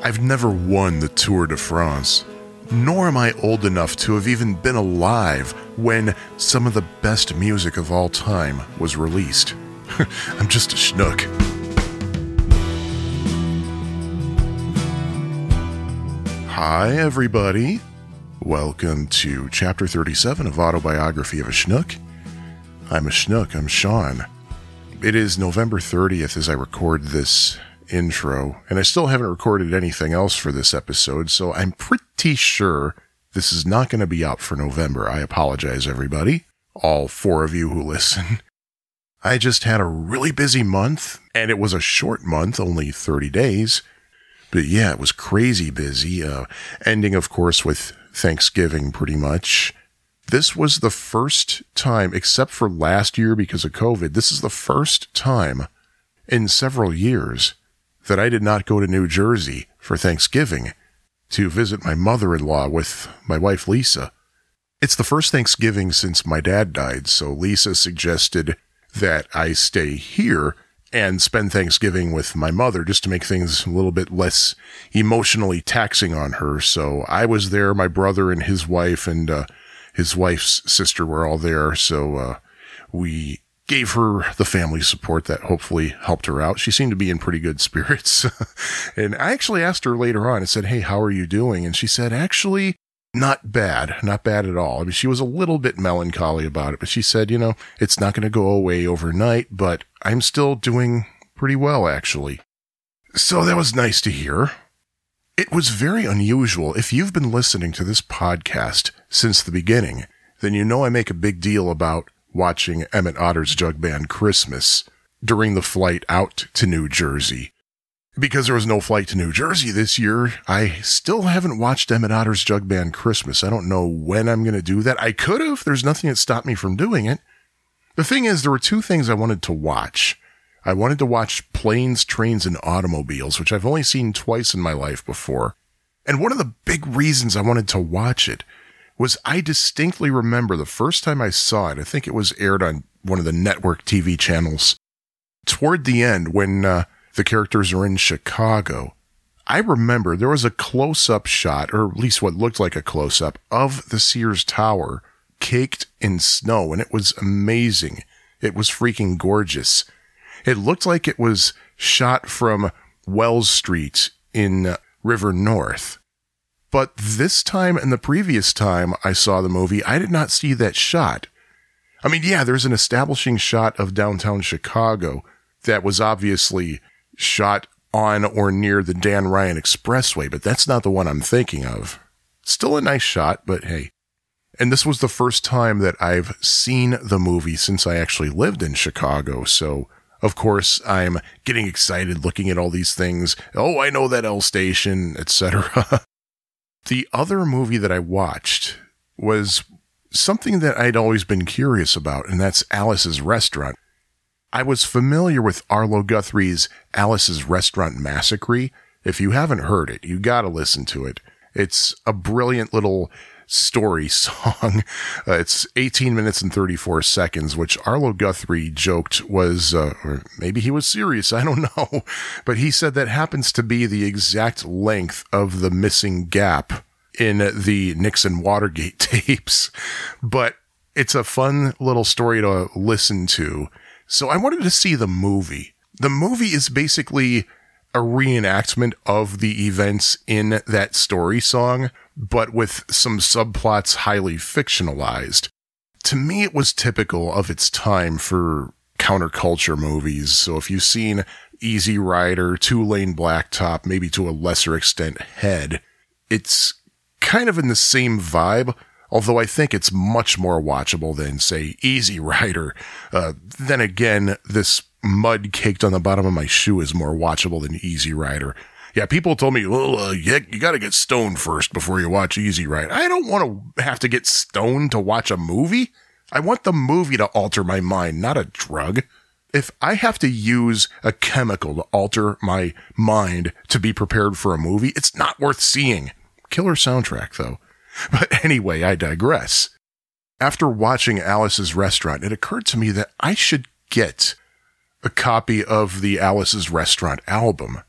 I've never won the Tour de France, nor am I old enough to have even been alive when some of the best music of all time was released. I'm just a schnook. Hi, everybody. Welcome to Chapter 37 of Autobiography of a Schnook. I'm a Schnook, I'm Sean. It is November 30th as I record this intro, and I still haven't recorded anything else for this episode, so I'm pretty sure this is not going to be up for November. I apologize, everybody, all four of you who listen. I just had a really busy month, and it was a short month, only 30 days. But yeah, it was crazy busy, uh, ending, of course, with Thanksgiving pretty much. This was the first time, except for last year because of COVID, this is the first time in several years that I did not go to New Jersey for Thanksgiving to visit my mother in law with my wife Lisa. It's the first Thanksgiving since my dad died, so Lisa suggested that I stay here and spend Thanksgiving with my mother just to make things a little bit less emotionally taxing on her. So I was there, my brother and his wife and uh, his wife's sister were all there. So uh, we gave her the family support that hopefully helped her out. She seemed to be in pretty good spirits. and I actually asked her later on and said, Hey, how are you doing? And she said, actually, not bad, not bad at all. I mean, she was a little bit melancholy about it, but she said, you know, it's not going to go away overnight, but I'm still doing pretty well, actually. So that was nice to hear. It was very unusual. If you've been listening to this podcast since the beginning, then you know I make a big deal about watching Emmett Otter's Jug Band Christmas during the flight out to New Jersey because there was no flight to New Jersey this year, I still haven't watched Emmett Otter's Jug Band Christmas. I don't know when I'm going to do that. I could have. There's nothing that stopped me from doing it. The thing is, there were two things I wanted to watch. I wanted to watch Planes, Trains, and Automobiles, which I've only seen twice in my life before. And one of the big reasons I wanted to watch it was I distinctly remember the first time I saw it. I think it was aired on one of the network TV channels. Toward the end, when uh, the characters are in Chicago. I remember there was a close up shot, or at least what looked like a close up, of the Sears Tower caked in snow, and it was amazing. It was freaking gorgeous. It looked like it was shot from Wells Street in River North. But this time and the previous time I saw the movie, I did not see that shot. I mean, yeah, there's an establishing shot of downtown Chicago that was obviously shot on or near the Dan Ryan Expressway, but that's not the one I'm thinking of. Still a nice shot, but hey. And this was the first time that I've seen the movie since I actually lived in Chicago, so of course I'm getting excited looking at all these things. Oh, I know that L station, etc. the other movie that I watched was something that I'd always been curious about, and that's Alice's Restaurant. I was familiar with Arlo Guthrie's Alice's Restaurant Massacree. If you haven't heard it, you gotta listen to it. It's a brilliant little story song. Uh, it's 18 minutes and 34 seconds, which Arlo Guthrie joked was, uh, or maybe he was serious. I don't know. But he said that happens to be the exact length of the missing gap in the Nixon Watergate tapes. But it's a fun little story to listen to. So I wanted to see the movie. The movie is basically a reenactment of the events in that story song, but with some subplots highly fictionalized. To me, it was typical of its time for counterculture movies. So if you've seen Easy Rider, Two Lane Blacktop, maybe to a lesser extent Head, it's kind of in the same vibe, although I think it's much more watchable than, say, Easy Rider. Uh, then again, this mud caked on the bottom of my shoe is more watchable than Easy Rider. Yeah, people told me, well, uh, you, you got to get stoned first before you watch Easy Rider. I don't want to have to get stoned to watch a movie. I want the movie to alter my mind, not a drug. If I have to use a chemical to alter my mind to be prepared for a movie, it's not worth seeing. Killer soundtrack, though. But anyway, I digress. After watching Alice's Restaurant, it occurred to me that I should get a copy of the Alice's Restaurant album.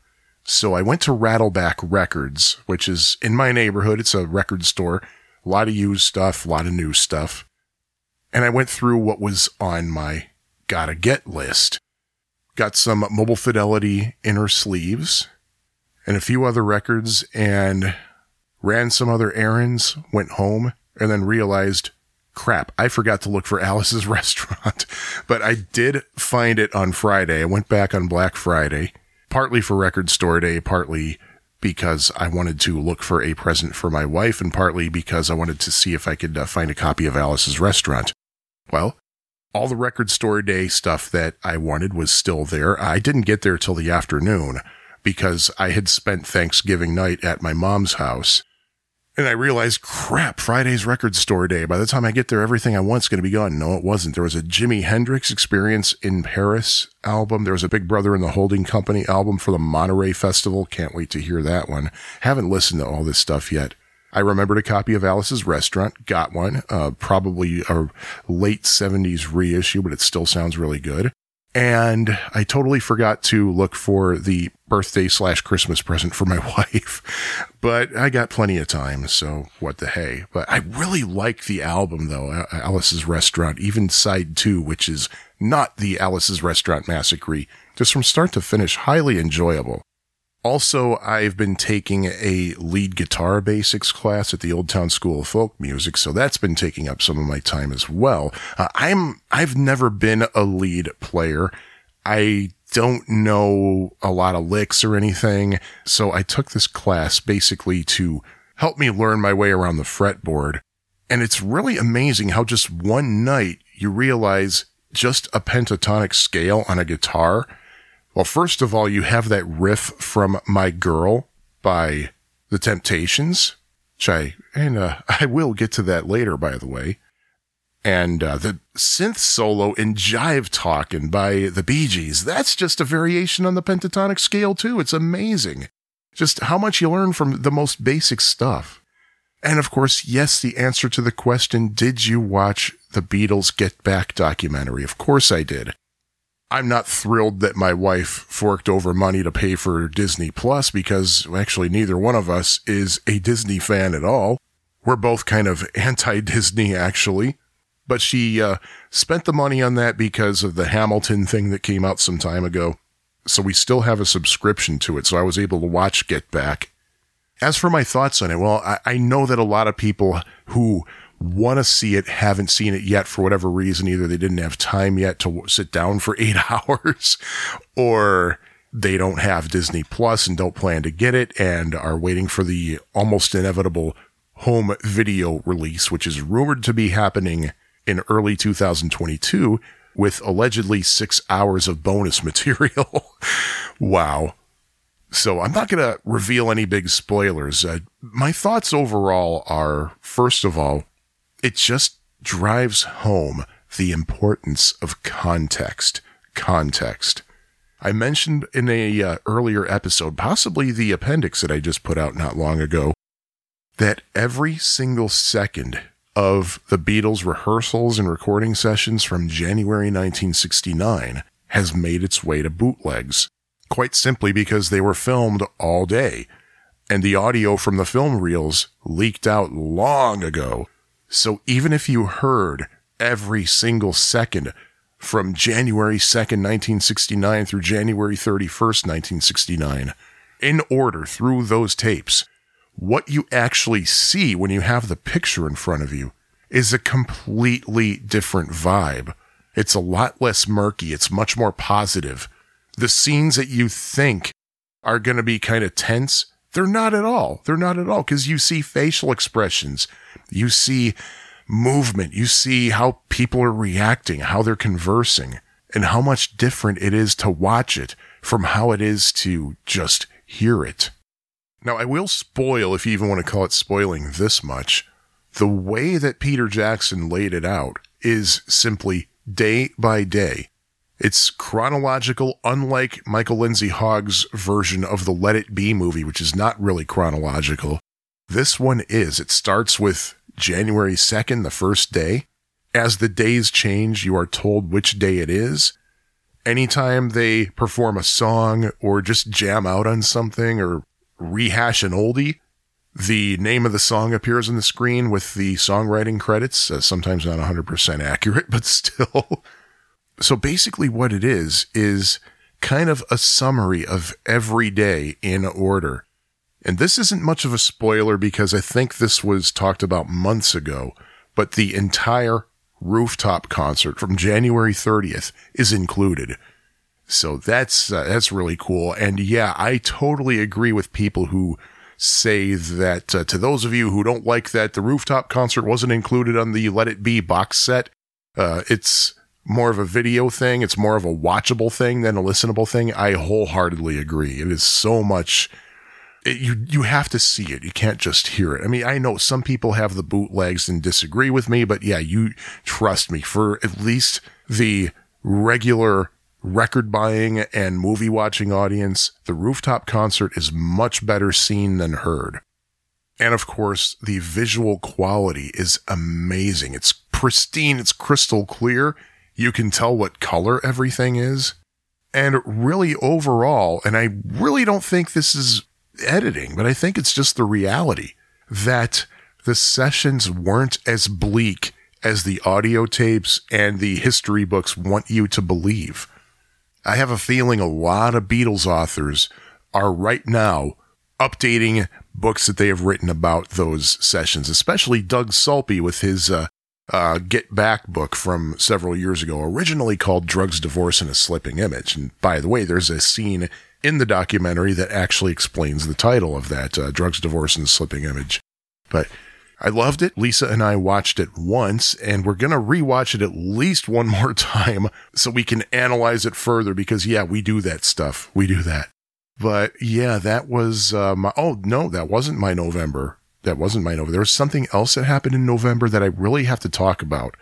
So I went to Rattleback Records, which is in my neighborhood. It's a record store, a lot of used stuff, a lot of new stuff. And I went through what was on my gotta get list. Got some Mobile Fidelity inner sleeves and a few other records and ran some other errands, went home, and then realized crap, I forgot to look for Alice's restaurant. but I did find it on Friday. I went back on Black Friday, partly for record store day, partly because I wanted to look for a present for my wife, and partly because I wanted to see if I could uh, find a copy of Alice's restaurant. Well, all the record store day stuff that I wanted was still there. I didn't get there till the afternoon because I had spent Thanksgiving night at my mom's house and I realized, crap, Friday's record store day. By the time I get there, everything I want's going to be gone. No, it wasn't. There was a Jimi Hendrix Experience in Paris album. There was a Big Brother and the Holding Company album for the Monterey Festival. Can't wait to hear that one. Haven't listened to all this stuff yet. I remembered a copy of Alice's Restaurant, got one, uh, probably a late 70s reissue, but it still sounds really good. And I totally forgot to look for the birthday slash Christmas present for my wife, but I got plenty of time. So what the hey, but I really like the album though. Alice's Restaurant, even side two, which is not the Alice's Restaurant Massacree, just from start to finish, highly enjoyable. Also, I've been taking a lead guitar basics class at the Old Town School of Folk Music, so that's been taking up some of my time as well. Uh, I'm I've never been a lead player. I don't know a lot of licks or anything, so I took this class basically to help me learn my way around the fretboard. And it's really amazing how just one night you realize just a pentatonic scale on a guitar well, first of all, you have that riff from My Girl by The Temptations, which I, and uh, I will get to that later, by the way. And uh, the synth solo in Jive Talkin' by the Bee Gees, that's just a variation on the pentatonic scale, too. It's amazing. Just how much you learn from the most basic stuff. And of course, yes, the answer to the question, did you watch the Beatles Get Back documentary? Of course I did. I'm not thrilled that my wife forked over money to pay for Disney Plus because actually neither one of us is a Disney fan at all. We're both kind of anti Disney actually. But she uh, spent the money on that because of the Hamilton thing that came out some time ago. So we still have a subscription to it. So I was able to watch Get Back. As for my thoughts on it, well, I, I know that a lot of people who want to see it, haven't seen it yet for whatever reason. Either they didn't have time yet to sit down for eight hours or they don't have Disney Plus and don't plan to get it and are waiting for the almost inevitable home video release, which is rumored to be happening in early 2022 with allegedly six hours of bonus material. wow. So I'm not going to reveal any big spoilers. Uh, my thoughts overall are, first of all, it just drives home the importance of context. Context. I mentioned in a uh, earlier episode, possibly the appendix that I just put out not long ago, that every single second of the Beatles rehearsals and recording sessions from January 1969 has made its way to bootlegs. Quite simply because they were filmed all day, and the audio from the film reels leaked out long ago so even if you heard every single second from January 2nd, 1969 through January 31st, 1969, in order through those tapes, what you actually see when you have the picture in front of you is a completely different vibe. It's a lot less murky. It's much more positive. The scenes that you think are going to be kind of tense, they're not at all. They're not at all because you see facial expressions. You see movement. You see how people are reacting, how they're conversing, and how much different it is to watch it from how it is to just hear it. Now, I will spoil, if you even want to call it spoiling this much, the way that Peter Jackson laid it out is simply day by day. It's chronological, unlike Michael Lindsay Hogg's version of the Let It Be movie, which is not really chronological. This one is. It starts with January 2nd, the first day. As the days change, you are told which day it is. anytime they perform a song or just jam out on something or rehash an oldie, the name of the song appears on the screen with the songwriting credits, uh, sometimes not 100% accurate, but still. so basically, what it is, is kind of a summary of every day in order. And this isn't much of a spoiler because I think this was talked about months ago, but the entire rooftop concert from January 30th is included. So that's uh, that's really cool. And yeah, I totally agree with people who say that uh, to those of you who don't like that the rooftop concert wasn't included on the Let It Be box set, uh, it's more of a video thing. It's more of a watchable thing than a listenable thing. I wholeheartedly agree. It is so much. It, you you have to see it. You can't just hear it. I mean, I know some people have the bootlegs and disagree with me, but yeah, you trust me. For at least the regular record buying and movie watching audience, the rooftop concert is much better seen than heard. And of course, the visual quality is amazing. It's pristine. It's crystal clear. You can tell what color everything is. And really overall, and I really don't think this is editing, but I think it's just the reality that the sessions weren't as bleak as the audio tapes and the history books want you to believe. I have a feeling a lot of Beatles authors are right now updating books that they have written about those sessions, especially Doug Sulpy with his uh, uh, Get Back book from several years ago, originally called Drugs, Divorce, and a Slipping Image. And by the way, there's a scene in the documentary that actually explains the title of that uh, Drugs, Divorce, and Slipping Image. But I loved it. Lisa and I watched it once, and we're going to rewatch it at least one more time so we can analyze it further because, yeah, we do that stuff. We do that. But yeah, that was uh, my. Oh, no, that wasn't my November. That wasn't my November. There was something else that happened in November that I really have to talk about.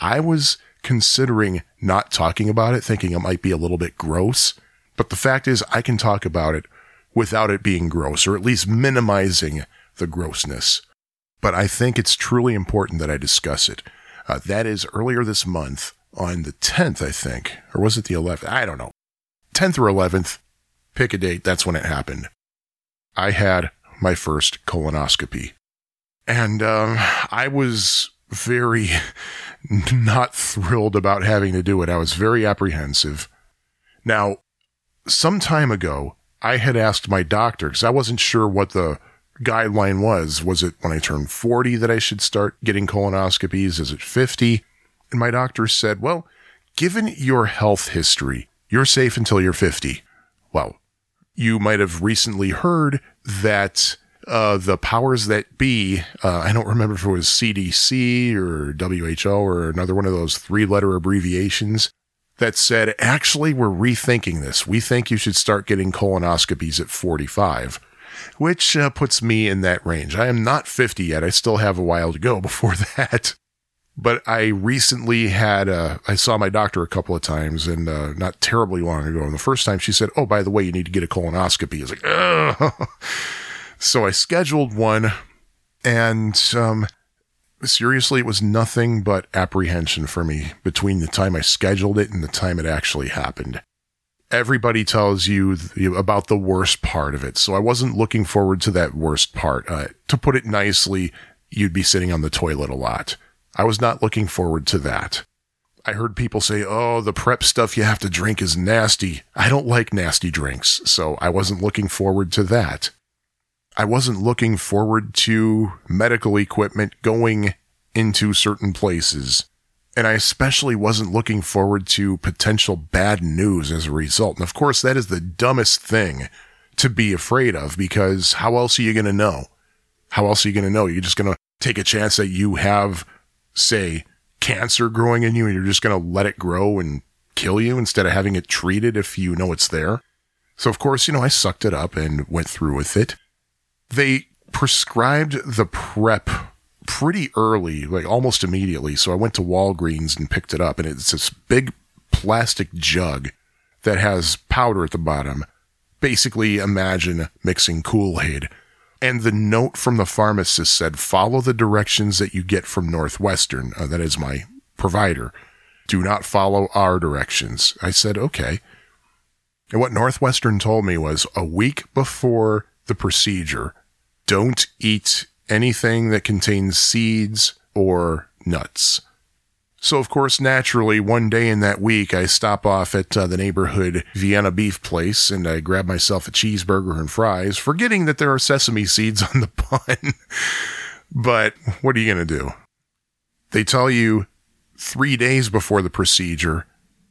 I was considering not talking about it, thinking it might be a little bit gross. But the fact is, I can talk about it without it being gross, or at least minimizing the grossness but I think it's truly important that I discuss it. Uh, that is earlier this month on the 10th, I think, or was it the 11th? I don't know. 10th or 11th, pick a date. That's when it happened. I had my first colonoscopy. And um, I was very not thrilled about having to do it. I was very apprehensive. Now, some time ago, I had asked my doctor because I wasn't sure what the guideline was. Was it when I turned 40 that I should start getting colonoscopies? Is it 50? And my doctor said, well, given your health history, you're safe until you're 50. Well, you might have recently heard that uh, the powers that be, uh, I don't remember if it was CDC or WHO or another one of those three letter abbreviations that said, actually, we're rethinking this. We think you should start getting colonoscopies at 45 which uh, puts me in that range. I am not 50 yet. I still have a while to go before that. But I recently had, uh, I saw my doctor a couple of times and, uh, not terribly long ago. And the first time she said, Oh, by the way, you need to get a colonoscopy. I was like, Ugh. so I scheduled one and, um, seriously, it was nothing but apprehension for me between the time I scheduled it and the time it actually happened everybody tells you about the worst part of it. So I wasn't looking forward to that worst part. Uh, to put it nicely, you'd be sitting on the toilet a lot. I was not looking forward to that. I heard people say, oh, the prep stuff you have to drink is nasty. I don't like nasty drinks, so I wasn't looking forward to that. I wasn't looking forward to medical equipment going into certain places. And I especially wasn't looking forward to potential bad news as a result. And of course, that is the dumbest thing to be afraid of because how else are you going to know? How else are you going to know? You're just going to take a chance that you have, say, cancer growing in you and you're just going to let it grow and kill you instead of having it treated if you know it's there. So, of course, you know, I sucked it up and went through with it. They prescribed the prep pretty early, like almost immediately. So I went to Walgreens and picked it up, and it's this big plastic jug that has powder at the bottom. Basically, imagine mixing Kool Aid. And the note from the pharmacist said, follow the directions that you get from Northwestern. Uh, that is my provider. Do not follow our directions. I said, okay. And what Northwestern told me was a week before the procedure, don't eat anything that contains seeds or nuts. So, of course, naturally, one day in that week, I stop off at uh, the neighborhood Vienna beef place and I grab myself a cheeseburger and fries, forgetting that there are sesame seeds on the bun. but what are you going to do? They tell you three days before the procedure,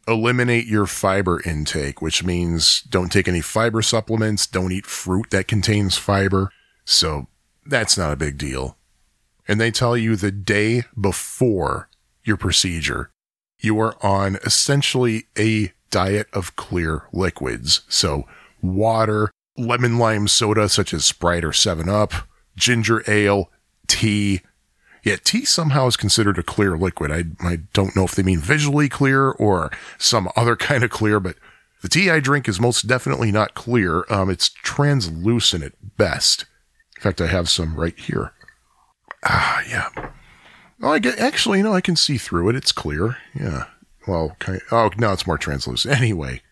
eliminate your fiber intake, which means don't take any fiber supplements, don't eat fruit that contains fiber. So that's not a big deal. And they tell you the day before your procedure, you are on essentially a diet of clear liquids. So water, lemon lime soda such as Sprite or 7 Up, ginger ale, tea. Yeah, tea somehow is considered a clear liquid. I, I don't know if they mean visually clear or some other kind of clear, but the tea I drink is most definitely not clear. Um, it's translucent at best. In fact, I have some right here. Ah, yeah. Oh, I get, actually, you know, I can see through it. It's clear. Yeah. Well, kind oh, now it's more translucent. Anyway,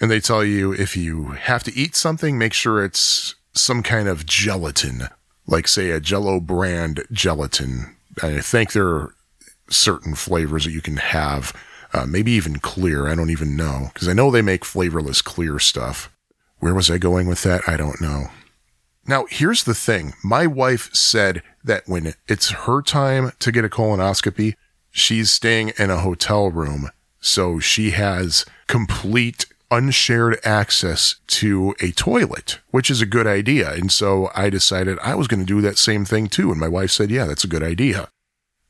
and they tell you if you have to eat something, make sure it's some kind of gelatin, like say a Jello brand gelatin. I think there are certain flavors that you can have, uh, maybe even clear. I don't even know because I know they make flavorless clear stuff. Where was I going with that? I don't know. Now, here's the thing. My wife said that when it's her time to get a colonoscopy, she's staying in a hotel room. So she has complete unshared access to a toilet, which is a good idea. And so I decided I was going to do that same thing too. And my wife said, yeah, that's a good idea.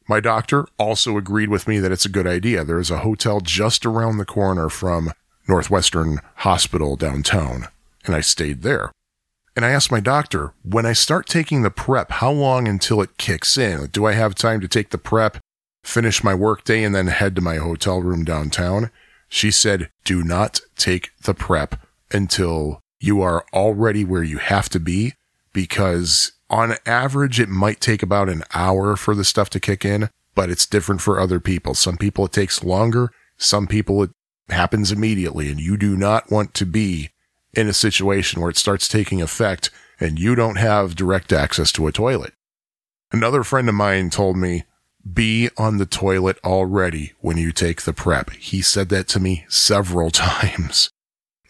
My doctor also agreed with me that it's a good idea. There's a hotel just around the corner from Northwestern Hospital downtown, and I stayed there. And I asked my doctor, when I start taking the prep, how long until it kicks in? Do I have time to take the prep, finish my workday, and then head to my hotel room downtown? She said, do not take the prep until you are already where you have to be because on average, it might take about an hour for the stuff to kick in, but it's different for other people. Some people it takes longer. Some people it happens immediately and you do not want to be in a situation where it starts taking effect and you don't have direct access to a toilet. Another friend of mine told me, be on the toilet already when you take the prep. He said that to me several times.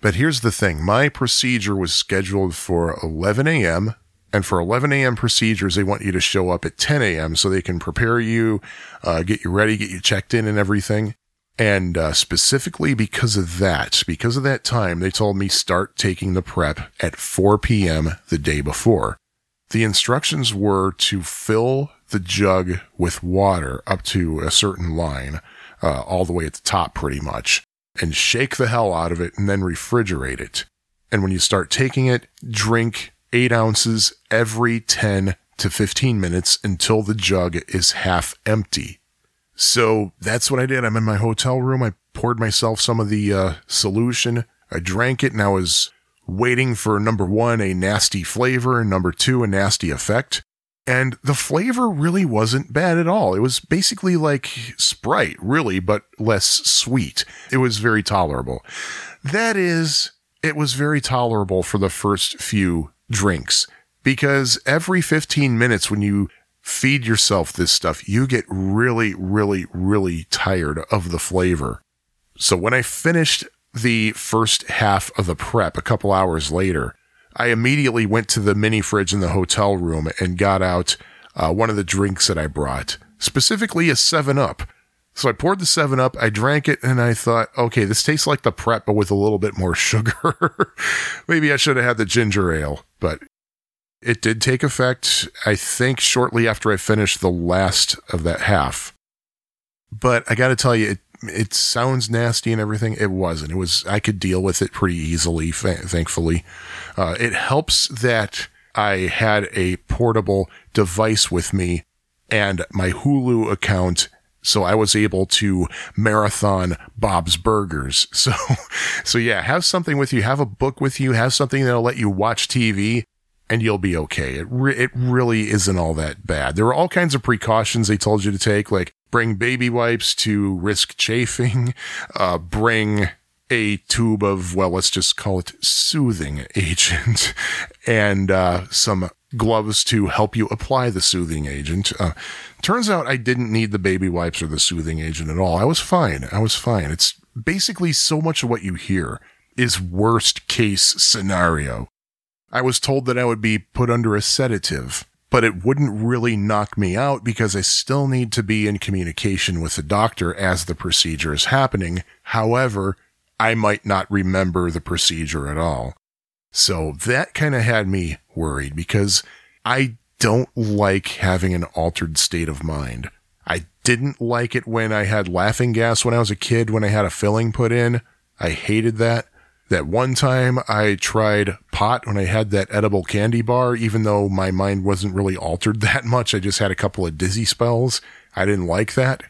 But here's the thing. My procedure was scheduled for 11 a.m. And for 11 a.m. procedures, they want you to show up at 10 a.m. so they can prepare you, uh, get you ready, get you checked in and everything. And uh, specifically because of that, because of that time, they told me start taking the prep at 4 p.m. the day before. The instructions were to fill the jug with water up to a certain line, uh, all the way at the top pretty much, and shake the hell out of it and then refrigerate it. And when you start taking it, drink eight ounces every 10 to 15 minutes until the jug is half empty. So that's what I did. I'm in my hotel room. I poured myself some of the uh, solution. I drank it and I was waiting for number one, a nasty flavor, and number two, a nasty effect. And the flavor really wasn't bad at all. It was basically like Sprite, really, but less sweet. It was very tolerable. That is, it was very tolerable for the first few drinks because every 15 minutes when you feed yourself this stuff, you get really, really, really tired of the flavor. So when I finished the first half of the prep a couple hours later, I immediately went to the mini fridge in the hotel room and got out uh, one of the drinks that I brought, specifically a 7 Up. So I poured the 7 Up, I drank it, and I thought, okay, this tastes like the prep, but with a little bit more sugar. Maybe I should have had the ginger ale, but it did take effect, I think, shortly after I finished the last of that half. But I got to tell you, it, it sounds nasty and everything. It wasn't. It was, I could deal with it pretty easily, thankfully. Uh, it helps that I had a portable device with me and my Hulu account so I was able to marathon Bob's Burgers. So, so yeah, have something with you, have a book with you, have something that'll let you watch TV and you'll be okay. It re- it really isn't all that bad. There were all kinds of precautions they told you to take, like bring baby wipes to risk chafing, uh, bring a tube of, well, let's just call it soothing agent and uh, some gloves to help you apply the soothing agent. Uh, turns out I didn't need the baby wipes or the soothing agent at all. I was fine. I was fine. It's basically so much of what you hear is worst case scenario. I was told that I would be put under a sedative, but it wouldn't really knock me out because I still need to be in communication with the doctor as the procedure is happening. However, I might not remember the procedure at all. So that kind of had me worried because I don't like having an altered state of mind. I didn't like it when I had laughing gas when I was a kid, when I had a filling put in. I hated that. That one time I tried pot when I had that edible candy bar, even though my mind wasn't really altered that much. I just had a couple of dizzy spells. I didn't like that.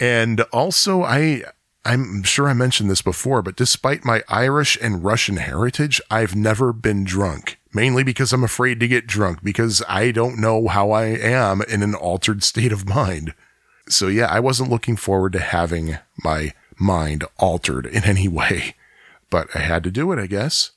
And also I, I'm sure I mentioned this before, but despite my Irish and Russian heritage, I've never been drunk. Mainly because I'm afraid to get drunk because I don't know how I am in an altered state of mind. So yeah, I wasn't looking forward to having my mind altered in any way, but I had to do it, I guess.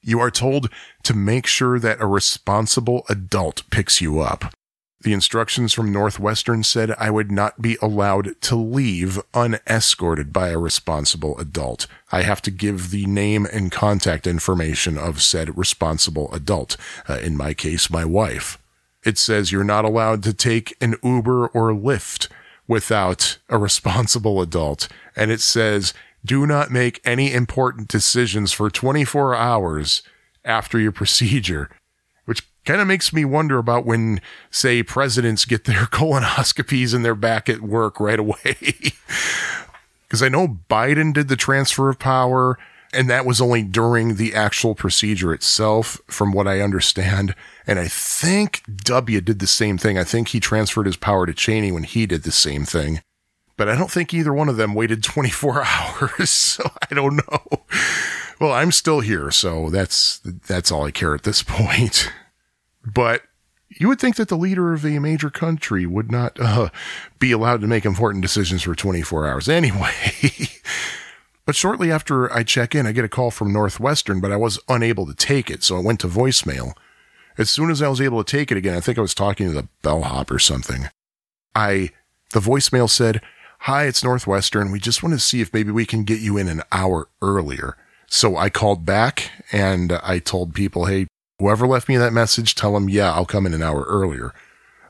You are told to make sure that a responsible adult picks you up. The instructions from Northwestern said I would not be allowed to leave unescorted by a responsible adult. I have to give the name and contact information of said responsible adult, uh, in my case, my wife. It says you're not allowed to take an Uber or Lyft without a responsible adult. And it says do not make any important decisions for 24 hours after your procedure which kind of makes me wonder about when, say, presidents get their colonoscopies and they're back at work right away. Because I know Biden did the transfer of power, and that was only during the actual procedure itself, from what I understand. And I think W did the same thing. I think he transferred his power to Cheney when he did the same thing. But I don't think either one of them waited 24 hours, so I don't know. Well, I'm still here, so that's that's all I care at this point. But you would think that the leader of a major country would not uh, be allowed to make important decisions for 24 hours anyway. but shortly after I check in, I get a call from Northwestern, but I was unable to take it, so I went to voicemail. As soon as I was able to take it again, I think I was talking to the bellhop or something. I, the voicemail said, Hi, it's Northwestern. We just want to see if maybe we can get you in an hour earlier. So I called back and I told people, Hey, Whoever left me that message, tell them, yeah, I'll come in an hour earlier.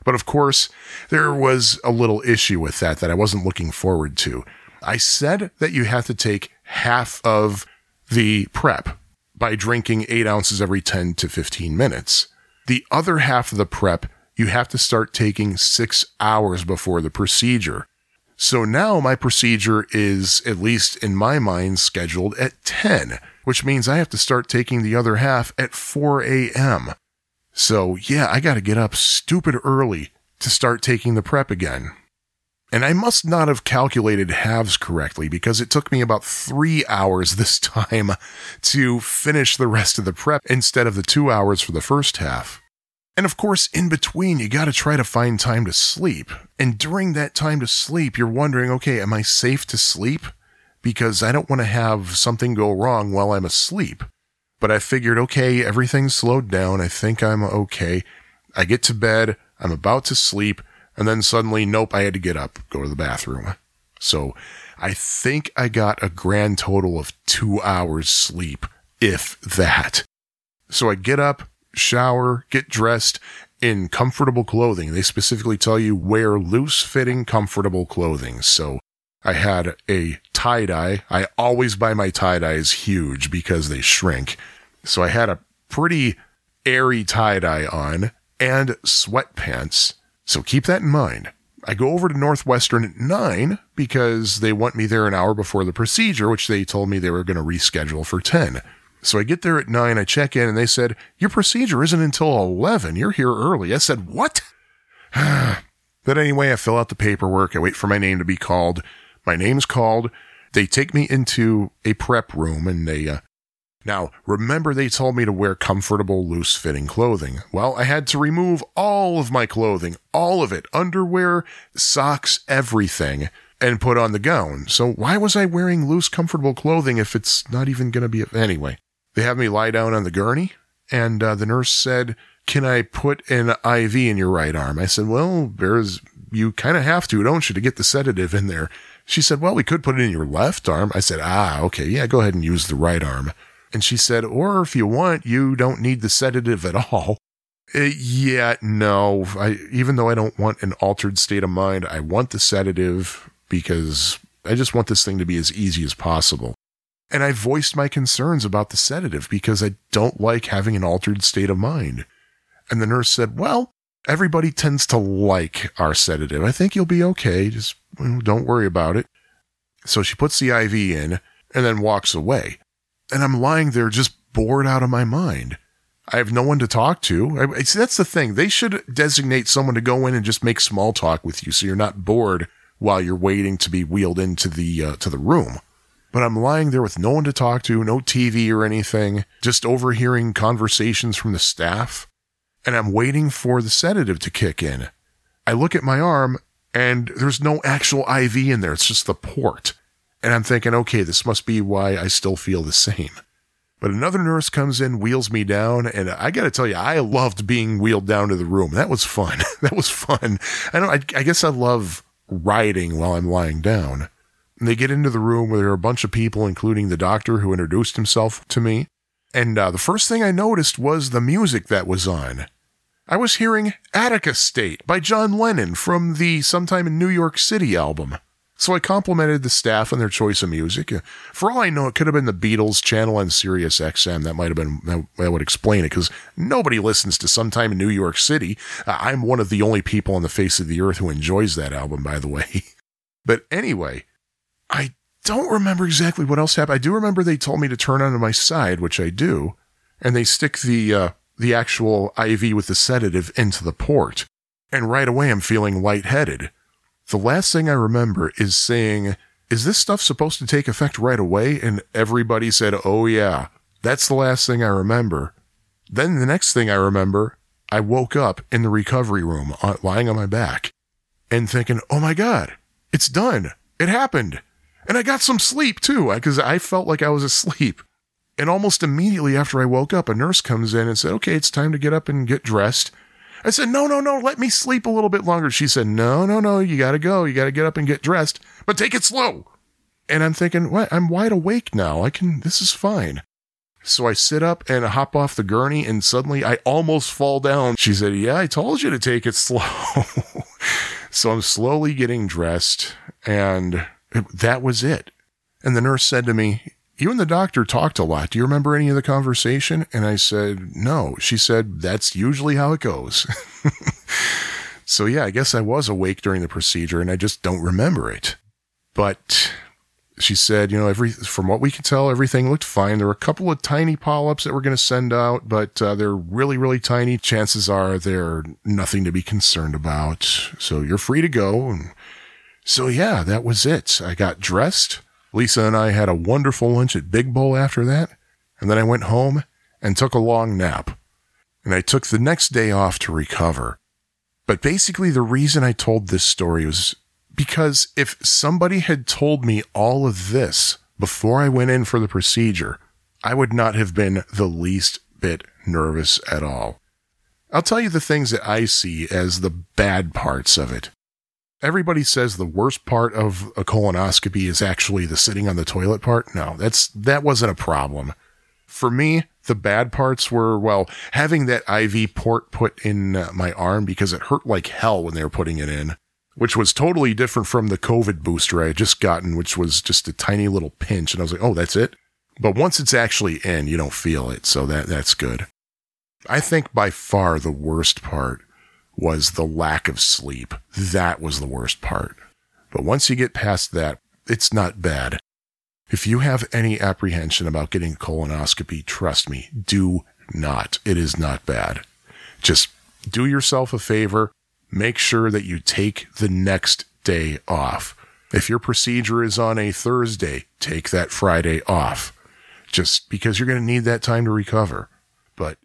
But of course, there was a little issue with that that I wasn't looking forward to. I said that you have to take half of the prep by drinking eight ounces every 10 to 15 minutes. The other half of the prep, you have to start taking six hours before the procedure. So now my procedure is, at least in my mind, scheduled at 10 which means I have to start taking the other half at 4 a.m. So yeah, I gotta get up stupid early to start taking the prep again. And I must not have calculated halves correctly because it took me about three hours this time to finish the rest of the prep instead of the two hours for the first half. And of course, in between, you gotta try to find time to sleep. And during that time to sleep, you're wondering, okay, am I safe to sleep? because I don't want to have something go wrong while I'm asleep. But I figured, okay, everything's slowed down. I think I'm okay. I get to bed. I'm about to sleep. And then suddenly, nope, I had to get up, go to the bathroom. So I think I got a grand total of two hours sleep, if that. So I get up, shower, get dressed in comfortable clothing. They specifically tell you wear loose fitting, comfortable clothing. So I had a tie dye. I always buy my tie dyes huge because they shrink. So I had a pretty airy tie dye on and sweatpants. So keep that in mind. I go over to Northwestern at nine because they want me there an hour before the procedure, which they told me they were going to reschedule for 10. So I get there at nine, I check in and they said, your procedure isn't until 11. You're here early. I said, what? but anyway, I fill out the paperwork. I wait for my name to be called. My name's called. They take me into a prep room and they uh, Now, remember they told me to wear comfortable, loose fitting clothing. Well, I had to remove all of my clothing, all of it, underwear, socks, everything, and put on the gown. So why was I wearing loose, comfortable clothing if it's not even going to be, anyway? They have me lie down on the gurney, and uh, the nurse said, can I put an IV in your right arm? I said, well, there's, you kind of have to, don't you, to get the sedative in there. She said, well, we could put it in your left arm. I said, ah, okay, yeah, go ahead and use the right arm. And she said, or if you want, you don't need the sedative at all. Uh, yeah, no. I, even though I don't want an altered state of mind, I want the sedative because I just want this thing to be as easy as possible. And I voiced my concerns about the sedative because I don't like having an altered state of mind. And the nurse said, well, everybody tends to like our sedative. I think you'll be okay. Just don't worry about it. So she puts the IV in and then walks away and I'm lying there just bored out of my mind. I have no one to talk to. I, see, that's the thing. They should designate someone to go in and just make small talk with you, so you're not bored while you're waiting to be wheeled into the uh, to the room. But I'm lying there with no one to talk to, no TV or anything, just overhearing conversations from the staff, and I'm waiting for the sedative to kick in. I look at my arm, and there's no actual IV in there. It's just the port. And I'm thinking, okay, this must be why I still feel the same. But another nurse comes in, wheels me down, and I got to tell you, I loved being wheeled down to the room. That was fun. that was fun. I don't. I, I guess I love riding while I'm lying down. They get into the room where there are a bunch of people, including the doctor who introduced himself to me. And uh, the first thing I noticed was the music that was on. I was hearing Attica State by John Lennon from the Sometime in New York City album. So I complimented the staff on their choice of music. For all I know, it could have been the Beatles channel on Sirius XM. That might have been, that would explain it because nobody listens to Sometime in New York City. Uh, I'm one of the only people on the face of the earth who enjoys that album, by the way. but anyway, I don't remember exactly what else happened. I do remember they told me to turn onto my side, which I do, and they stick the, uh, the actual IV with the sedative into the port. And right away, I'm feeling lightheaded. The last thing I remember is saying, Is this stuff supposed to take effect right away? And everybody said, Oh, yeah. That's the last thing I remember. Then the next thing I remember, I woke up in the recovery room, uh, lying on my back, and thinking, Oh my God, it's done. It happened. And I got some sleep too, because I felt like I was asleep. And almost immediately after I woke up, a nurse comes in and said, Okay, it's time to get up and get dressed. I said, no, no, no, let me sleep a little bit longer. She said, no, no, no, you got to go. You got to get up and get dressed, but take it slow. And I'm thinking, what? I'm wide awake now. I can, this is fine. So I sit up and hop off the gurney and suddenly I almost fall down. She said, yeah, I told you to take it slow. so I'm slowly getting dressed and that was it. And the nurse said to me, you and the doctor talked a lot. Do you remember any of the conversation? And I said, no. She said, that's usually how it goes. so yeah, I guess I was awake during the procedure and I just don't remember it. But she said, you know, every, from what we could tell, everything looked fine. There were a couple of tiny polyps that we're going to send out, but uh, they're really, really tiny. Chances are they're nothing to be concerned about. So you're free to go. And so yeah, that was it. I got dressed. Lisa and I had a wonderful lunch at Big Bowl after that, and then I went home and took a long nap. And I took the next day off to recover. But basically, the reason I told this story was because if somebody had told me all of this before I went in for the procedure, I would not have been the least bit nervous at all. I'll tell you the things that I see as the bad parts of it everybody says the worst part of a colonoscopy is actually the sitting on the toilet part. No, that's that wasn't a problem. For me, the bad parts were well, having that IV port put in uh, my arm because it hurt like hell when they were putting it in, which was totally different from the COVID booster I had just gotten, which was just a tiny little pinch and I was like, "Oh, that's it." But once it's actually in, you don't feel it, so that that's good. I think by far the worst part was the lack of sleep. That was the worst part. But once you get past that, it's not bad. If you have any apprehension about getting a colonoscopy, trust me, do not. It is not bad. Just do yourself a favor. Make sure that you take the next day off. If your procedure is on a Thursday, take that Friday off just because you're going to need that time to recover. But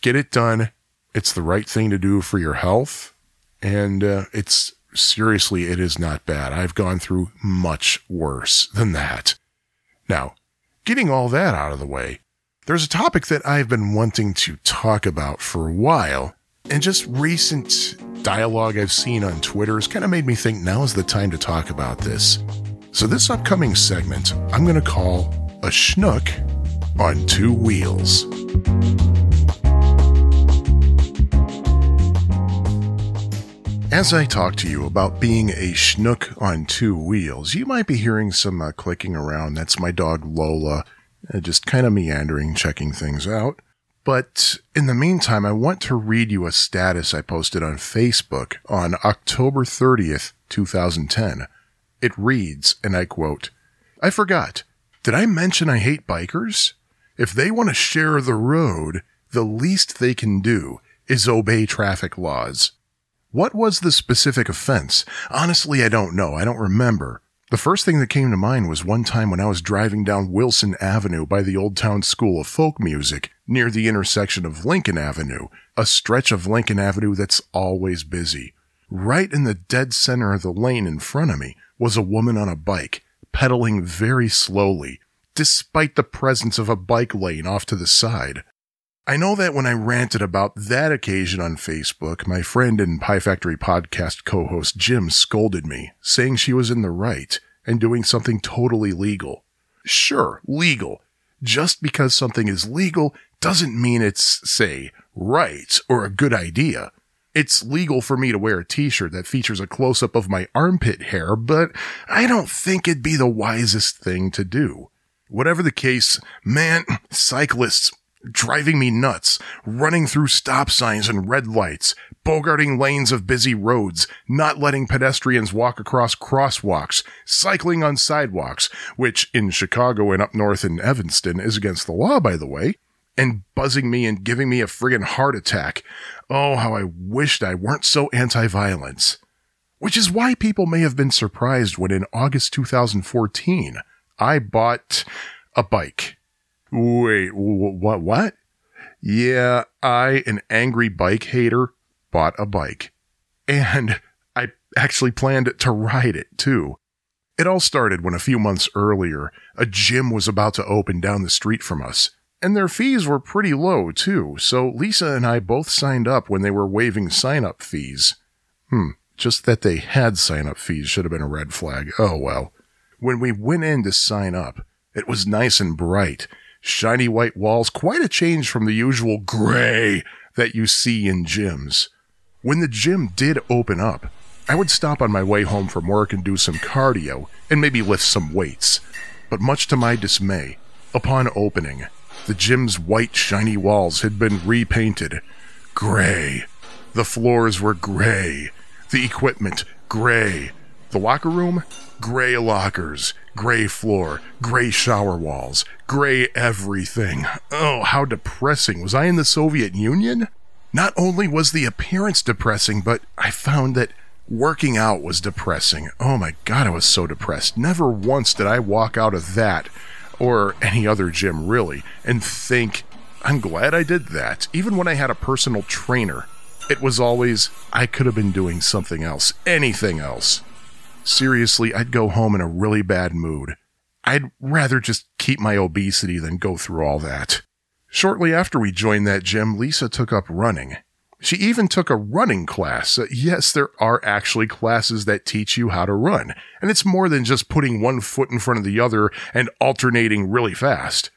get it done. It's the right thing to do for your health. And uh, it's seriously, it is not bad. I've gone through much worse than that. Now, getting all that out of the way, there's a topic that I've been wanting to talk about for a while, and just recent dialogue I've seen on Twitter has kind of made me think now is the time to talk about this. So, this upcoming segment, I'm going to call A Schnook on Two Wheels. As I talk to you about being a schnook on two wheels, you might be hearing some uh, clicking around. That's my dog Lola, uh, just kind of meandering, checking things out. But in the meantime, I want to read you a status I posted on Facebook on October 30th, 2010. It reads, and I quote, I forgot. Did I mention I hate bikers? If they want to share the road, the least they can do is obey traffic laws. What was the specific offense? Honestly, I don't know. I don't remember. The first thing that came to mind was one time when I was driving down Wilson Avenue by the Old Town School of Folk Music near the intersection of Lincoln Avenue, a stretch of Lincoln Avenue that's always busy. Right in the dead center of the lane in front of me was a woman on a bike, pedaling very slowly, despite the presence of a bike lane off to the side. I know that when I ranted about that occasion on Facebook, my friend and Pie Factory podcast co-host Jim scolded me, saying she was in the right and doing something totally legal. Sure, legal. Just because something is legal doesn't mean it's, say, right or a good idea. It's legal for me to wear a t-shirt that features a close-up of my armpit hair, but I don't think it'd be the wisest thing to do. Whatever the case, man, cyclists driving me nuts, running through stop signs and red lights, bogarting lanes of busy roads, not letting pedestrians walk across crosswalks, cycling on sidewalks, which in Chicago and up north in Evanston is against the law, by the way, and buzzing me and giving me a friggin' heart attack. Oh, how I wished I weren't so anti-violence. Which is why people may have been surprised when in August 2014, I bought a bike Wait, what? What? Yeah, I, an angry bike hater, bought a bike. And I actually planned to ride it too. It all started when a few months earlier, a gym was about to open down the street from us. And their fees were pretty low too, so Lisa and I both signed up when they were waiving sign up fees. Hmm, just that they had sign up fees should have been a red flag. Oh well. When we went in to sign up, it was nice and bright, shiny white walls, quite a change from the usual gray that you see in gyms. When the gym did open up, I would stop on my way home from work and do some cardio and maybe lift some weights. But much to my dismay, upon opening, the gym's white shiny walls had been repainted gray. The floors were gray. The equipment gray. The locker room? Gray lockers, gray floor, gray shower walls, gray everything. Oh, how depressing. Was I in the Soviet Union? Not only was the appearance depressing, but I found that working out was depressing. Oh my god, I was so depressed. Never once did I walk out of that, or any other gym really, and think, I'm glad I did that. Even when I had a personal trainer, it was always, I could have been doing something else, anything else. Seriously, I'd go home in a really bad mood. I'd rather just keep my obesity than go through all that. Shortly after we joined that gym, Lisa took up running. She even took a running class. Uh, yes, there are actually classes that teach you how to run, and it's more than just putting one foot in front of the other and alternating really fast.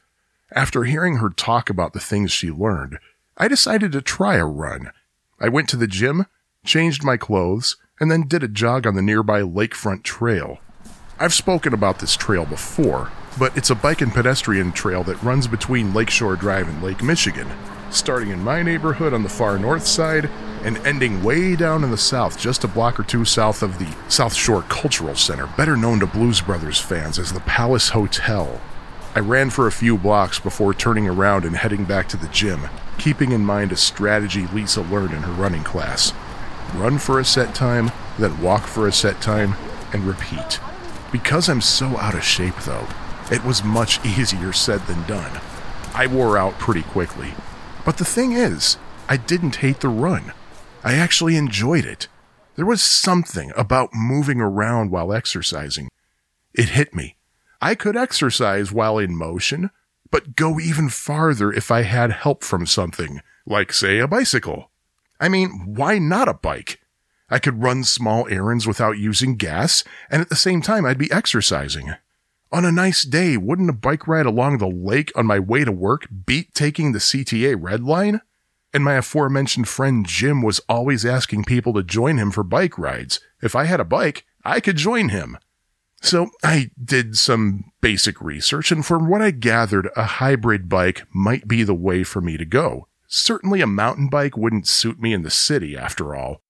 After hearing her talk about the things she learned, I decided to try a run. I went to the gym, changed my clothes, and then did a jog on the nearby lakefront trail. I've spoken about this trail before, but it's a bike and pedestrian trail that runs between Lakeshore Drive and Lake Michigan, starting in my neighborhood on the far north side and ending way down in the south, just a block or two south of the South Shore Cultural Center, better known to Blues Brothers fans as the Palace Hotel. I ran for a few blocks before turning around and heading back to the gym, keeping in mind a strategy Lisa learned in her running class run for a set time, then walk for a set time, and repeat. Because I'm so out of shape, though, It was much easier said than done. I wore out pretty quickly. But the thing is, I didn't hate the run. I actually enjoyed it. There was something about moving around while exercising. It hit me. I could exercise while in motion, but go even farther if I had help from something, like, say, a bicycle. I mean, why not a bike? I could run small errands without using gas, and at the same time, I'd be exercising. On a nice day, wouldn't a bike ride along the lake on my way to work beat taking the CTA Red Line? And my aforementioned friend Jim was always asking people to join him for bike rides. If I had a bike, I could join him. So I did some basic research, and from what I gathered, a hybrid bike might be the way for me to go. Certainly a mountain bike wouldn't suit me in the city, after all.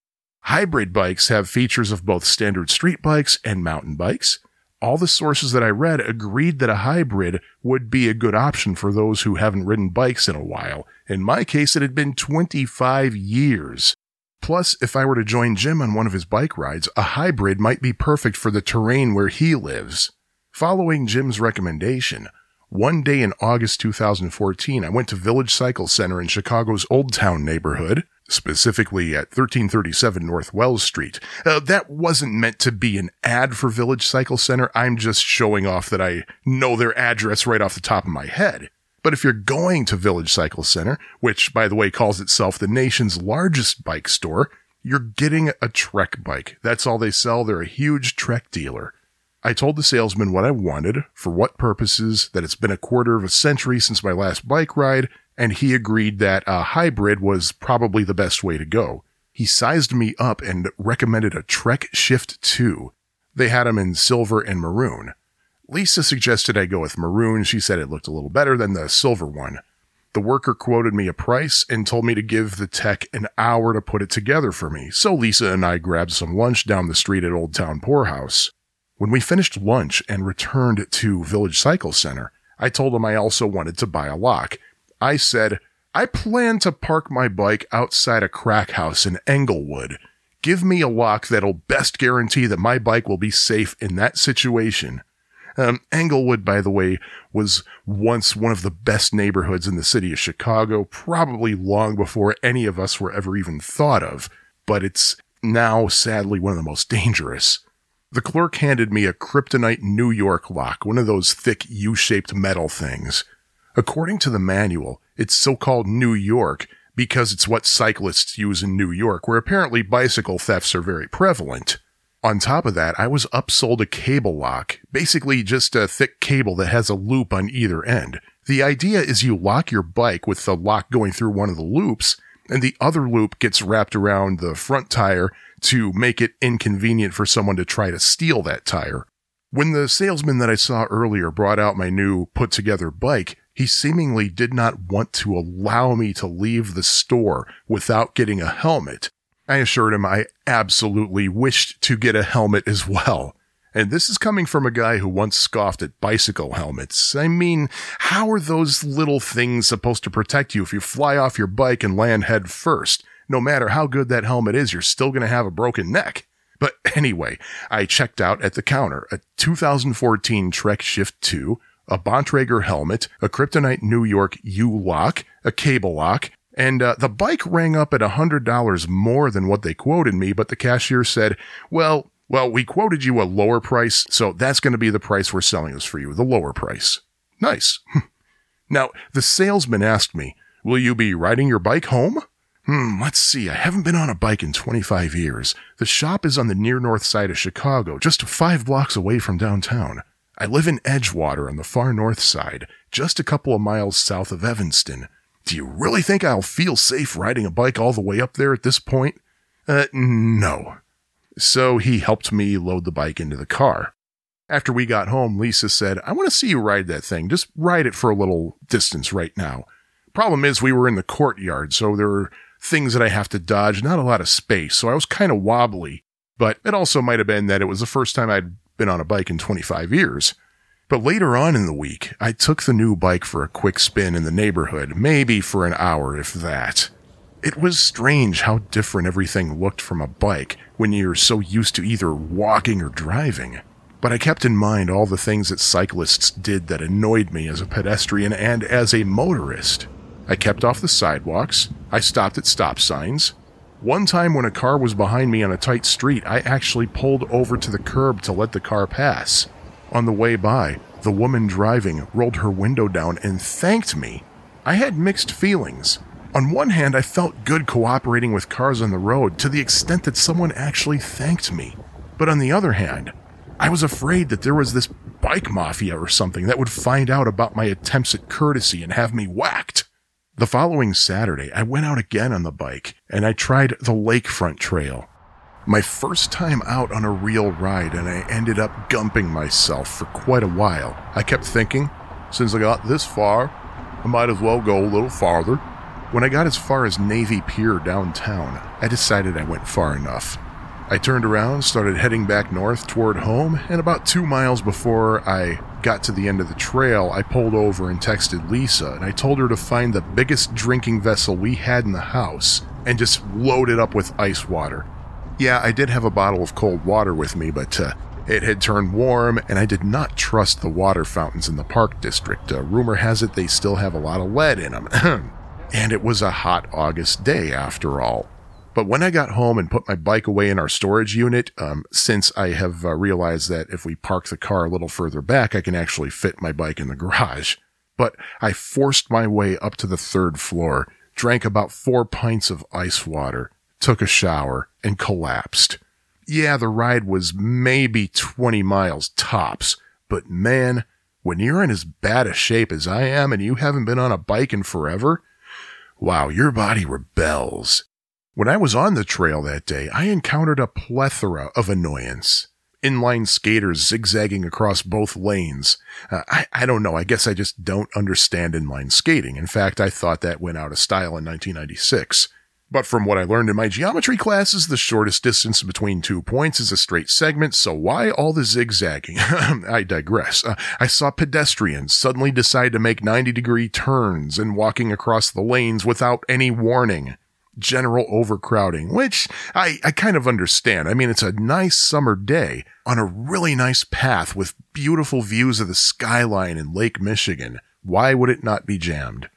Hybrid bikes have features of both standard street bikes and mountain bikes. All the sources that I read agreed that a hybrid would be a good option for those who haven't ridden bikes in a while. In my case, it had been 25 years. Plus, if I were to join Jim on one of his bike rides, a hybrid might be perfect for the terrain where he lives. Following Jim's recommendation, one day in August 2014, I went to Village Cycle Center in Chicago's Old Town neighborhood, specifically at 1337 North Wells Street. Uh, that wasn't meant to be an ad for Village Cycle Center. I'm just showing off that I know their address right off the top of my head. But if you're going to Village Cycle Center, which by the way calls itself the nation's largest bike store, you're getting a Trek bike. That's all they sell. They're a huge Trek dealer. I told the salesman what I wanted, for what purposes, that it's been a quarter of a century since my last bike ride, and he agreed that a hybrid was probably the best way to go. He sized me up and recommended a Trek Shift 2. They had them in silver and maroon. Lisa suggested I go with maroon. She said it looked a little better than the silver one. The worker quoted me a price and told me to give the tech an hour to put it together for me. So Lisa and I grabbed some lunch down the street at Old Town Pour House. When we finished lunch and returned to Village Cycle Center, I told him I also wanted to buy a lock. I said, I plan to park my bike outside a crack house in Englewood. Give me a lock that'll best guarantee that my bike will be safe in that situation. Um, Englewood, by the way, was once one of the best neighborhoods in the city of Chicago, probably long before any of us were ever even thought of, but it's now sadly one of the most dangerous. The clerk handed me a kryptonite New York lock, one of those thick U-shaped metal things. According to the manual, it's so-called New York because it's what cyclists use in New York, where apparently bicycle thefts are very prevalent. On top of that, I was upsold a cable lock, basically just a thick cable that has a loop on either end. The idea is you lock your bike with the lock going through one of the loops, and the other loop gets wrapped around the front tire to make it inconvenient for someone to try to steal that tire. When the salesman that I saw earlier brought out my new put together bike, he seemingly did not want to allow me to leave the store without getting a helmet. I assured him I absolutely wished to get a helmet as well. And this is coming from a guy who once scoffed at bicycle helmets. I mean, how are those little things supposed to protect you if you fly off your bike and land head first? No matter how good that helmet is, you're still going to have a broken neck. But anyway, I checked out at the counter a 2014 Trek Shift 2, a Bontrager helmet, a Kryptonite New York U lock, a cable lock, and uh, the bike rang up at $100 more than what they quoted me, but the cashier said, well, well, we quoted you a lower price, so that's going to be the price we're selling this for you, the lower price. Nice. now, the salesman asked me, will you be riding your bike home? Hmm, let's see. I haven't been on a bike in 25 years. The shop is on the near north side of Chicago, just five blocks away from downtown. I live in Edgewater on the far north side, just a couple of miles south of Evanston. Do you really think I'll feel safe riding a bike all the way up there at this point? Uh, no. So he helped me load the bike into the car. After we got home, Lisa said, I want to see you ride that thing. Just ride it for a little distance right now. Problem is, we were in the courtyard, so there were things that I have to dodge, not a lot of space. So I was kind of wobbly, but it also might have been that it was the first time I'd been on a bike in 25 years. But later on in the week, I took the new bike for a quick spin in the neighborhood, maybe for an hour, if that. It was strange how different everything looked from a bike when you're so used to either walking or driving. But I kept in mind all the things that cyclists did that annoyed me as a pedestrian and as a motorist. I kept off the sidewalks. I stopped at stop signs. One time when a car was behind me on a tight street, I actually pulled over to the curb to let the car pass. On the way by, the woman driving rolled her window down and thanked me. I had mixed feelings. On one hand, I felt good cooperating with cars on the road to the extent that someone actually thanked me. But on the other hand, I was afraid that there was this bike mafia or something that would find out about my attempts at courtesy and have me whacked. The following Saturday, I went out again on the bike and I tried the lakefront trail. My first time out on a real ride, and I ended up gumping myself for quite a while. I kept thinking, since I got this far, I might as well go a little farther. When I got as far as Navy Pier downtown, I decided I went far enough. I turned around, started heading back north toward home, and about two miles before I got to the end of the trail, I pulled over and texted Lisa, and I told her to find the biggest drinking vessel we had in the house and just load it up with ice water. Yeah, I did have a bottle of cold water with me, but uh, it had turned warm, and I did not trust the water fountains in the park district. Uh, rumor has it they still have a lot of lead in them. and it was a hot August day after all. But when I got home and put my bike away in our storage unit, um, since I have uh, realized that if we park the car a little further back, I can actually fit my bike in the garage. But I forced my way up to the third floor, drank about four pints of ice water, took a shower, and collapsed. Yeah, the ride was maybe 20 miles tops, but man, when you're in as bad a shape as I am and you haven't been on a bike in forever, wow, your body rebels. When I was on the trail that day, I encountered a plethora of annoyance. Inline skaters zigzagging across both lanes. Uh, I, I don't know. I guess I just don't understand inline skating. In fact, I thought that went out of style in 1996. But from what I learned in my geometry classes, the shortest distance between two points is a straight segment, so why all the zigzagging? I digress. Uh, I saw pedestrians suddenly decide to make 90 degree turns and walking across the lanes without any warning general overcrowding, which I, I kind of understand. I mean, it's a nice summer day on a really nice path with beautiful views of the skyline in Lake Michigan. Why would it not be jammed?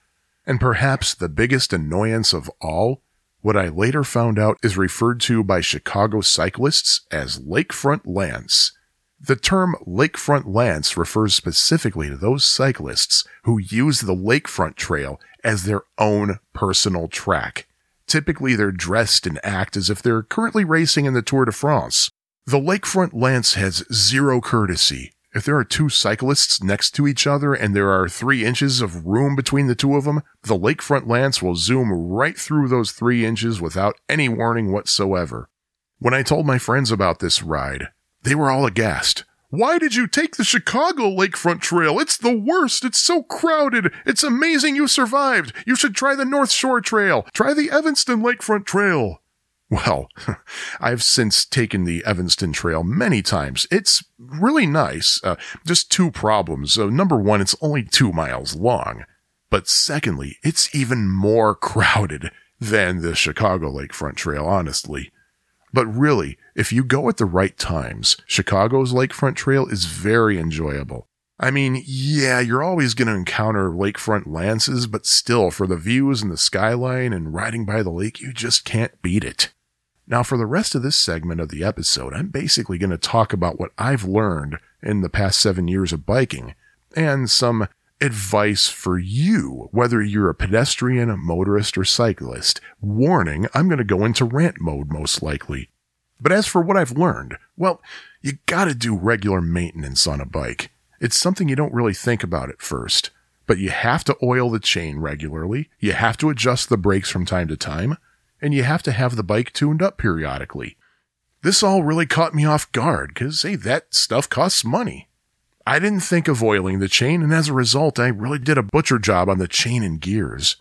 And perhaps the biggest annoyance of all, what I later found out is referred to by Chicago cyclists as lakefront lance. The term lakefront lance refers specifically to those cyclists who use the lakefront trail as their own personal track. Typically, they're dressed and act as if they're currently racing in the Tour de France. The lakefront lance has zero courtesy. If there are two cyclists next to each other and there are three inches of room between the two of them, the lakefront lance will zoom right through those three inches without any warning whatsoever. When I told my friends about this ride, they were all aghast. Why did you take the Chicago Lakefront Trail? It's the worst. It's so crowded. It's amazing you survived. You should try the North Shore Trail. Try the Evanston Lakefront Trail. Well, I've since taken the Evanston Trail many times. It's really nice. Uh, just two problems. Uh, number one, it's only two miles long. But secondly, it's even more crowded than the Chicago Lakefront Trail, honestly. But really, if you go at the right times, Chicago's Lakefront Trail is very enjoyable. I mean, yeah, you're always going to encounter lakefront lances, but still, for the views and the skyline and riding by the lake, you just can't beat it. Now, for the rest of this segment of the episode, I'm basically going to talk about what I've learned in the past seven years of biking and some advice for you, whether you're a pedestrian, motorist, or cyclist. Warning, I'm going to go into rant mode most likely. But as for what I've learned, well, you gotta do regular maintenance on a bike. It's something you don't really think about at first. But you have to oil the chain regularly, you have to adjust the brakes from time to time, and you have to have the bike tuned up periodically. This all really caught me off guard, cause hey, that stuff costs money. I didn't think of oiling the chain, and as a result, I really did a butcher job on the chain and gears.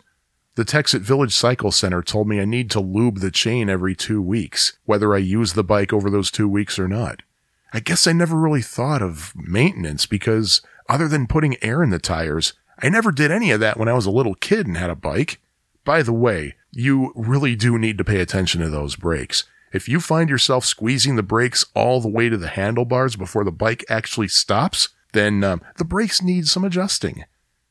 The techs at Village Cycle Center told me I need to lube the chain every two weeks, whether I use the bike over those two weeks or not. I guess I never really thought of maintenance because other than putting air in the tires, I never did any of that when I was a little kid and had a bike. By the way, you really do need to pay attention to those brakes. If you find yourself squeezing the brakes all the way to the handlebars before the bike actually stops, then um, the brakes need some adjusting.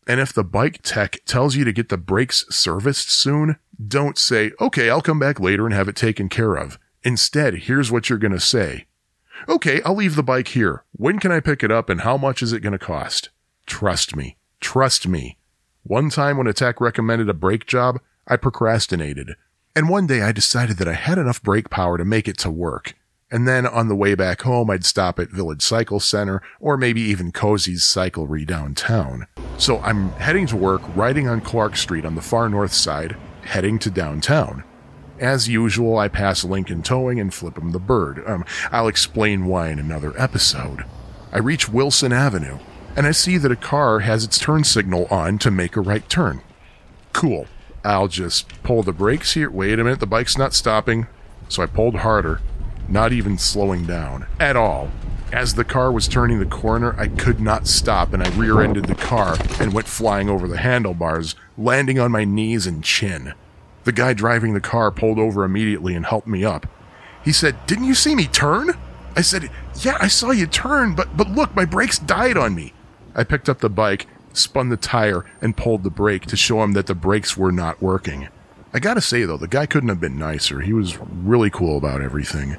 And if the bike tech tells you to get the brakes serviced soon, don't say, okay, I'll come back later and have it taken care of. Instead, here's what you're going to say. Okay, I'll leave the bike here. When can I pick it up and how much is it going to cost? Trust me. Trust me. One time when a tech recommended a brake job, I procrastinated. And one day I decided that I had enough brake power to make it to work. And then on the way back home, I'd stop at Village Cycle Center or maybe even Kozy's Cyclery downtown. So I'm heading to work, riding on Clark Street on the far north side, heading to downtown. As usual, I pass Lincoln Towing and flip him the bird. Um, I'll explain why in another episode. I reach Wilson Avenue, and I see that a car has its turn signal on to make a right turn. Cool. I'll just pull the brakes here. Wait a minute, the bike's not stopping. So I pulled harder, not even slowing down at all. As the car was turning the corner, I could not stop and I rear ended the car and went flying over the handlebars, landing on my knees and chin. The guy driving the car pulled over immediately and helped me up. He said, Didn't you see me turn? I said, Yeah, I saw you turn, but, but look, my brakes died on me. I picked up the bike spun the tire, and pulled the brake to show him that the brakes were not working. I gotta say though, the guy couldn't have been nicer. He was really cool about everything.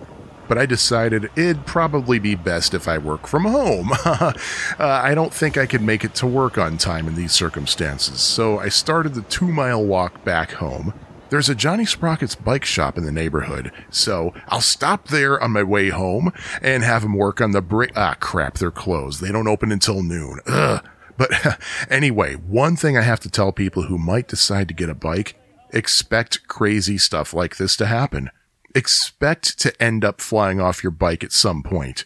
But I decided it'd probably be best if I work from home. uh, I don't think I could make it to work on time in these circumstances, so I started the two mile walk back home. There's a Johnny Sprocket's bike shop in the neighborhood, so I'll stop there on my way home and have him work on the brake. Ah, crap, they're closed. They don't open until noon. Ugh. But anyway, one thing I have to tell people who might decide to get a bike expect crazy stuff like this to happen. Expect to end up flying off your bike at some point.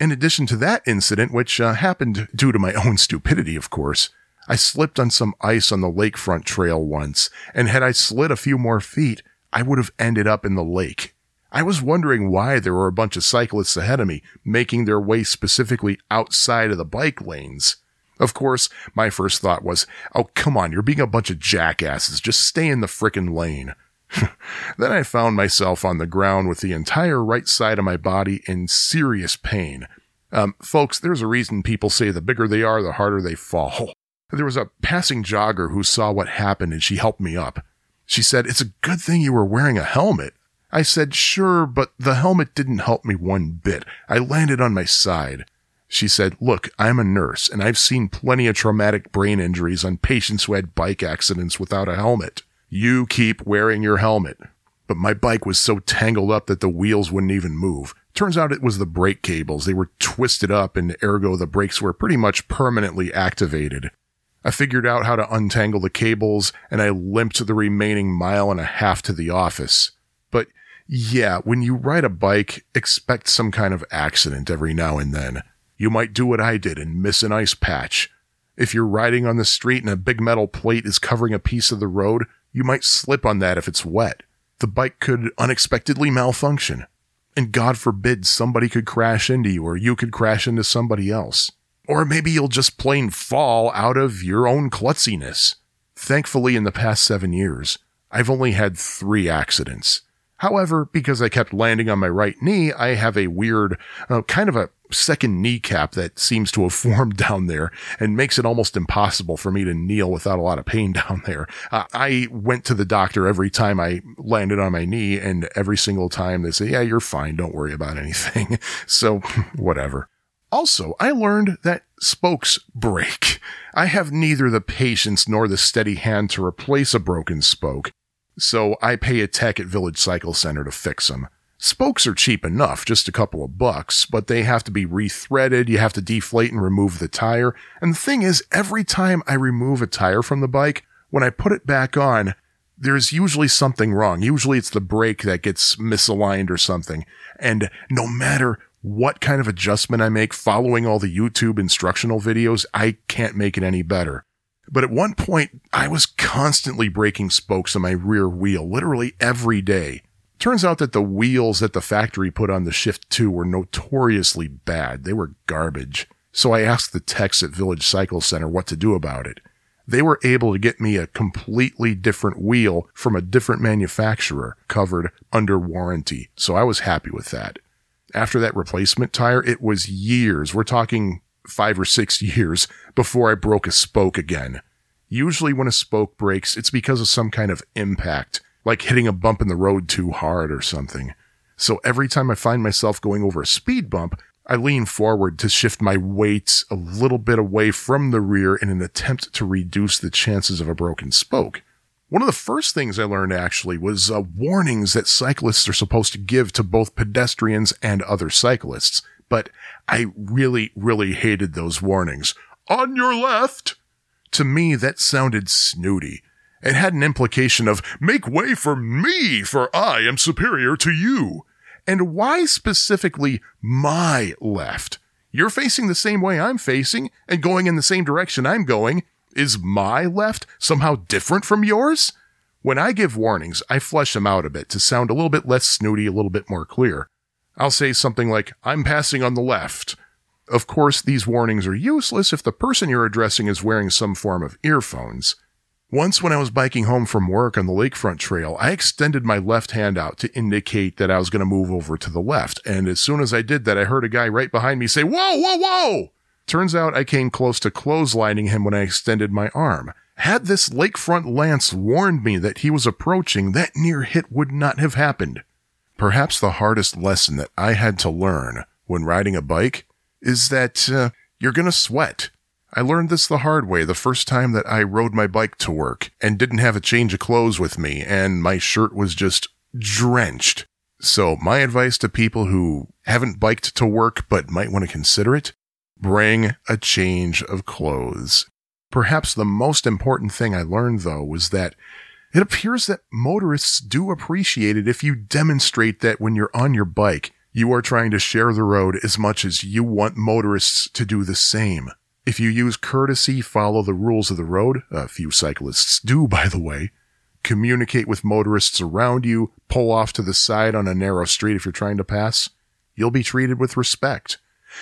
In addition to that incident, which uh, happened due to my own stupidity, of course, I slipped on some ice on the lakefront trail once, and had I slid a few more feet, I would have ended up in the lake. I was wondering why there were a bunch of cyclists ahead of me, making their way specifically outside of the bike lanes. Of course, my first thought was, oh, come on, you're being a bunch of jackasses. Just stay in the frickin' lane. then I found myself on the ground with the entire right side of my body in serious pain. Um, folks, there's a reason people say the bigger they are, the harder they fall. There was a passing jogger who saw what happened and she helped me up. She said, It's a good thing you were wearing a helmet. I said, Sure, but the helmet didn't help me one bit. I landed on my side. She said, Look, I'm a nurse and I've seen plenty of traumatic brain injuries on patients who had bike accidents without a helmet. You keep wearing your helmet. But my bike was so tangled up that the wheels wouldn't even move. Turns out it was the brake cables. They were twisted up and ergo the brakes were pretty much permanently activated. I figured out how to untangle the cables and I limped the remaining mile and a half to the office. But yeah, when you ride a bike, expect some kind of accident every now and then. You might do what I did and miss an ice patch. If you're riding on the street and a big metal plate is covering a piece of the road, you might slip on that if it's wet. The bike could unexpectedly malfunction. And God forbid somebody could crash into you or you could crash into somebody else. Or maybe you'll just plain fall out of your own klutziness. Thankfully, in the past seven years, I've only had three accidents. However, because I kept landing on my right knee, I have a weird, uh, kind of a second kneecap that seems to have formed down there and makes it almost impossible for me to kneel without a lot of pain down there. Uh, I went to the doctor every time I landed on my knee and every single time they say, yeah, you're fine. Don't worry about anything. so whatever. Also, I learned that spokes break. I have neither the patience nor the steady hand to replace a broken spoke. So I pay a tech at Village Cycle Center to fix them. Spokes are cheap enough, just a couple of bucks, but they have to be rethreaded, you have to deflate and remove the tire. And the thing is, every time I remove a tire from the bike, when I put it back on, there's usually something wrong. Usually it's the brake that gets misaligned or something. And no matter what kind of adjustment I make following all the YouTube instructional videos, I can't make it any better. But at one point, I was constantly breaking spokes on my rear wheel, literally every day. Turns out that the wheels that the factory put on the Shift 2 were notoriously bad. They were garbage. So I asked the techs at Village Cycle Center what to do about it. they were able to get me a completely different wheel from a different manufacturer covered under warranty. So I was happy with that. After that replacement tire, it was years. We're talking five or six years before I broke a spoke again. Usually when a spoke breaks, it's because of some kind of impact, like hitting a bump in the road too hard or something. So every time I find myself going over a speed bump, I lean forward to shift my weight a little bit away from the rear in an attempt to reduce the chances of a broken spoke. One of the first things I learned actually was uh, warnings that cyclists are supposed to give to both pedestrians and other cyclists. But I really, really hated those warnings. On your left! To me, that sounded snooty. It had an implication of, make way for me, for I am superior to you. And why specifically my left? You're facing the same way I'm facing and going in the same direction I'm going. Is my left somehow different from yours? When I give warnings, I flesh them out a bit to sound a little bit less snooty, a little bit more clear. I'll say something like, I'm passing on the left. Of course, these warnings are useless if the person you're addressing is wearing some form of earphones. Once when I was biking home from work on the lakefront trail, I extended my left hand out to indicate that I was going to move over to the left. And as soon as I did that, I heard a guy right behind me say, whoa, whoa, whoa! Turns out I came close to clotheslining him when I extended my arm. Had this lakefront lance warned me that he was approaching, that near hit would not have happened. Perhaps the hardest lesson that I had to learn when riding a bike is that uh, you're going to sweat. I learned this the hard way the first time that I rode my bike to work and didn't have a change of clothes with me and my shirt was just drenched. So my advice to people who haven't biked to work but might want to consider it, bring a change of clothes. Perhaps the most important thing I learned though was that it appears that motorists do appreciate it if you demonstrate that when you're on your bike, you are trying to share the road as much as you want motorists to do the same. If you use courtesy, follow the rules of the road, a few cyclists do, by the way, communicate with motorists around you, pull off to the side on a narrow street if you're trying to pass, you'll be treated with respect.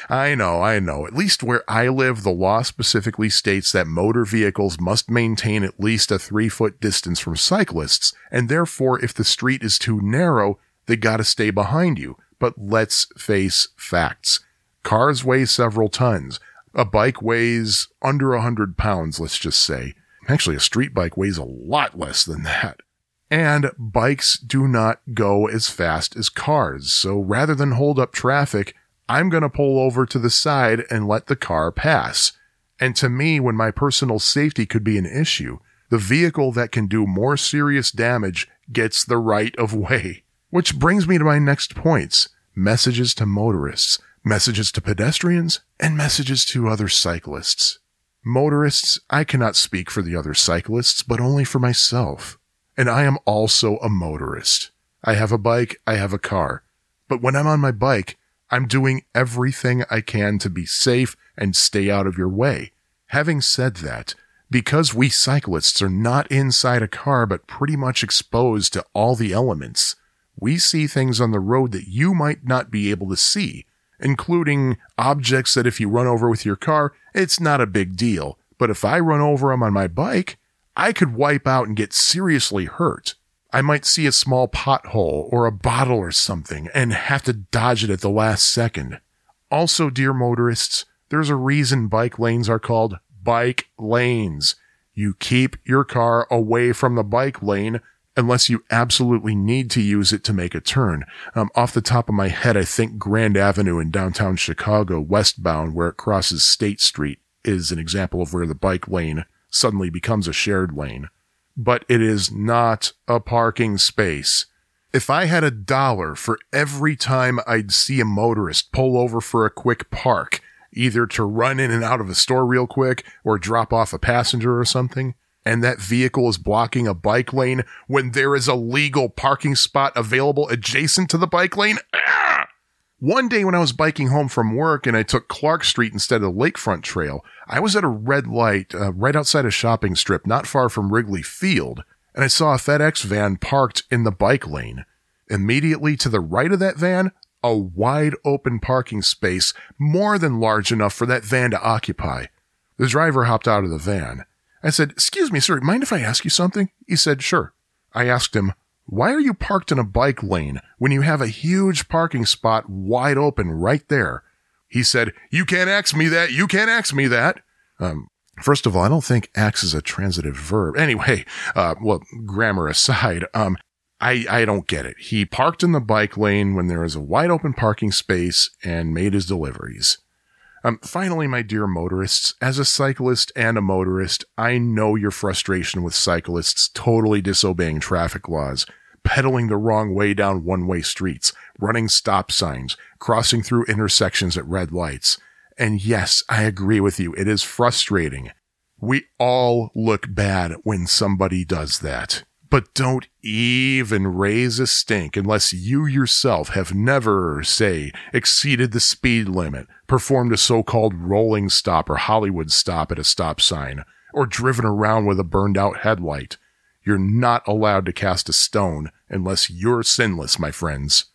I know, I know. At least where I live, the law specifically states that motor vehicles must maintain at least a three foot distance from cyclists, and therefore if the street is too narrow, they gotta stay behind you. But let's face facts. Cars weigh several tons. A bike weighs under a hundred pounds, let's just say. Actually, a street bike weighs a lot less than that. And bikes do not go as fast as cars. So rather than hold up traffic, I'm going to pull over to the side and let the car pass. And to me, when my personal safety could be an issue, the vehicle that can do more serious damage gets the right of way. Which brings me to my next points. Messages to motorists messages to pedestrians, and messages to other cyclists. Motorists, I cannot speak for the other cyclists, but only for myself. And I am also a motorist. I have a bike, I have a car. But when I'm on my bike, I'm doing everything I can to be safe and stay out of your way. Having said that, because we cyclists are not inside a car but pretty much exposed to all the elements, we see things on the road that you might not be able to see, including objects that if you run over with your car, it's not a big deal. But if I run over them on my bike, I could wipe out and get seriously hurt. I might see a small pothole or a bottle or something and have to dodge it at the last second. Also, dear motorists, there's a reason bike lanes are called bike lanes. You keep your car away from the bike lane unless you absolutely need to use it to make a turn. Um, off the top of my head, I think Grand Avenue in downtown Chicago, westbound, where it crosses State Street, is an example of where the bike lane suddenly becomes a shared lane. But it is not a parking space. If I had a dollar for every time I'd see a motorist pull over for a quick park, either to run in and out of a store real quick or drop off a passenger or something, and that vehicle is blocking a bike lane when there is a legal parking spot available adjacent to the bike lane? Ah! One day when I was biking home from work and I took Clark Street instead of the Lakefront Trail, I was at a red light uh, right outside a shopping strip not far from Wrigley Field, and I saw a FedEx van parked in the bike lane. Immediately to the right of that van, a wide open parking space more than large enough for that van to occupy. The driver hopped out of the van. I said, Excuse me, sir, mind if I ask you something? He said, Sure. I asked him, Why are you parked in a bike lane when you have a huge parking spot wide open right there? He said, You can't ask me that. You can't ask me that. Um, first of all, I don't think ax is a transitive verb. Anyway, uh, well, grammar aside, um, I, I don't get it. He parked in the bike lane when there is a wide open parking space and made his deliveries. Um, finally, my dear motorists, as a cyclist and a motorist, I know your frustration with cyclists totally disobeying traffic laws, pedaling the wrong way down one way streets, running stop signs, crossing through intersections at red lights. And yes, I agree with you. It is frustrating. We all look bad when somebody does that. But don't even raise a stink unless you yourself have never, say, exceeded the speed limit, performed a so-called rolling stop or Hollywood stop at a stop sign, or driven around with a burned out headlight. You're not allowed to cast a stone unless you're sinless, my friends.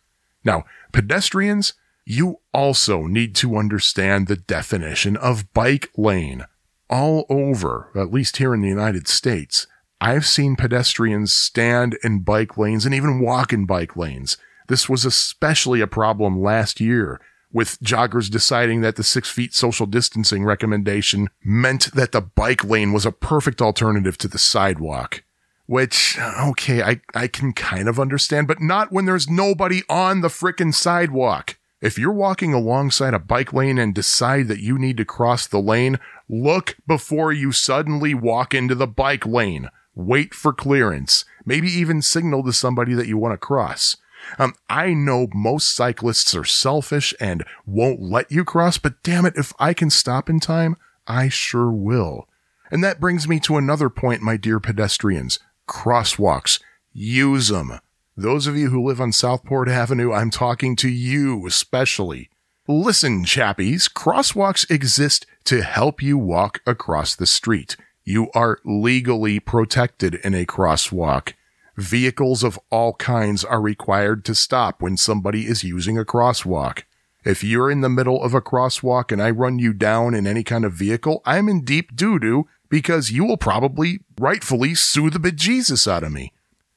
Now, pedestrians, you also need to understand the definition of bike lane. All over, at least here in the United States, I've seen pedestrians stand in bike lanes and even walk in bike lanes. This was especially a problem last year with joggers deciding that the six feet social distancing recommendation meant that the bike lane was a perfect alternative to the sidewalk. Which, okay, I, I can kind of understand, but not when there's nobody on the frickin' sidewalk. If you're walking alongside a bike lane and decide that you need to cross the lane, look before you suddenly walk into the bike lane wait for clearance, maybe even signal to somebody that you want to cross. Um, I know most cyclists are selfish and won't let you cross, but damn it, if I can stop in time, I sure will. And that brings me to another point, my dear pedestrians. Crosswalks. Use them. Those of you who live on Southport Avenue, I'm talking to you especially. Listen, chappies, crosswalks exist to help you walk across the street. You are legally protected in a crosswalk. Vehicles of all kinds are required to stop when somebody is using a crosswalk. If you're in the middle of a crosswalk and I run you down in any kind of vehicle, I'm in deep doo doo because you will probably rightfully sue the bejesus out of me.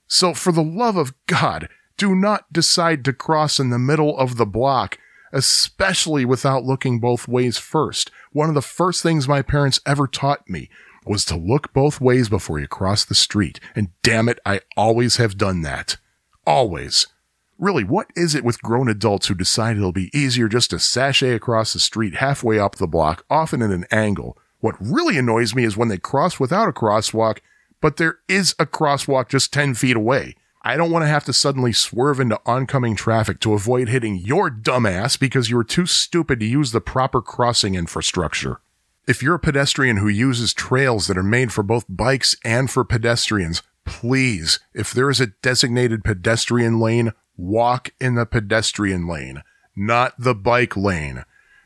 So for the love of God, do not decide to cross in the middle of the block, especially without looking both ways first. One of the first things my parents ever taught me was to look both ways before you cross the street. And damn it, I always have done that. Always. Really, what is it with grown adults who decide it'll be easier just to sashay across the street halfway up the block, often at an angle? What really annoys me is when they cross without a crosswalk, but there is a crosswalk just 10 feet away. I don't want to have to suddenly swerve into oncoming traffic to avoid hitting your dumbass because you were too stupid to use the proper crossing infrastructure. If you're a pedestrian who uses trails that are made for both bikes and for pedestrians, please, if there is a designated pedestrian lane, walk in the pedestrian lane, not the bike lane.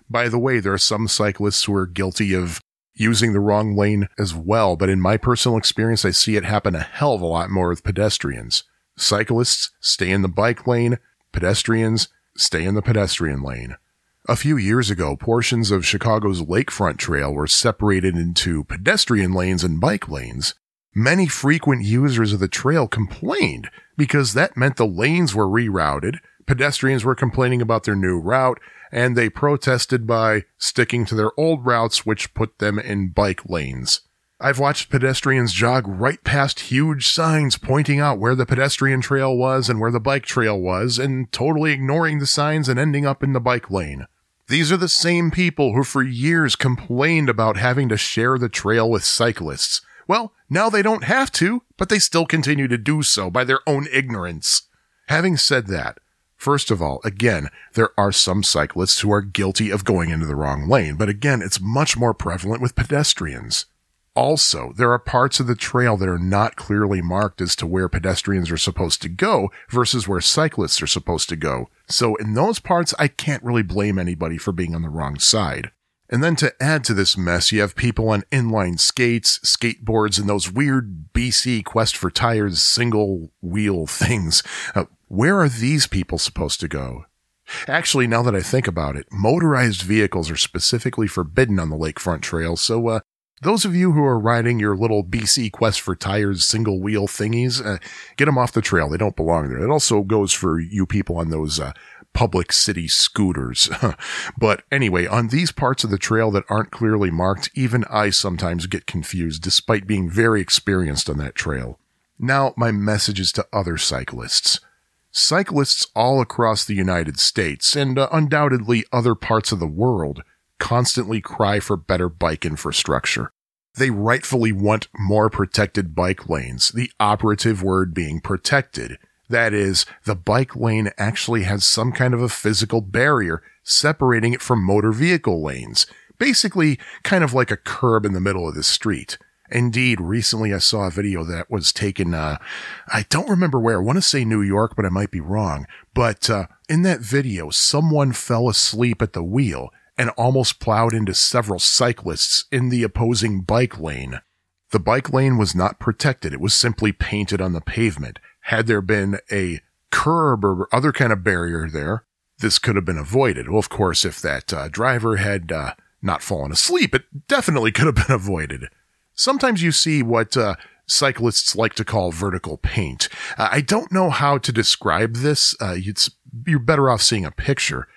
By the way, there are some cyclists who are guilty of using the wrong lane as well, but in my personal experience, I see it happen a hell of a lot more with pedestrians. Cyclists stay in the bike lane, pedestrians stay in the pedestrian lane. A few years ago, portions of Chicago's Lakefront Trail were separated into pedestrian lanes and bike lanes. Many frequent users of the trail complained because that meant the lanes were rerouted, pedestrians were complaining about their new route, and they protested by sticking to their old routes, which put them in bike lanes. I've watched pedestrians jog right past huge signs pointing out where the pedestrian trail was and where the bike trail was, and totally ignoring the signs and ending up in the bike lane. These are the same people who for years complained about having to share the trail with cyclists. Well, now they don't have to, but they still continue to do so by their own ignorance. Having said that, first of all, again, there are some cyclists who are guilty of going into the wrong lane, but again, it's much more prevalent with pedestrians. Also, there are parts of the trail that are not clearly marked as to where pedestrians are supposed to go versus where cyclists are supposed to go. So in those parts, I can't really blame anybody for being on the wrong side. And then to add to this mess, you have people on inline skates, skateboards, and those weird BC Quest for Tires single wheel things. Uh, where are these people supposed to go? Actually, now that I think about it, motorized vehicles are specifically forbidden on the lakefront trail, so uh, Those of you who are riding your little BC Quest for Tires single wheel thingies, uh, get them off the trail. They don't belong there. It also goes for you people on those uh, public city scooters. but anyway, on these parts of the trail that aren't clearly marked, even I sometimes get confused despite being very experienced on that trail. Now, my message is to other cyclists. Cyclists all across the United States and uh, undoubtedly other parts of the world constantly cry for better bike infrastructure. They rightfully want more protected bike lanes, the operative word being protected. That is, the bike lane actually has some kind of a physical barrier separating it from motor vehicle lanes. Basically, kind of like a curb in the middle of the street. Indeed, recently I saw a video that was taken, uh, I don't remember where. I want to say New York, but I might be wrong. But, uh, in that video, someone fell asleep at the wheel and almost plowed into several cyclists in the opposing bike lane. The bike lane was not protected. It was simply painted on the pavement. Had there been a curb or other kind of barrier there, this could have been avoided. Well, of course, if that uh, driver had uh, not fallen asleep, it definitely could have been avoided. Sometimes you see what uh, cyclists like to call vertical paint. Uh, I don't know how to describe this. Uh, you're better off seeing a picture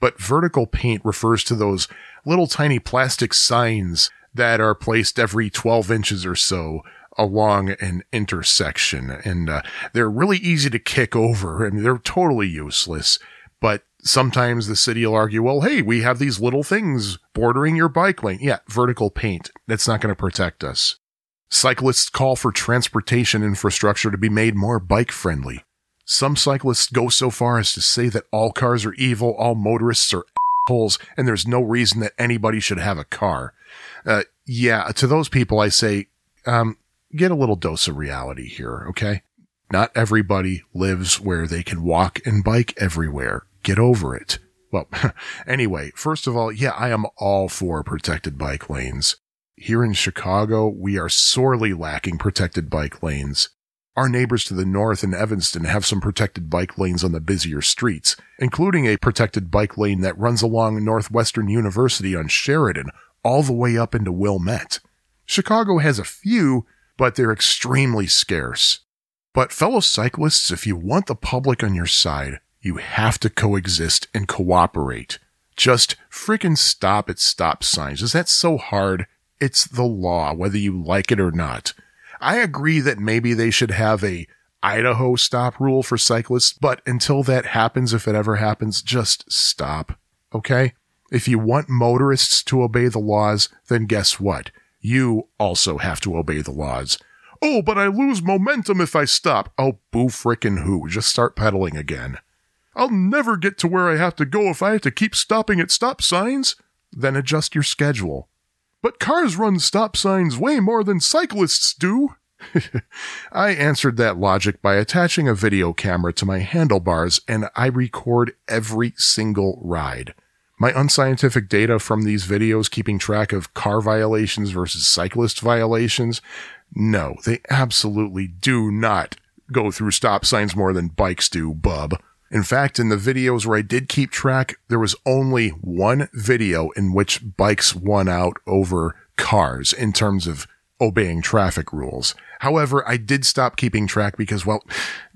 but vertical paint refers to those little tiny plastic signs that are placed every 12 inches or so along an intersection. And uh, they're really easy to kick over. Mean, they're totally useless. But sometimes the city will argue, well, hey, we have these little things bordering your bike lane. Yeah, vertical paint. That's not going to protect us. Cyclists call for transportation infrastructure to be made more bike friendly. Some cyclists go so far as to say that all cars are evil, all motorists are assholes, and there's no reason that anybody should have a car. Uh, yeah, to those people, I say, um, get a little dose of reality here, okay? Not everybody lives where they can walk and bike everywhere. Get over it. Well, anyway, first of all, yeah, I am all for protected bike lanes. Here in Chicago, we are sorely lacking protected bike lanes. Our neighbors to the north in Evanston have some protected bike lanes on the busier streets, including a protected bike lane that runs along Northwestern University on Sheridan all the way up into Wilmette. Chicago has a few, but they're extremely scarce. But fellow cyclists, if you want the public on your side, you have to coexist and cooperate. Just frickin' stop at stop signs. Is that so hard? It's the law, whether you like it or not. I agree that maybe they should have a Idaho stop rule for cyclists, but until that happens, if it ever happens, just stop. Okay? If you want motorists to obey the laws, then guess what? You also have to obey the laws. Oh, but I lose momentum if I stop. Oh, boo frickin' who. Just start pedaling again. I'll never get to where I have to go if I have to keep stopping at stop signs. Then adjust your schedule. But cars run stop signs way more than cyclists do. I answered that logic by attaching a video camera to my handlebars and I record every single ride. My unscientific data from these videos keeping track of car violations versus cyclist violations? No, they absolutely do not go through stop signs more than bikes do, bub. In fact, in the videos where I did keep track, there was only one video in which bikes won out over cars in terms of obeying traffic rules. However, I did stop keeping track because, well,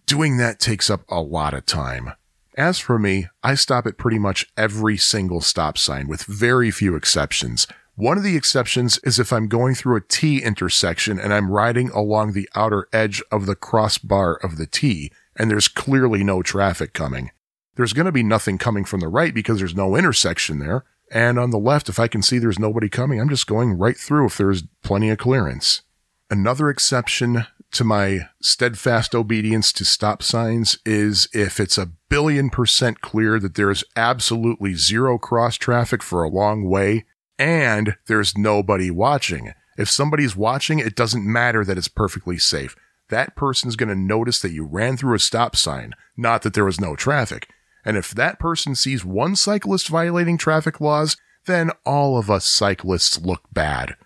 doing that takes up a lot of time. As for me, I stop at pretty much every single stop sign with very few exceptions. One of the exceptions is if I'm going through a T intersection and I'm riding along the outer edge of the crossbar of the T and there's clearly no traffic coming. There's going to be nothing coming from the right because there's no intersection there. And on the left, if I can see there's nobody coming, I'm just going right through if there's plenty of clearance. Another exception to my steadfast obedience to stop signs is if it's a billion percent clear that there is absolutely zero cross traffic for a long way and there's nobody watching. If somebody's watching, it doesn't matter that it's perfectly safe that person's going to notice that you ran through a stop sign, not that there was no traffic. And if that person sees one cyclist violating traffic laws, then all of us cyclists look bad.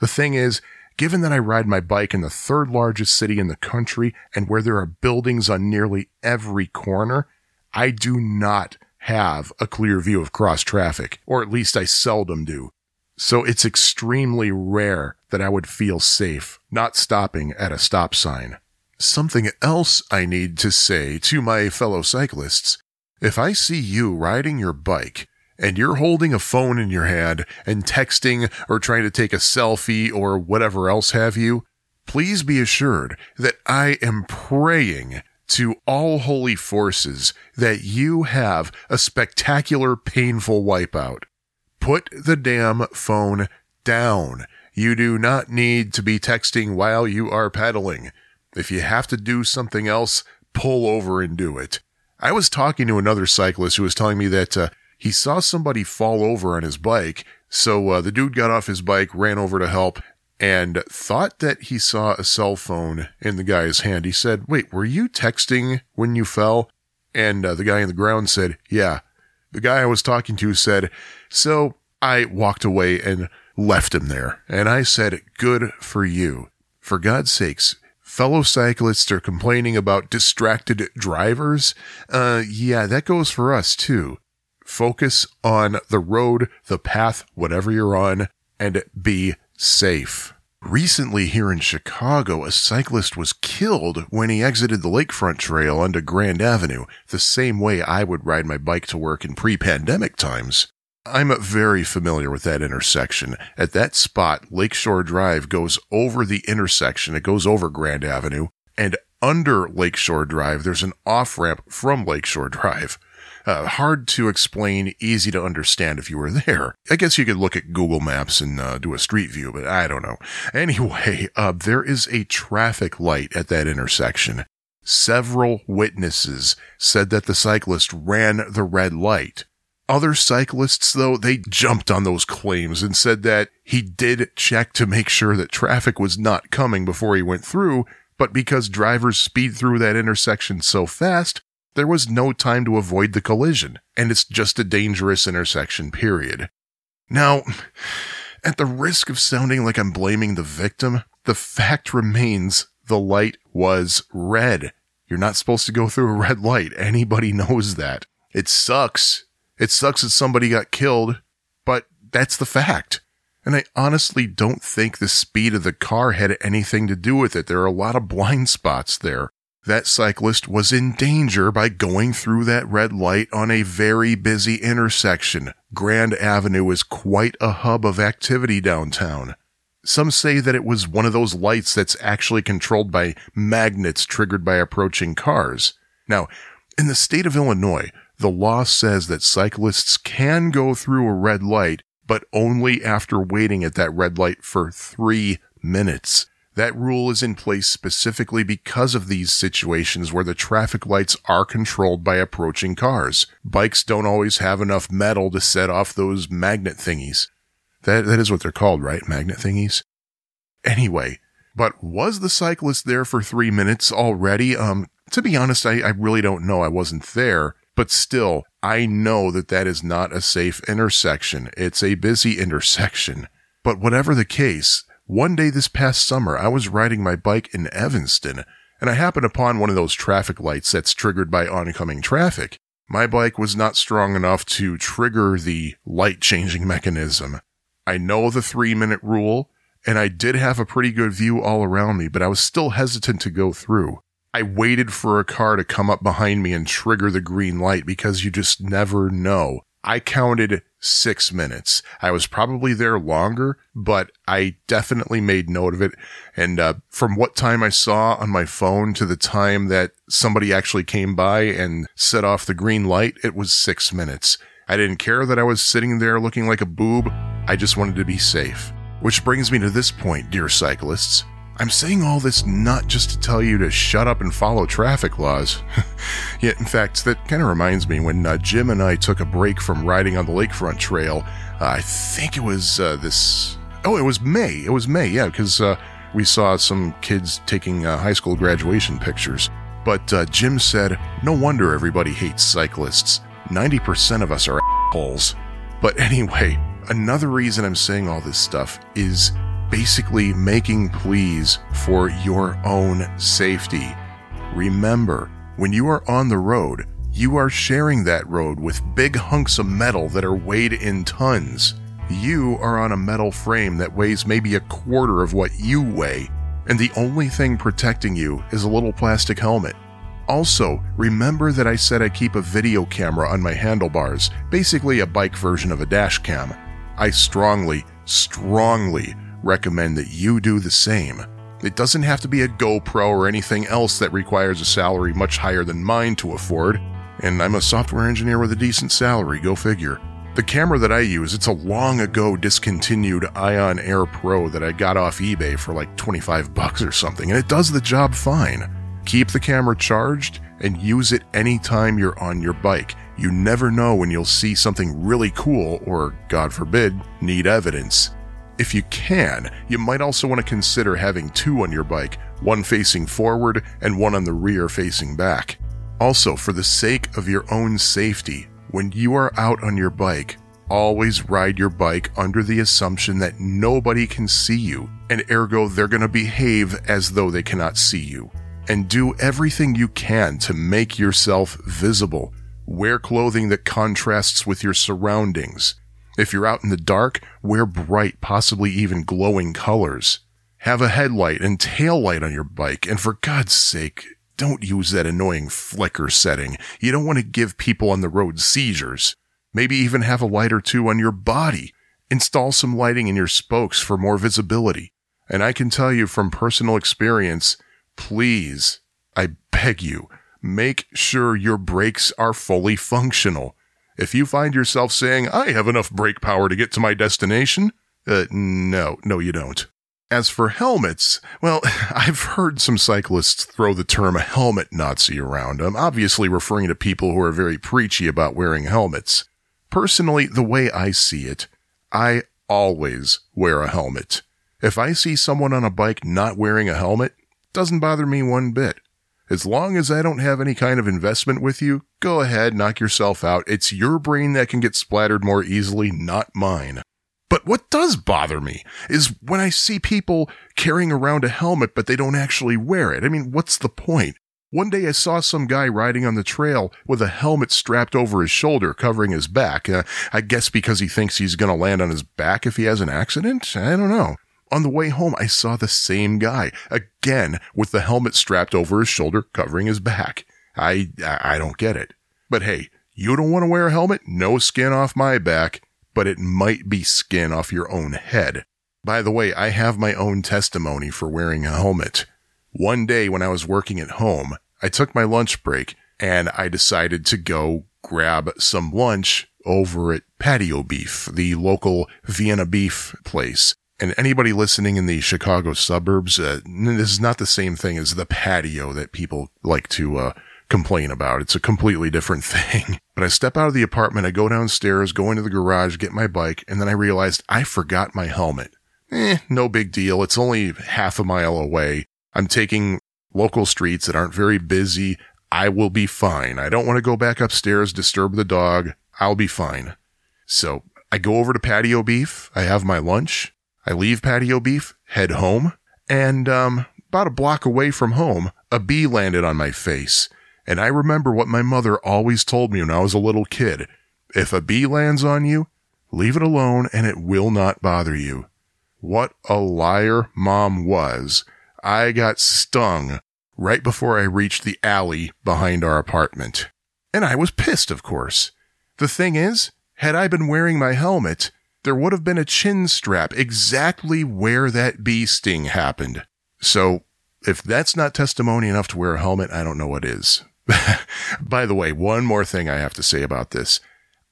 The thing is, given that I ride my bike in the third largest city in the country and where there are buildings on nearly every corner, I do not have a clear view of cross traffic, or at least I seldom do. So it's extremely rare that I would feel safe not stopping at a stop sign. Something else I need to say to my fellow cyclists. If I see you riding your bike and you're holding a phone in your hand and texting or trying to take a selfie or whatever else have you, please be assured that I am praying to all holy forces that you have a spectacular, painful wipeout. Put the damn phone down. You do not need to be texting while you are pedaling. If you have to do something else, pull over and do it. I was talking to another cyclist who was telling me that uh, he saw somebody fall over on his bike. So uh, the dude got off his bike, ran over to help, and thought that he saw a cell phone in the guy's hand. He said, Wait, were you texting when you fell? And uh, the guy in the ground said, Yeah. The guy I was talking to said, So I walked away and left him there. And I said, Good for you. For God's sakes, fellow cyclists are complaining about distracted drivers. Uh, yeah, that goes for us too. Focus on the road, the path, whatever you're on, and be safe. Recently, here in Chicago, a cyclist was killed when he exited the lakefront trail onto Grand Avenue, the same way I would ride my bike to work in pre pandemic times. I'm very familiar with that intersection. At that spot, Lakeshore Drive goes over the intersection, it goes over Grand Avenue, and under Lakeshore Drive, there's an off ramp from Lakeshore Drive. Uh, hard to explain, easy to understand if you were there. I guess you could look at Google Maps and uh, do a street view, but I don't know. Anyway, uh, there is a traffic light at that intersection. Several witnesses said that the cyclist ran the red light. Other cyclists, though, they jumped on those claims and said that he did check to make sure that traffic was not coming before he went through, but because drivers speed through that intersection so fast, there was no time to avoid the collision, and it's just a dangerous intersection, period. Now, at the risk of sounding like I'm blaming the victim, the fact remains the light was red. You're not supposed to go through a red light. Anybody knows that. It sucks. It sucks that somebody got killed, but that's the fact. And I honestly don't think the speed of the car had anything to do with it. There are a lot of blind spots there that cyclist was in danger by going through that red light on a very busy intersection. Grand Avenue is quite a hub of activity downtown. Some say that it was one of those lights that's actually controlled by magnets triggered by approaching cars. Now, in the state of Illinois, the law says that cyclists can go through a red light, but only after waiting at that red light for three minutes. That rule is in place specifically because of these situations where the traffic lights are controlled by approaching cars. Bikes don't always have enough metal to set off those magnet thingies. That, that is what they're called, right? Magnet thingies? Anyway, but was the cyclist there for three minutes already? Um, to be honest, I, I really don't know. I wasn't there, but still, I know that that is not a safe intersection. It's a busy intersection. But whatever the case, one day this past summer, I was riding my bike in Evanston, and I happened upon one of those traffic lights that's triggered by oncoming traffic. My bike was not strong enough to trigger the light changing mechanism. I know the three minute rule, and I did have a pretty good view all around me, but I was still hesitant to go through. I waited for a car to come up behind me and trigger the green light because you just never know. I counted six minutes. I was probably there longer, but I definitely made note of it. And uh, from what time I saw on my phone to the time that somebody actually came by and set off the green light, it was six minutes. I didn't care that I was sitting there looking like a boob. I just wanted to be safe. Which brings me to this point, dear cyclists. I'm saying all this not just to tell you to shut up and follow traffic laws. Yet, in fact, that kind of reminds me when uh, Jim and I took a break from riding on the lakefront trail. Uh, I think it was uh, this. Oh, it was May. It was May, yeah, because uh, we saw some kids taking uh, high school graduation pictures. But uh, Jim said, No wonder everybody hates cyclists. 90% of us are assholes. But anyway, another reason I'm saying all this stuff is basically making pleas for your own safety. Remember, when you are on the road, you are sharing that road with big hunks of metal that are weighed in tons. You are on a metal frame that weighs maybe a quarter of what you weigh, and the only thing protecting you is a little plastic helmet. Also, remember that I said I keep a video camera on my handlebars, basically a bike version of a dash cam. I strongly, strongly recommend that you do the same. It doesn't have to be a GoPro or anything else that requires a salary much higher than mine to afford, and I'm a software engineer with a decent salary, go figure. The camera that I use, it's a long ago discontinued Ion Air Pro that I got off eBay for like 25 bucks or something, and it does the job fine. Keep the camera charged and use it anytime you're on your bike. You never know when you'll see something really cool or, God forbid, need evidence. If you can, you might also want to consider having two on your bike, one facing forward and one on the rear facing back. Also, for the sake of your own safety, when you are out on your bike, always ride your bike under the assumption that nobody can see you, and ergo they're going to behave as though they cannot see you and do everything you can to make yourself visible. Wear clothing that contrasts with your surroundings. If you're out in the dark, wear bright, possibly even glowing colors. Have a headlight and tail light on your bike, and for God's sake, don't use that annoying flicker setting. You don't want to give people on the road seizures. Maybe even have a light or two on your body. Install some lighting in your spokes for more visibility. And I can tell you from personal experience, please, I beg you, make sure your brakes are fully functional. If you find yourself saying, I have enough brake power to get to my destination, uh, no, no, you don't. As for helmets, well, I've heard some cyclists throw the term helmet Nazi around. I'm obviously referring to people who are very preachy about wearing helmets. Personally, the way I see it, I always wear a helmet. If I see someone on a bike not wearing a helmet, doesn't bother me one bit. As long as I don't have any kind of investment with you, go ahead, knock yourself out. It's your brain that can get splattered more easily, not mine. But what does bother me is when I see people carrying around a helmet, but they don't actually wear it. I mean, what's the point? One day I saw some guy riding on the trail with a helmet strapped over his shoulder, covering his back. Uh, I guess because he thinks he's going to land on his back if he has an accident? I don't know. On the way home, I saw the same guy, again, with the helmet strapped over his shoulder, covering his back. I, I don't get it. But hey, you don't want to wear a helmet? No skin off my back, but it might be skin off your own head. By the way, I have my own testimony for wearing a helmet. One day when I was working at home, I took my lunch break and I decided to go grab some lunch over at Patio Beef, the local Vienna beef place. And anybody listening in the Chicago suburbs, uh, this is not the same thing as the patio that people like to uh, complain about. It's a completely different thing. But I step out of the apartment, I go downstairs, go into the garage, get my bike, and then I realized I forgot my helmet. Eh, no big deal. It's only half a mile away. I'm taking local streets that aren't very busy. I will be fine. I don't want to go back upstairs, disturb the dog. I'll be fine. So I go over to patio beef. I have my lunch. I leave patio beef, head home, and um, about a block away from home, a bee landed on my face. And I remember what my mother always told me when I was a little kid. If a bee lands on you, leave it alone and it will not bother you. What a liar mom was. I got stung right before I reached the alley behind our apartment. And I was pissed, of course. The thing is, had I been wearing my helmet, there would have been a chin strap exactly where that bee sting happened. So, if that's not testimony enough to wear a helmet, I don't know what is. By the way, one more thing I have to say about this.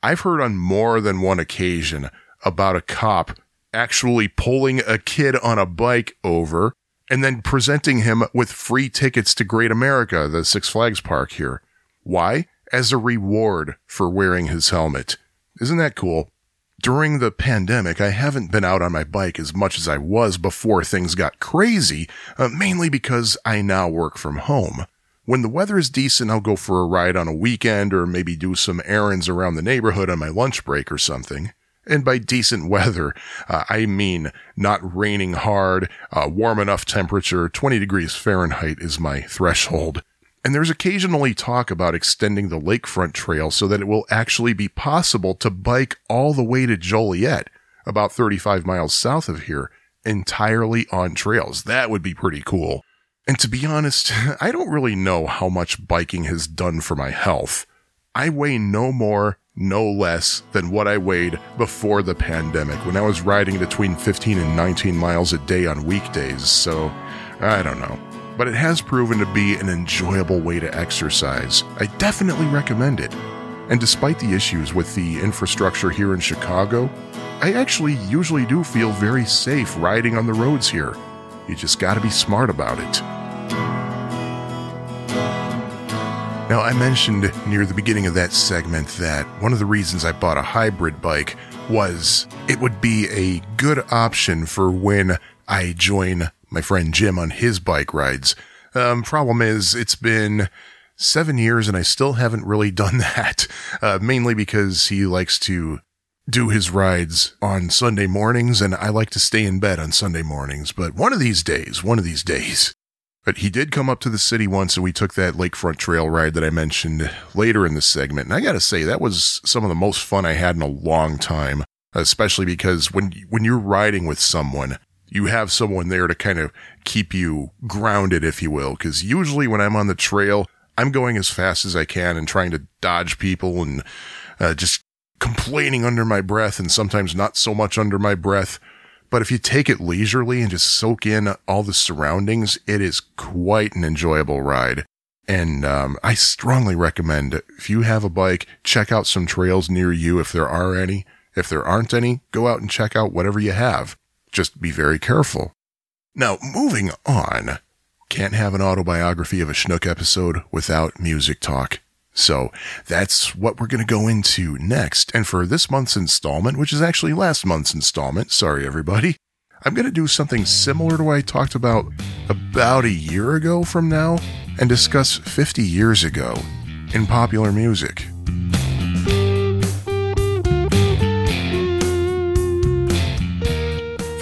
I've heard on more than one occasion about a cop actually pulling a kid on a bike over and then presenting him with free tickets to Great America, the Six Flags park here. Why? As a reward for wearing his helmet. Isn't that cool? During the pandemic, I haven't been out on my bike as much as I was before things got crazy, uh, mainly because I now work from home. When the weather is decent, I'll go for a ride on a weekend or maybe do some errands around the neighborhood on my lunch break or something. And by decent weather, uh, I mean not raining hard, uh, warm enough temperature, 20 degrees Fahrenheit is my threshold. And there's occasionally talk about extending the lakefront trail so that it will actually be possible to bike all the way to Joliet. about 35 miles south of here, entirely on trails. That would be pretty cool. And to be honest, I don't really know how much biking has done for my health. I weigh no more, no less than what I weighed before the pandemic when I was riding between 15 and 19 miles a day on weekdays, so I don't know. But it has proven to be an enjoyable way to exercise. I definitely recommend it. And despite the issues with the infrastructure here in Chicago, I actually usually do feel very safe riding on the roads here. You just gotta be smart about it. Now, I mentioned near the beginning of that segment that one of the reasons I bought a hybrid bike was it would be a good option for when I join my friend Jim on his bike rides. Um, problem is, it's been seven years and I still haven't really done that, uh, mainly because he likes to do his rides on Sunday mornings and I like to stay in bed on Sunday mornings. But one of these days, one of these days, but he did come up to the city once and we took that lakefront trail ride that I mentioned later in the segment. And I gotta say, that was some of the most fun I had in a long time, especially because when, when you're riding with someone, you have someone there to kind of keep you grounded, if you will. Cause usually when I'm on the trail, I'm going as fast as I can and trying to dodge people and uh, just complaining under my breath and sometimes not so much under my breath. But if you take it leisurely and just soak in all the surroundings, it is quite an enjoyable ride. And um, I strongly recommend if you have a bike, check out some trails near you if there are any. If there aren't any, go out and check out whatever you have. Just be very careful. Now, moving on. Can't have an autobiography of a Schnook episode without music talk. So that's what we're going to go into next. And for this month's installment, which is actually last month's installment, sorry everybody, I'm going to do something similar to what I talked about about a year ago from now and discuss 50 years ago in popular music.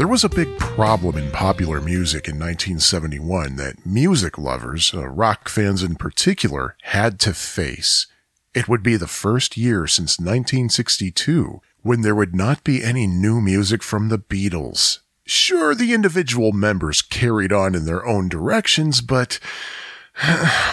There was a big problem in popular music in 1971 that music lovers, uh, rock fans in particular, had to face. It would be the first year since 1962 when there would not be any new music from the Beatles. Sure, the individual members carried on in their own directions, but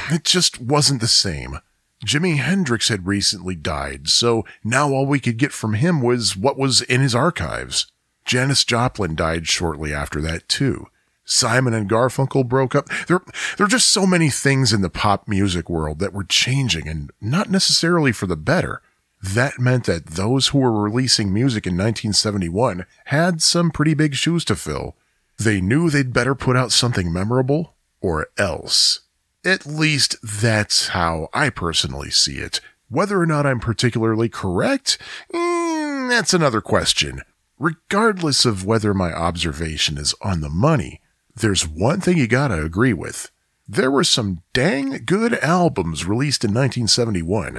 it just wasn't the same. Jimi Hendrix had recently died, so now all we could get from him was what was in his archives. Janis Joplin died shortly after that too. Simon and Garfunkel broke up. There, there are just so many things in the pop music world that were changing and not necessarily for the better. That meant that those who were releasing music in 1971 had some pretty big shoes to fill. They knew they'd better put out something memorable or else. At least that's how I personally see it. Whether or not I'm particularly correct, mm, that's another question. Regardless of whether my observation is on the money, there's one thing you gotta agree with. There were some dang good albums released in 1971.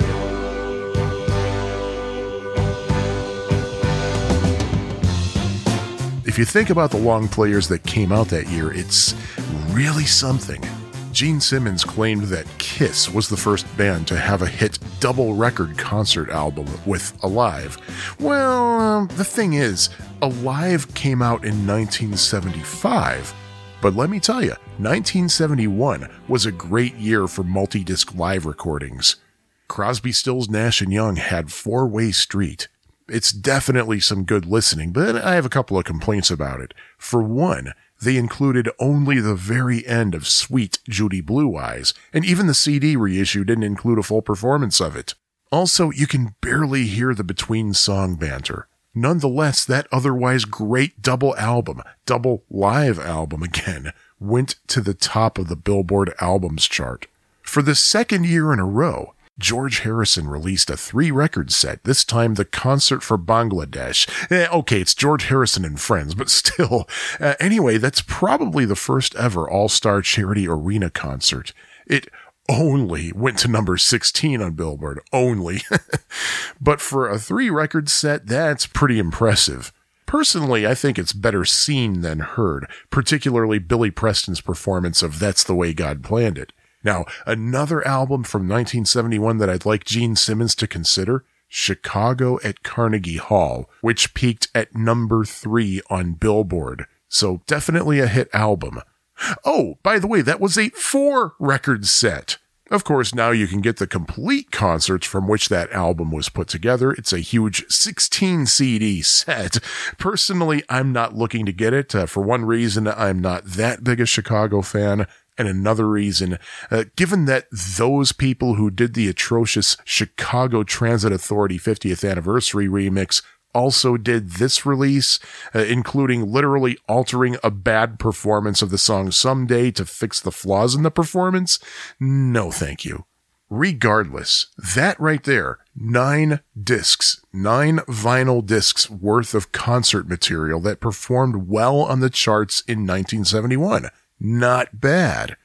If you think about the long players that came out that year, it's really something. Gene Simmons claimed that Kiss was the first band to have a hit double record concert album with Alive. Well, um, the thing is, Alive came out in 1975. But let me tell you, 1971 was a great year for multi disc live recordings. Crosby, Stills, Nash, and Young had Four Way Street. It's definitely some good listening, but I have a couple of complaints about it. For one, they included only the very end of Sweet Judy Blue Eyes, and even the CD reissue didn't include a full performance of it. Also, you can barely hear the between song banter. Nonetheless, that otherwise great double album, double live album again, went to the top of the Billboard albums chart. For the second year in a row, George Harrison released a three record set, this time the concert for Bangladesh. Eh, okay, it's George Harrison and friends, but still. Uh, anyway, that's probably the first ever all star charity arena concert. It only went to number 16 on Billboard. Only. but for a three record set, that's pretty impressive. Personally, I think it's better seen than heard, particularly Billy Preston's performance of That's the Way God Planned It. Now, another album from 1971 that I'd like Gene Simmons to consider Chicago at Carnegie Hall, which peaked at number three on Billboard. So definitely a hit album. Oh, by the way, that was a four record set. Of course, now you can get the complete concerts from which that album was put together. It's a huge 16 CD set. Personally, I'm not looking to get it. Uh, for one reason, I'm not that big a Chicago fan. And another reason, uh, given that those people who did the atrocious Chicago Transit Authority 50th anniversary remix also did this release, uh, including literally altering a bad performance of the song Someday to fix the flaws in the performance? No, thank you. Regardless, that right there, nine discs, nine vinyl discs worth of concert material that performed well on the charts in 1971. Not bad.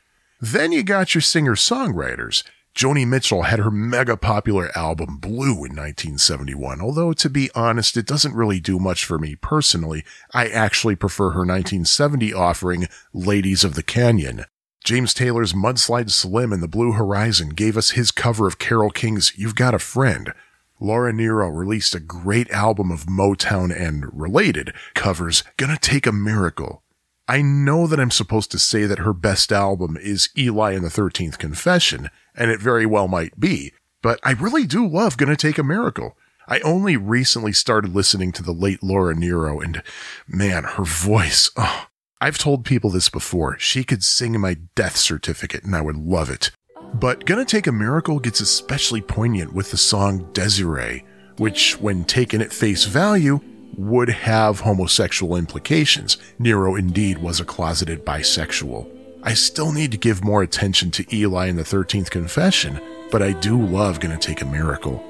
Then you got your singer songwriters. Joni Mitchell had her mega popular album Blue in 1971, although to be honest, it doesn't really do much for me personally. I actually prefer her 1970 offering Ladies of the Canyon. James Taylor's Mudslide Slim and the Blue Horizon gave us his cover of Carole King's You've Got a Friend. Laura Nyro released a great album of Motown and related covers, Gonna Take a Miracle. I know that I'm supposed to say that her best album is Eli and the 13th Confession, and it very well might be, but I really do love Gonna Take a Miracle. I only recently started listening to the late Laura Nyro, and man, her voice, oh, I've told people this before. She could sing my death certificate, and I would love it. But Gonna Take a Miracle gets especially poignant with the song Desiree, which, when taken at face value, would have homosexual implications. Nyro indeed was a closeted bisexual. I still need to give more attention to Eli in the 13th Confession, but I do love Gonna Take a Miracle.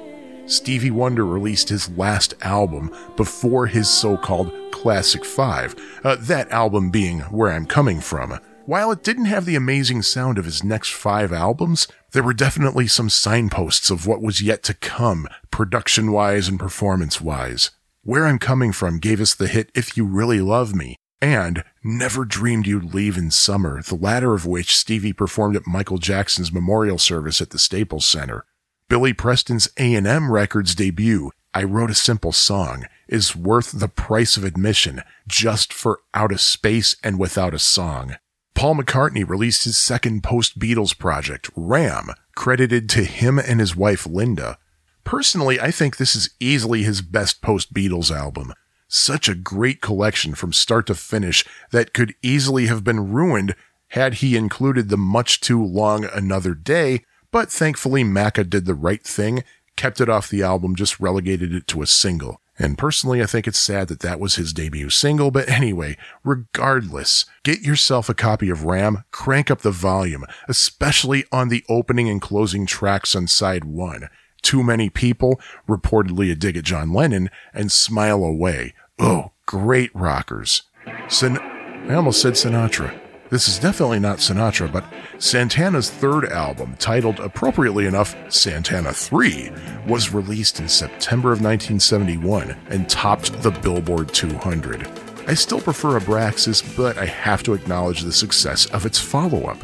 Stevie Wonder released his last album before his so called Classic Five, uh, that album being Where I'm Coming From. While it didn't have the amazing sound of his next five albums, there were definitely some signposts of what was yet to come, production wise and performance wise. Where I'm Coming From gave us the hit If You Really Love Me, and Never Dreamed You'd Leave in Summer, the latter of which Stevie performed at Michael Jackson's memorial service at the Staples Center. Billy Preston's A&M Records debut, I Wrote a Simple Song, is worth the price of admission just for Out of Space and Without a Song. Paul McCartney released his second post-Beatles project, Ram, credited to him and his wife Linda. Personally, I think this is easily his best post Beatles album. Such a great collection from start to finish that could easily have been ruined had he included the much too long Another Day, but thankfully Macca did the right thing, kept it off the album, just relegated it to a single. And personally, I think it's sad that that was his debut single, but anyway, regardless, get yourself a copy of Ram, crank up the volume, especially on the opening and closing tracks on side one. Too Many People, reportedly a dig at John Lennon, and Smile Away. Oh, great rockers. Sin- I almost said Sinatra. This is definitely not Sinatra, but Santana's third album, titled appropriately enough Santana 3, was released in September of 1971 and topped the Billboard 200. I still prefer Abraxas, but I have to acknowledge the success of its follow up.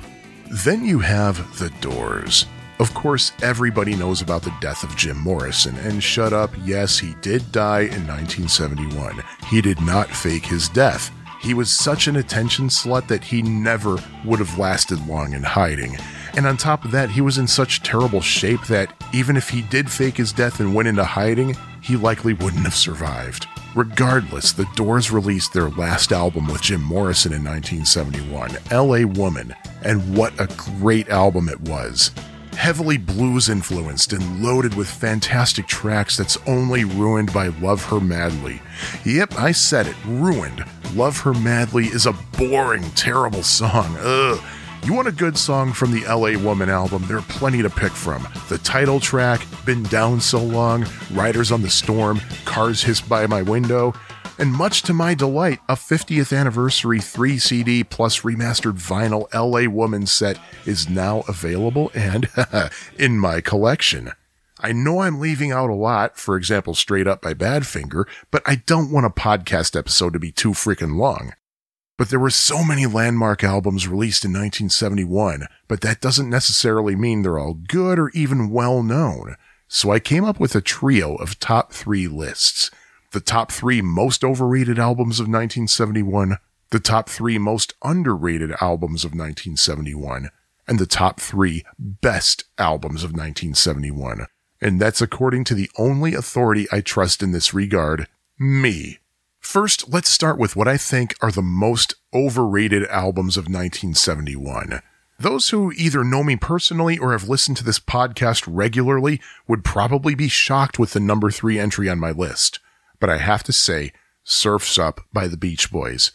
Then you have The Doors. Of course, everybody knows about the death of Jim Morrison, and shut up, yes, he did die in 1971. He did not fake his death. He was such an attention slut that he never would have lasted long in hiding. And on top of that, he was in such terrible shape that even if he did fake his death and went into hiding, he likely wouldn't have survived. Regardless, the Doors released their last album with Jim Morrison in 1971, LA Woman, and what a great album it was heavily blues influenced and loaded with fantastic tracks that's only ruined by Love Her Madly. Yep, I said it, ruined. Love Her Madly is a boring, terrible song. Ugh. You want a good song from the LA Woman album? There are plenty to pick from. The title track, Been Down So Long, Riders on the Storm, Cars Hiss By My Window, and much to my delight, a 50th anniversary 3 CD plus remastered vinyl LA Woman set is now available and in my collection. I know I'm leaving out a lot, for example, Straight Up by Badfinger, but I don't want a podcast episode to be too freaking long. But there were so many landmark albums released in 1971, but that doesn't necessarily mean they're all good or even well known. So I came up with a trio of top three lists. The top three most overrated albums of 1971, the top three most underrated albums of 1971, and the top three best albums of 1971. And that's according to the only authority I trust in this regard, me. First, let's start with what I think are the most overrated albums of 1971. Those who either know me personally or have listened to this podcast regularly would probably be shocked with the number three entry on my list. But I have to say, Surf's Up by the Beach Boys.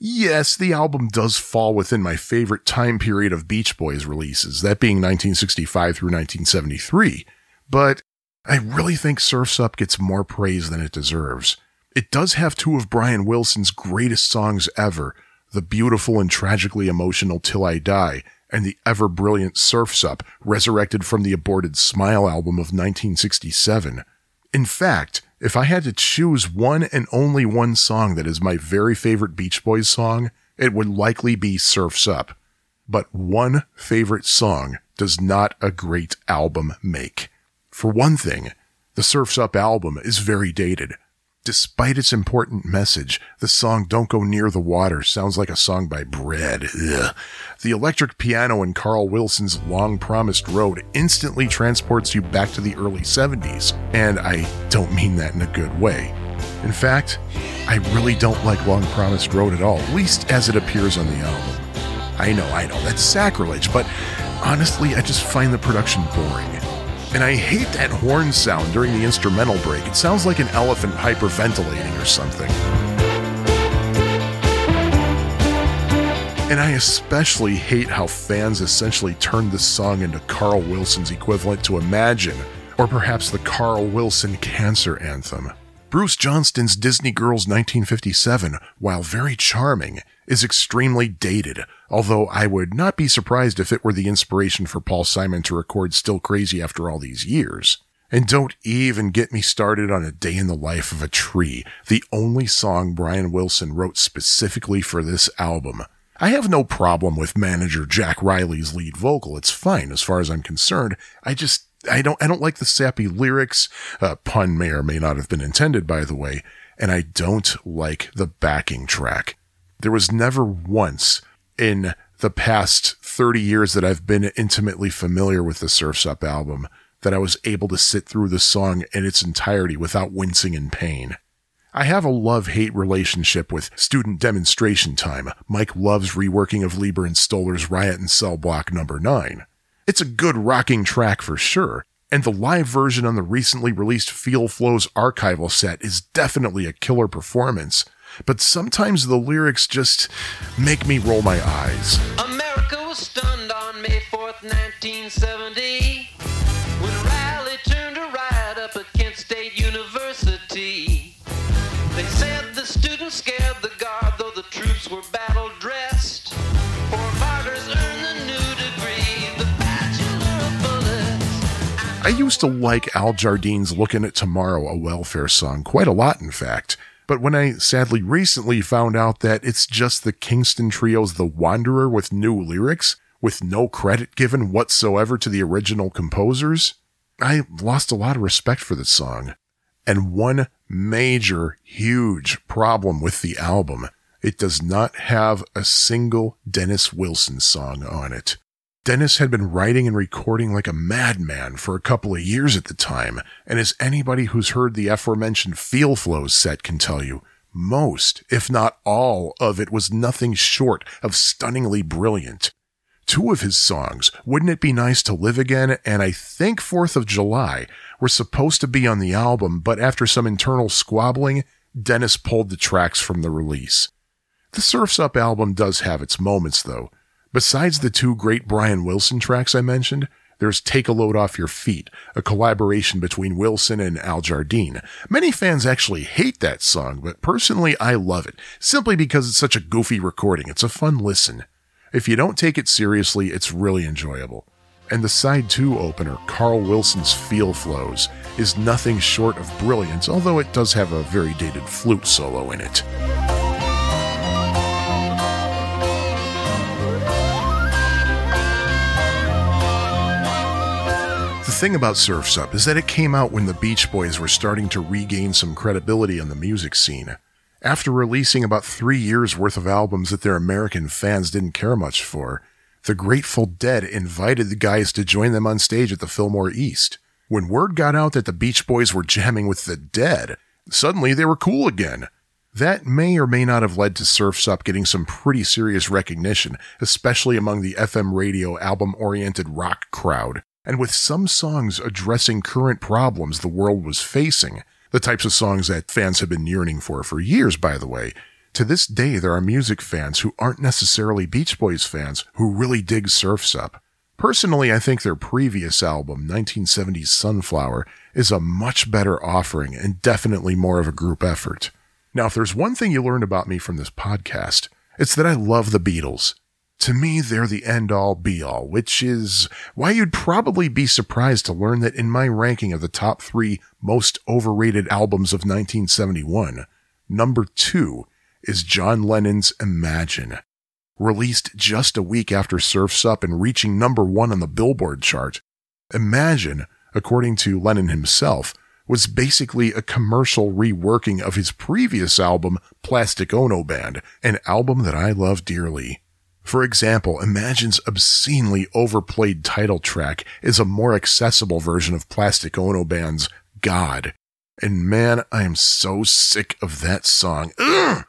Yes, the album does fall within my favorite time period of Beach Boys releases, that being 1965 through 1973. But I really think Surf's Up gets more praise than it deserves. It does have two of Brian Wilson's greatest songs ever, the beautiful and tragically emotional Till I Die and the ever brilliant Surf's Up, resurrected from the aborted Smile album of 1967. In fact, if I had to choose one and only one song that is my very favorite Beach Boys song, it would likely be Surf's Up. But one favorite song does not a great album make. For one thing, the Surf's Up album is very dated. Despite its important message, the song Don't Go Near the Water sounds like a song by Bread. Ugh. The electric piano in Carl Wilson's Long Promised Road instantly transports you back to the early 70s, and I don't mean that in a good way. In fact, I really don't like Long Promised Road at all, at least as it appears on the album. I know, I know, that's sacrilege, but honestly, I just find the production boring. And I hate that horn sound during the instrumental break. It sounds like an elephant hyperventilating or something. And I especially hate how fans essentially turned this song into Carl Wilson's equivalent to Imagine, or perhaps the Carl Wilson Cancer Anthem. Bruce Johnston's Disney Girls 1957, while very charming, is extremely dated, although I would not be surprised if it were the inspiration for Paul Simon to record Still Crazy after all these years. And don't even get me started on A Day in the Life of a Tree, the only song Brian Wilson wrote specifically for this album. I have no problem with manager Jack Rieley's lead vocal. It's fine as far as I'm concerned. I just I don't I don't like the sappy lyrics. Uh, pun may or may not have been intended, by the way. And I don't like the backing track. There was never once in the past 30 years that I've been intimately familiar with the Surf's Up album that I was able to sit through the song in its entirety without wincing in pain. I have a love-hate relationship with Student Demonstration Time, Mike Love's reworking of Leiber and Stoller's Riot in Cell Block number 9. It's a good rocking track for sure, and the live version on the recently released Feel Flow's archival set is definitely a killer performance, but sometimes the lyrics just make me roll my eyes. America was stunned on May 4th, 1970, when Riley turned a riot up at State University. They said the students scared the guard, though the troops were battle dressed. Four martyrs earned the new degree, the Bachelor of Bullets. I used to like Al Jardine's Looking at Tomorrow, a welfare song, quite a lot, in fact. But when I sadly recently found out that it's just the Kingston Trio's The Wanderer with new lyrics, with no credit given whatsoever to the original composers, I lost a lot of respect for the song. And one major, huge problem with the album, it does not have a single Dennis Wilson song on it. Dennis had been writing and recording like a madman for a couple of years at the time, and as anybody who's heard the aforementioned Feel Flows set can tell you, most, if not all, of it was nothing short of stunningly brilliant. Two of his songs, Wouldn't It Be Nice to Live Again and I think Fourth of July, were supposed to be on the album, but after some internal squabbling, Dennis pulled the tracks from the release. The Surf's Up album does have its moments, though. Besides the two great Brian Wilson tracks I mentioned, there's Take a Load Off Your Feet, a collaboration between Wilson and Al Jardine. Many fans actually hate that song, but personally I love it, simply because it's such a goofy recording. It's a fun listen. If you don't take it seriously, it's really enjoyable. And the side 2 opener, Carl Wilson's Feel Flows, is nothing short of brilliant, although it does have a very dated flute solo in it. Thing about Surf's Up is that it came out when the Beach Boys were starting to regain some credibility in the music scene. After releasing about three years worth of albums that their American fans didn't care much for, the Grateful Dead invited the guys to join them on stage at the Fillmore East. When word got out that the Beach Boys were jamming with the Dead, suddenly they were cool again. That may or may not have led to Surf's Up getting some pretty serious recognition, especially among the FM radio album oriented rock crowd, and with some songs addressing current problems the world was facing. The types of songs that fans have been yearning for for years, by the way. To this day, there are music fans who aren't necessarily Beach Boys fans who really dig Surf's Up. Personally, I think their previous album, 1970's Sunflower, is a much better offering and definitely more of a group effort. Now, if there's one thing you learned about me from this podcast, it's that I love the Beatles. To me, they're the end all be all, which is why you'd probably be surprised to learn that in my ranking of the top three most overrated albums of 1971, number two is John Lennon's Imagine. Released just a week after Surf's Up and reaching number one on the Billboard chart, Imagine, according to Lennon himself, was basically a commercial reworking of his previous album, Plastic Ono Band, an album that I love dearly. For example, Imagine's obscenely overplayed title track is a more accessible version of Plastic Ono Band's God. And man, I am so sick of that song. Ugh!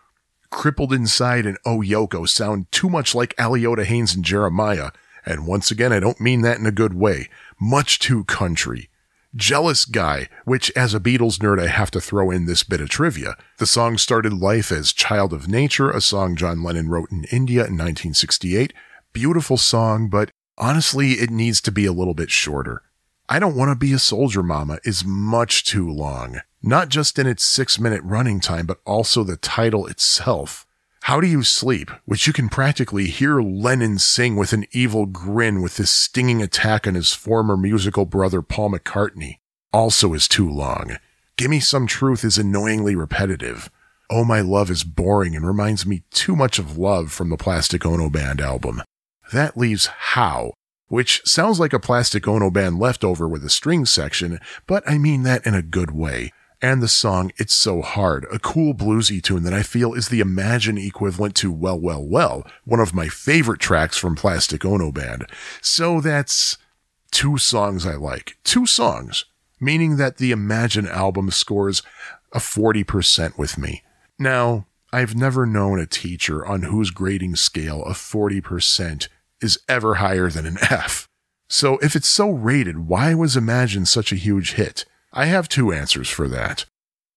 Crippled Inside and Oh Yoko sound too much like Aliotta Haynes and Jeremiah. And once again, I don't mean that in a good way. Much too country. Jealous Guy, which as a Beatles nerd I have to throw in this bit of trivia. The song started life as Child of Nature, a song John Lennon wrote in India in 1968. Beautiful song, but honestly it needs to be a little bit shorter. I Don't Want to Be a Soldier Mama is much too long. Not just in its six minute running time, but also the title itself. How Do You Sleep, which you can practically hear Lennon sing with an evil grin with this stinging attack on his former musical brother Paul McCartney, also is too long. Gimme Some Truth is annoyingly repetitive. Oh My Love is boring and reminds me too much of Love from the Plastic Ono Band album. That leaves How, which sounds like a Plastic Ono Band leftover with a string section, but I mean that in a good way and the song It's So Hard, a cool bluesy tune that I feel is the Imagine equivalent to Well, Well, Well, one of my favorite tracks from Plastic Ono Band. So that's two songs I like. Two songs, meaning that the Imagine album scores a 40% with me. Now, I've never known a teacher on whose grading scale a 40% is ever higher than an F. So if it's so rated, why was Imagine such a huge hit? I have two answers for that.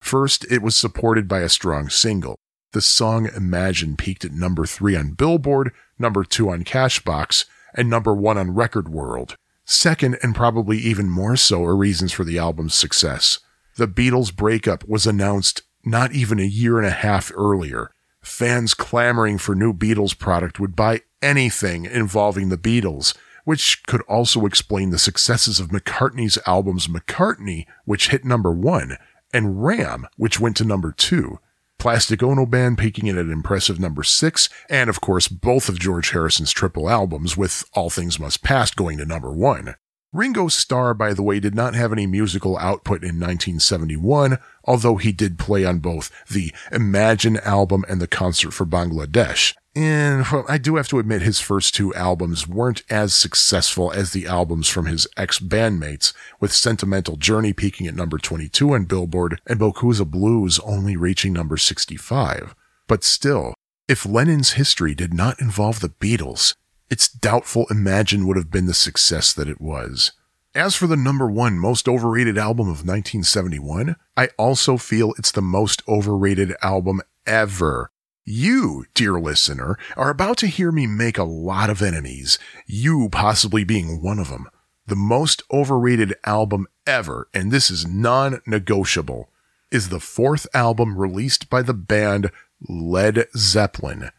First, it was supported by a strong single. The song Imagine peaked at number three on Billboard, number two on Cashbox, and number one on Record World. Second, and probably even more so, are reasons for the album's success. The Beatles' breakup was announced not even a year and a half earlier. Fans clamoring for new Beatles product would buy anything involving the Beatles, which could also explain the successes of McCartney's albums McCartney, which hit number one, and Ram, which went to number two. Plastic Ono Band peaking at an impressive number six, and of course both of George Harrison's triple albums with All Things Must Pass going to number one. Ringo Starr, by the way, did not have any musical output in 1971, although he did play on both the Imagine album and the Concert for Bangladesh. And well, I do have to admit his first two albums weren't as successful as the albums from his ex-bandmates, with Sentimental Journey peaking at number 22 on Billboard and Beaucoups of Blues only reaching number 65. But still, if Lennon's history did not involve the Beatles, it's doubtful Imagine would have been the success that it was. As for the number one most overrated album of 1971, I also feel it's the most overrated album ever. You, dear listener, are about to hear me make a lot of enemies, you possibly being one of them. The most overrated album ever, and this is non-negotiable, is the fourth album released by the band Led Zeppelin.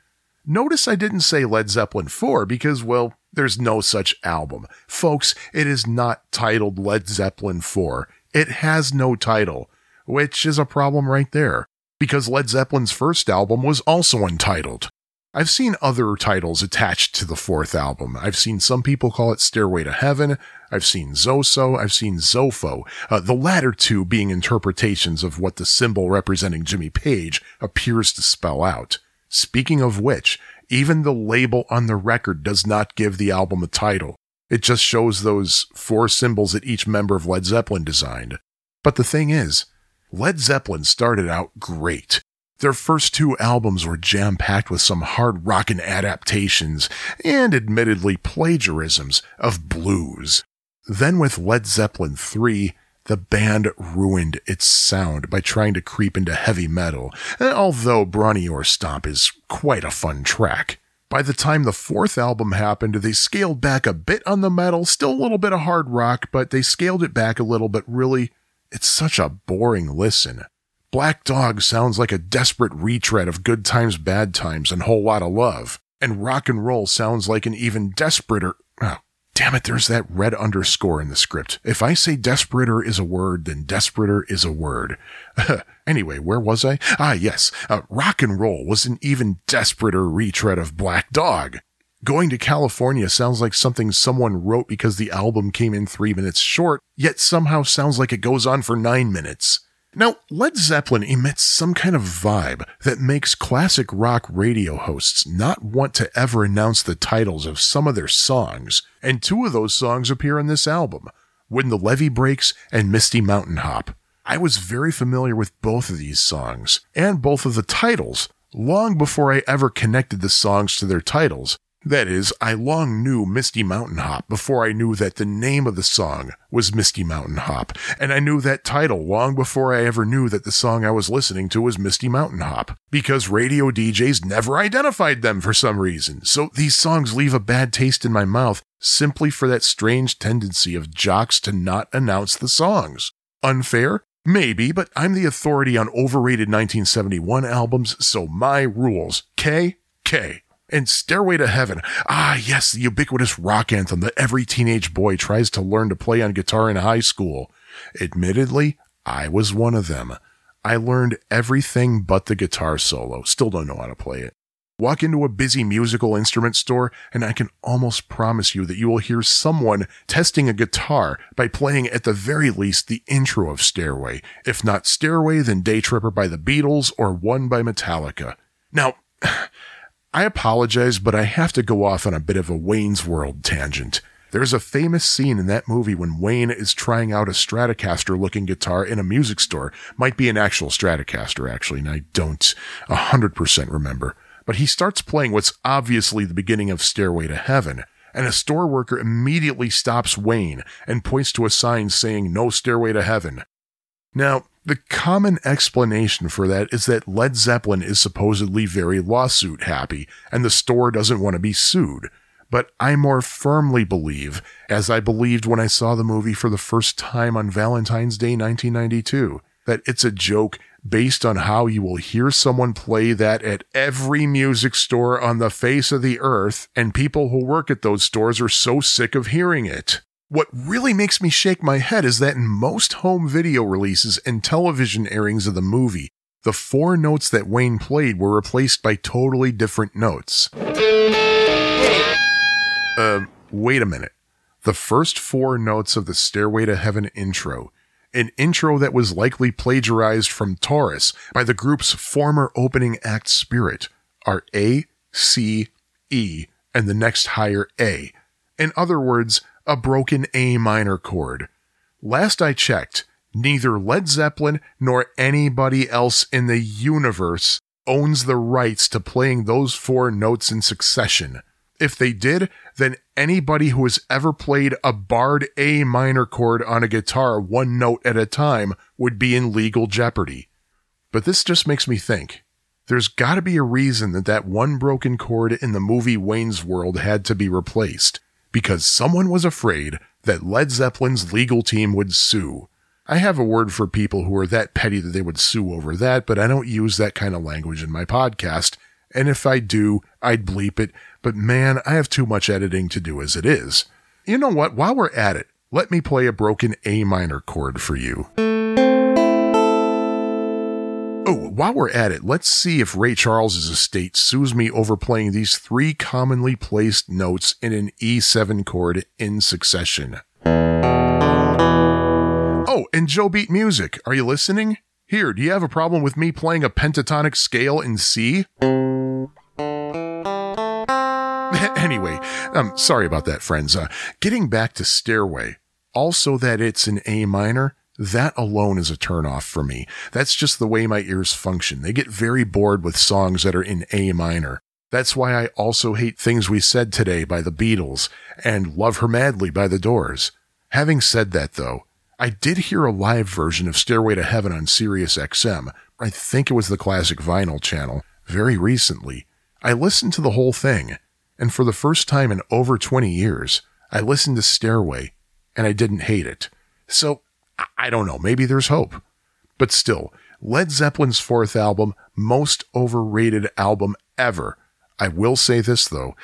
Notice I didn't say Led Zeppelin 4 because, well, there's no such album. Folks, it is not titled Led Zeppelin 4. It has no title, which is a problem right there because Led Zeppelin's first album was also untitled. I've seen other titles attached to the fourth album. I've seen some people call it Stairway to Heaven. I've seen Zoso. I've seen Zofo. Uh, the latter two being interpretations of what the symbol representing Jimmy Page appears to spell out. Speaking of which, even the label on the record does not give the album a title. It just shows those four symbols that each member of Led Zeppelin designed. But the thing is, Led Zeppelin started out great. Their first two albums were jam packed with some hard rockin' adaptations and admittedly plagiarisms of blues. Then with Led Zeppelin 3, the band ruined its sound by trying to creep into heavy metal, eh, although Bron-Y-Aur Stomp is quite a fun track. By the time the fourth album happened, they scaled back a bit on the metal, still a little bit of hard rock, but they scaled it back a little, but really, it's such a boring listen. Black Dog sounds like a desperate retread of Good Times, Bad Times, and Whole Lot of Love. And Rock and Roll sounds like an even desperater. Damn it, there's that red underscore in the script. If I say desperater is a word, then desperater is a word. anyway, where was I? Ah, yes. Uh, rock and Roll was an even desperater retread of Black Dog. Going to California sounds like something someone wrote because the album came in three minutes short, yet somehow sounds like it goes on for nine minutes. Now, Led Zeppelin emits some kind of vibe that makes classic rock radio hosts not want to ever announce the titles of some of their songs, and two of those songs appear on this album When the Levee Breaks and Misty Mountain Hop. I was very familiar with both of these songs, and both of the titles, long before I ever connected the songs to their titles, that is, I long knew Misty Mountain Hop before I knew that the name of the song was Misty Mountain Hop, and I knew that title long before I ever knew that the song I was listening to was Misty Mountain Hop, because radio DJs never identified them for some reason. So these songs leave a bad taste in my mouth simply for that strange tendency of jocks to not announce the songs. Unfair? Maybe, but I'm the authority on overrated 1971 albums, so my rules. K, K and Stairway to Heaven. Ah, yes, the ubiquitous rock anthem that every teenage boy tries to learn to play on guitar in high school. Admittedly, I was one of them. I learned everything but the guitar solo. Still don't know how to play it. Walk into a busy musical instrument store, and I can almost promise you that you will hear someone testing a guitar by playing at the very least the intro of Stairway. If not Stairway, then Day Tripper by the Beatles or One by Metallica. Now, I apologize, but I have to go off on a bit of a Wayne's World tangent. There's a famous scene in that movie when Wayne is trying out a Stratocaster looking guitar in a music store. Might be an actual Stratocaster, actually, and I don't 100% remember. But he starts playing what's obviously the beginning of Stairway to Heaven, and a store worker immediately stops Wayne and points to a sign saying no stairway to heaven. Now, the common explanation for that is that Led Zeppelin is supposedly very lawsuit happy and the store doesn't want to be sued. But I more firmly believe, as I believed when I saw the movie for the first time on Valentine's Day 1992, that it's a joke based on how you will hear someone play that at every music store on the face of the earth, and people who work at those stores are so sick of hearing it. What really makes me shake my head is that in most home video releases and television airings of the movie, the four notes that Wayne played were replaced by totally different notes. Uh, wait a minute. The first four notes of the Stairway to Heaven intro, an intro that was likely plagiarized from Taurus by the group's former opening act Spirit, are A, C, E, and the next higher A. In other words, a broken A minor chord. Last I checked, neither Led Zeppelin nor anybody else in the universe owns the rights to playing those four notes in succession. If they did, then anybody who has ever played a barred A minor chord on a guitar one note at a time would be in legal jeopardy. But this just makes me think. There's gotta be a reason that that one broken chord in the movie Wayne's World had to be replaced because someone was afraid that Led Zeppelin's legal team would sue. I have a word for people who are that petty that they would sue over that, but I don't use that kind of language in my podcast. And if I do, I'd bleep it. But man, I have too much editing to do as it is. You know what? While we're at it, let me play a broken A minor chord for you. Oh, while we're at it, let's see if Ray Charles's estate sues me over playing these three commonly placed notes in an E7 chord in succession. Oh, and Jobete Music, are you listening? Here, do you have a problem with me playing a pentatonic scale in C? anyway, um, sorry about that, friends. Uh, getting back to Stairway, also that it's an A minor, that alone is a turnoff for me. That's just the way my ears function. They get very bored with songs that are in A minor. That's why I also hate Things We Said Today by the Beatles and Love Her Madly by the Doors. Having said that, though, I did hear a live version of Stairway to Heaven on Sirius XM. I think it was the classic vinyl channel very recently. I listened to the whole thing, and for the first time in over 20 years, I listened to Stairway and I didn't hate it. So, I don't know, maybe there's hope. But still, Led Zeppelin's fourth album, most overrated album ever. I will say this though,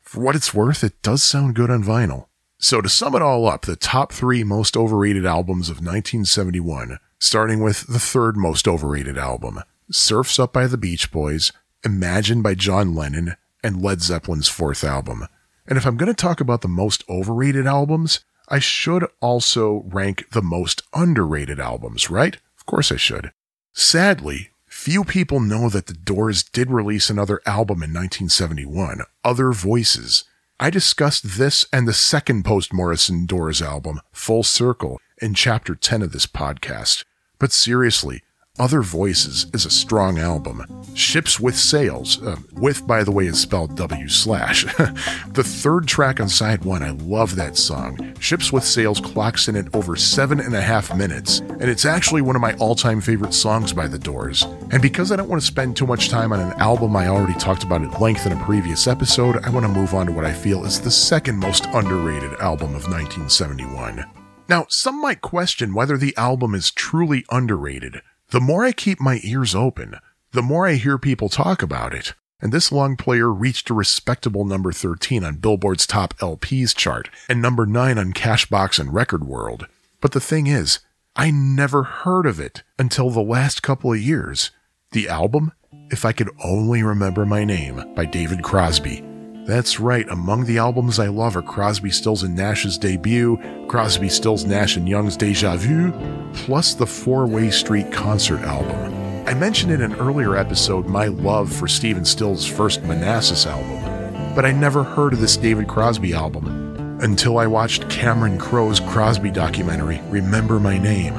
for what it's worth, it does sound good on vinyl. So to sum it all up, the top three most overrated albums of 1971, starting with the third most overrated album, Surf's Up by the Beach Boys, Imagine by John Lennon, and Led Zeppelin's fourth album. And if I'm going to talk about the most overrated albums, I should also rank the most underrated albums, right? Of course I should. Sadly, few people know that the Doors did release another album in 1971, Other Voices. I discussed this and the second post Morrison Doors album, Full Circle, in chapter 10 of this podcast. But seriously, other Voices is a strong album. Ships with Sails, uh, with, by the way, is spelled W slash. the third track on side one, I love that song. Ships with Sails clocks in at over seven and a half minutes, and it's actually one of my all time favorite songs by The Doors. And because I don't want to spend too much time on an album I already talked about at length in a previous episode, I want to move on to what I feel is the second most underrated album of 1971. Now, some might question whether the album is truly underrated. The more I keep my ears open, the more I hear people talk about it. And this long player reached a respectable number 13 on Billboard's top LPs chart and number 9 on Cashbox and Record World. But the thing is, I never heard of it until the last couple of years. The album, If I Could Only Remember My Name by David Crosby. That's right, among the albums I love are Crosby, Stills, and Nash's debut, Crosby, Stills, Nash, and Young's Deja Vu, plus the Four Way Street concert album. I mentioned in an earlier episode my love for Stephen Stills' first Manassas album, but I never heard of this David Crosby album until I watched Cameron Crowe's Crosby documentary, Remember My Name.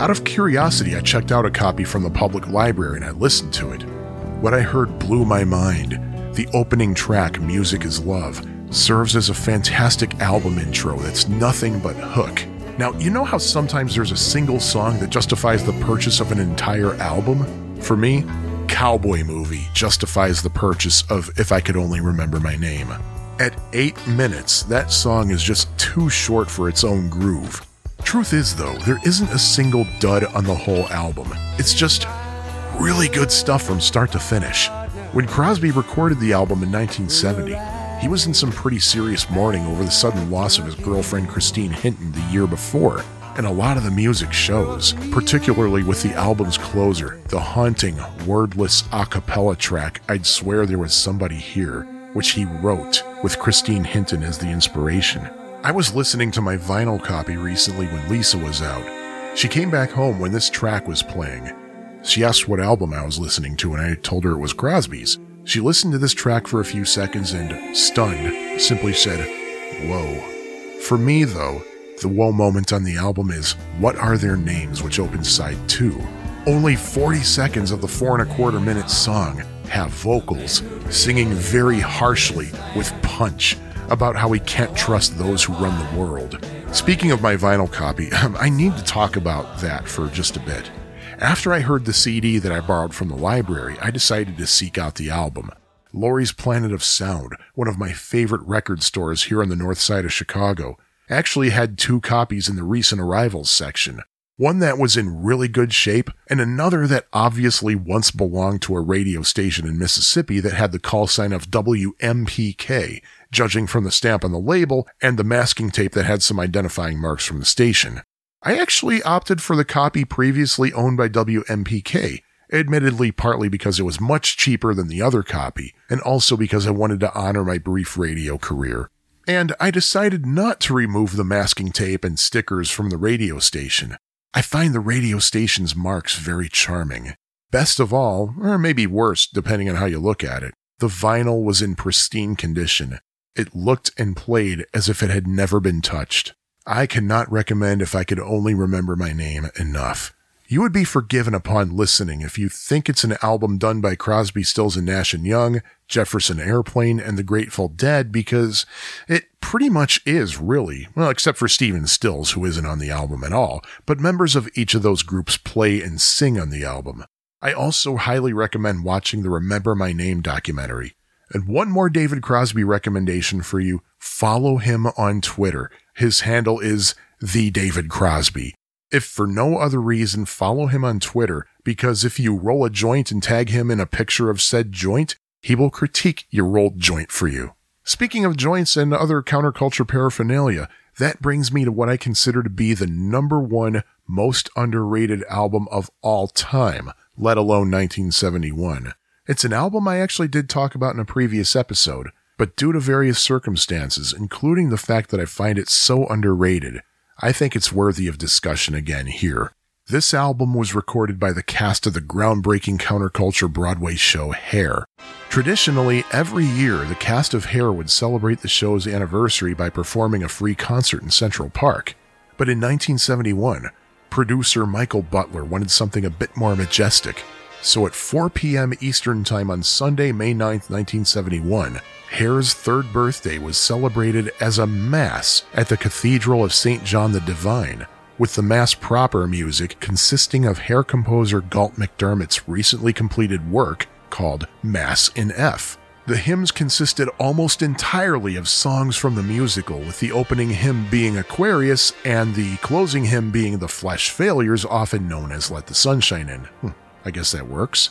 Out of curiosity, I checked out a copy from the public library and I listened to it. What I heard blew my mind. The opening track, Music is Love, serves as a fantastic album intro that's nothing but hook. Now, you know how sometimes there's a single song that justifies the purchase of an entire album? For me, Cowboy Movie justifies the purchase of If I Could Only Remember My Name. At 8 minutes, that song is just too short for its own groove. Truth is, though, there isn't a single dud on the whole album. It's just really good stuff from start to finish. When Crosby recorded the album in 1970, he was in some pretty serious mourning over the sudden loss of his girlfriend Christine Hinton the year before, and a lot of the music shows, particularly with the album's closer, the haunting, wordless a cappella track I'd Swear There Was Somebody Here, which he wrote with Christine Hinton as the inspiration. I was listening to my vinyl copy recently when Lisa was out. She came back home when this track was playing, she asked what album I was listening to, and I told her it was Crosby's. She listened to this track for a few seconds and, stunned, simply said, Whoa. For me, though, the whoa moment on the album is What Are Their Names, which opens side 2. Only 40 seconds of the four and a quarter minute song have vocals singing very harshly with punch about how we can't trust those who run the world. Speaking of my vinyl copy, I need to talk about that for just a bit. After I heard the CD that I borrowed from the library, I decided to seek out the album. Laurie's Planet of Sound, one of my favorite record stores here on the north side of Chicago, actually had two copies in the recent arrivals section. One that was in really good shape, and another that obviously once belonged to a radio station in Mississippi that had the call sign of WMPK, judging from the stamp on the label and the masking tape that had some identifying marks from the station. I actually opted for the copy previously owned by WMPK, admittedly partly because it was much cheaper than the other copy, and also because I wanted to honor my brief radio career. And I decided not to remove the masking tape and stickers from the radio station. I find the radio station's marks very charming. Best of all, or maybe worst, depending on how you look at it, the vinyl was in pristine condition. It looked and played as if it had never been touched. I cannot recommend if I could only remember my name enough. You would be forgiven upon listening if you think it's an album done by Crosby, Stills and Nash and Young, Jefferson Airplane, and the Grateful Dead because it pretty much is really, well, except for Stephen Stills, who isn't on the album at all, but members of each of those groups play and sing on the album. I also highly recommend watching the Remember My Name documentary. And one more David Crosby recommendation for you. Follow him on Twitter. His handle is the David Crosby. If for no other reason, follow him on Twitter because if you roll a joint and tag him in a picture of said joint, he will critique your rolled joint for you. Speaking of joints and other counterculture paraphernalia, that brings me to what I consider to be the number one most underrated album of all time, let alone 1971. It's an album I actually did talk about in a previous episode, but due to various circumstances, including the fact that I find it so underrated, I think it's worthy of discussion again here. This album was recorded by the cast of the groundbreaking counterculture Broadway show Hair. Traditionally, every year, the cast of Hair would celebrate the show's anniversary by performing a free concert in Central Park. But in 1971, producer Michael Butler wanted something a bit more majestic. So at 4 p.m. Eastern Time on Sunday, May 9, 1971, Hair's third birthday was celebrated as a Mass at the Cathedral of St. John the Divine, with the Mass proper music consisting of Hair composer Galt MacDermot's recently completed work called Mass in F. The hymns consisted almost entirely of songs from the musical, with the opening hymn being Aquarius and the closing hymn being The Flesh Failures, often known as Let the Sunshine In. Hm, I guess that works.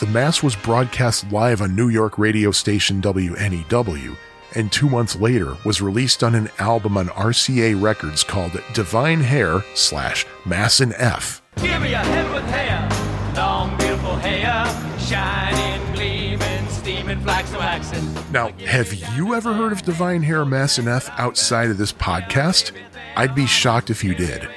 The Mass was broadcast live on New York radio station WNEW, and two months later was released on an album on RCA Records called Divine Hair slash Mass in F. Give me a head with hair, long beautiful hair, shining, gleaming, steaming, flaxen waxing. Now, have you ever heard of Divine Hair Mass in F outside of this podcast? I'd be shocked if you did.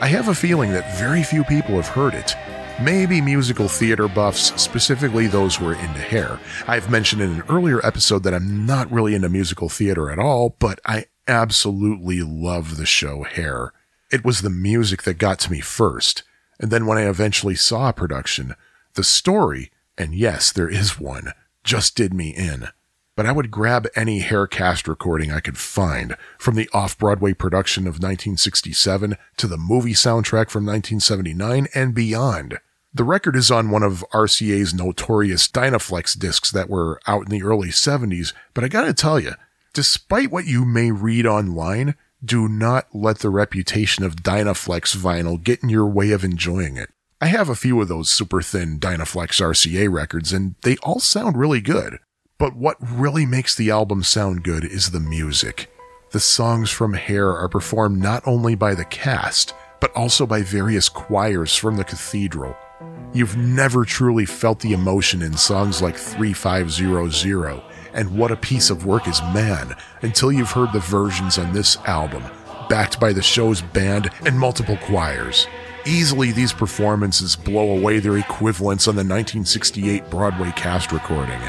I have a feeling that very few people have heard it. Maybe musical theater buffs, specifically those who are into hair. I've mentioned in an earlier episode that I'm not really into musical theater at all, but I absolutely love the show Hair. It was the music that got to me first. And then when I eventually saw a production, the story, and yes, there is one, just did me in. But I would grab any hair cast recording I could find, from the off Broadway production of 1967 to the movie soundtrack from 1979 and beyond. The record is on one of RCA's notorious Dynaflex discs that were out in the early 70s, but I gotta tell you, despite what you may read online, do not let the reputation of Dynaflex vinyl get in your way of enjoying it. I have a few of those super thin Dynaflex RCA records, and they all sound really good. But what really makes the album sound good is the music. The songs from Hair are performed not only by the cast, but also by various choirs from the cathedral. You've never truly felt the emotion in songs like 3500 and What a Piece of Work is Man until you've heard the versions on this album, backed by the show's band and multiple choirs. Easily, these performances blow away their equivalents on the 1968 Broadway cast recording.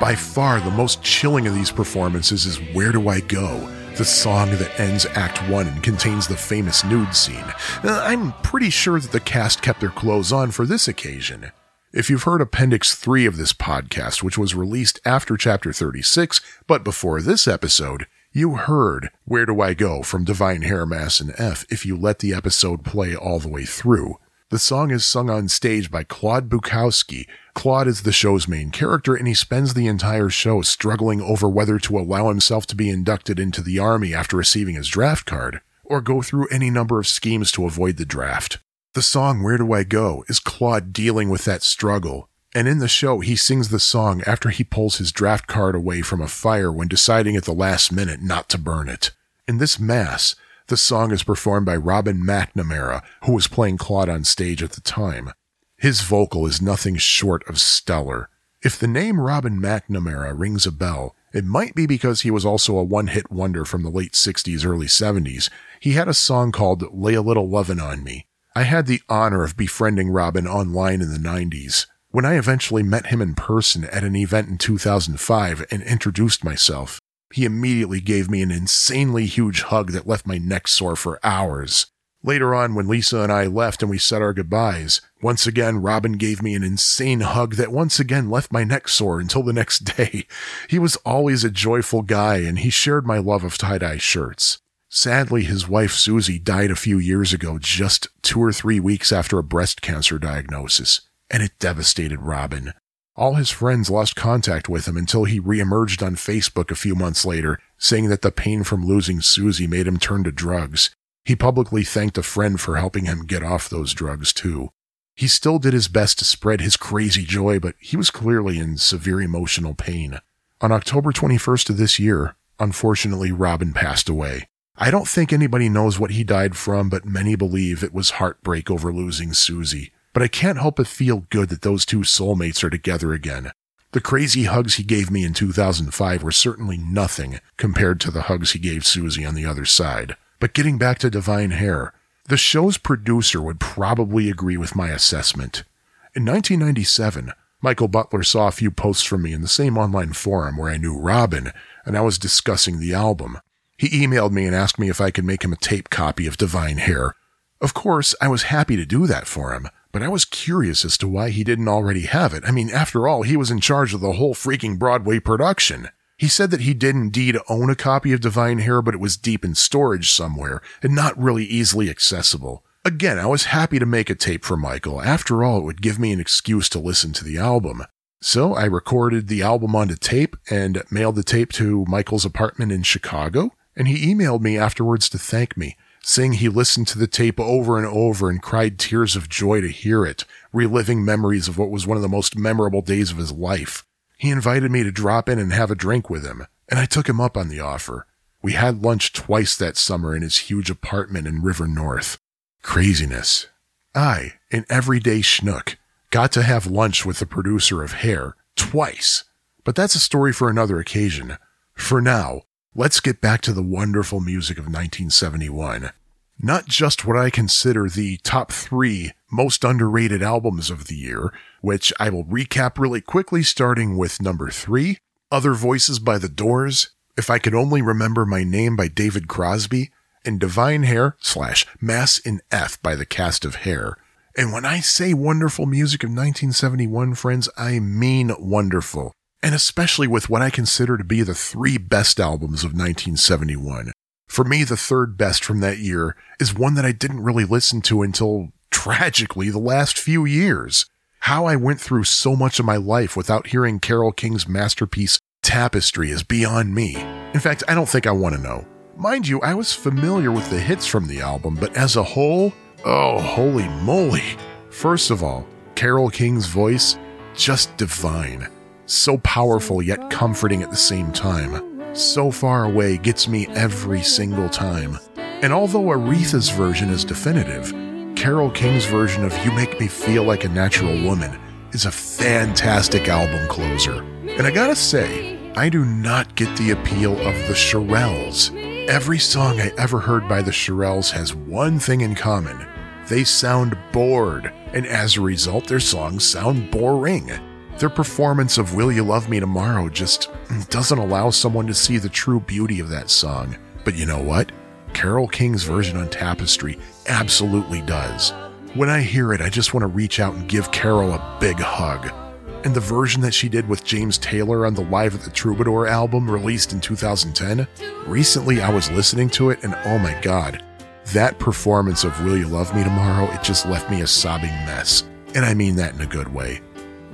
By far, the most chilling of these performances is Where Do I Go? The song that ends Act 1 and contains the famous nude scene. Uh, I'm pretty sure that the cast kept their clothes on for this occasion. If you've heard Appendix 3 of this podcast, which was released after Chapter 36, but before this episode, you heard Where Do I Go from Divine Hair Mass in F if you let the episode play all the way through. The song is sung on stage by Claude Bukowski. Claude is the show's main character, and he spends the entire show struggling over whether to allow himself to be inducted into the army after receiving his draft card, or go through any number of schemes to avoid the draft. The song Where Do I Go is Claude dealing with that struggle, and in the show he sings the song after he pulls his draft card away from a fire when deciding at the last minute not to burn it. In this mass, the song is performed by Robin McNamara, who was playing Claude on stage at the time. His vocal is nothing short of stellar. If the name Robin McNamara rings a bell, it might be because he was also a one hit wonder from the late 60s, early 70s. He had a song called Lay a Little Lovin' on Me. I had the honor of befriending Robin online in the 90s. When I eventually met him in person at an event in 2005 and introduced myself, he immediately gave me an insanely huge hug that left my neck sore for hours. Later on, when Lisa and I left and we said our goodbyes, once again, Robin gave me an insane hug that once again left my neck sore until the next day. He was always a joyful guy and he shared my love of tie-dye shirts. Sadly, his wife Susie died a few years ago, just two or three weeks after a breast cancer diagnosis, and it devastated Robin. All his friends lost contact with him until he reemerged on Facebook a few months later, saying that the pain from losing Susie made him turn to drugs. He publicly thanked a friend for helping him get off those drugs too. He still did his best to spread his crazy joy, but he was clearly in severe emotional pain. On October 21st of this year, unfortunately, Robin passed away. I don't think anybody knows what he died from, but many believe it was heartbreak over losing Susie. But I can't help but feel good that those two soulmates are together again. The crazy hugs he gave me in 2005 were certainly nothing compared to the hugs he gave Susie on the other side. But getting back to Divine Hair, the show's producer would probably agree with my assessment. In 1997, Michael Butler saw a few posts from me in the same online forum where I knew Robin, and I was discussing the album. He emailed me and asked me if I could make him a tape copy of Divine Hair. Of course, I was happy to do that for him, but I was curious as to why he didn't already have it. I mean, after all, he was in charge of the whole freaking Broadway production. He said that he did indeed own a copy of Divine Hair, but it was deep in storage somewhere and not really easily accessible. Again, I was happy to make a tape for Michael. After all, it would give me an excuse to listen to the album. So I recorded the album onto tape and mailed the tape to Michael's apartment in Chicago, and he emailed me afterwards to thank me, saying he listened to the tape over and over and cried tears of joy to hear it, reliving memories of what was one of the most memorable days of his life. He invited me to drop in and have a drink with him, and I took him up on the offer. We had lunch twice that summer in his huge apartment in River North. Craziness. I, an everyday schnook, got to have lunch with the producer of Hair twice. But that's a story for another occasion. For now, let's get back to the wonderful music of 1971 not just what I consider the top three most underrated albums of the year, which I will recap really quickly, starting with number three, Other Voices by The Doors, If I Could Only Remember My Name by David Crosby, and Divine Hair slash Mass in F by the cast of Hair. And when I say wonderful music of 1971, friends, I mean wonderful. And especially with what I consider to be the three best albums of 1971. For me, the third best from that year is one that I didn't really listen to until tragically the last few years. How I went through so much of my life without hearing Carole King's masterpiece Tapestry is beyond me. In fact, I don't think I want to know. Mind you, I was familiar with the hits from the album, but as a whole, oh, holy moly. First of all, Carole King's voice, just divine. So powerful yet comforting at the same time so far away gets me every single time. And although Aretha's version is definitive, Carole King's version of You Make Me Feel Like a Natural Woman is a fantastic album closer. And I gotta say, I do not get the appeal of the Shirelles. Every song I ever heard by the Shirelles has one thing in common. They sound bored, and as a result, their songs sound boring. Their performance of Will You Love Me Tomorrow just doesn't allow someone to see the true beauty of that song. But you know what? Carole King's version on Tapestry absolutely does. When I hear it, I just want to reach out and give Carole a big hug. And the version that she did with James Taylor on the Live at the Troubadour album released in 2010, recently I was listening to it and oh my god, that performance of Will You Love Me Tomorrow, it just left me a sobbing mess. And I mean that in a good way.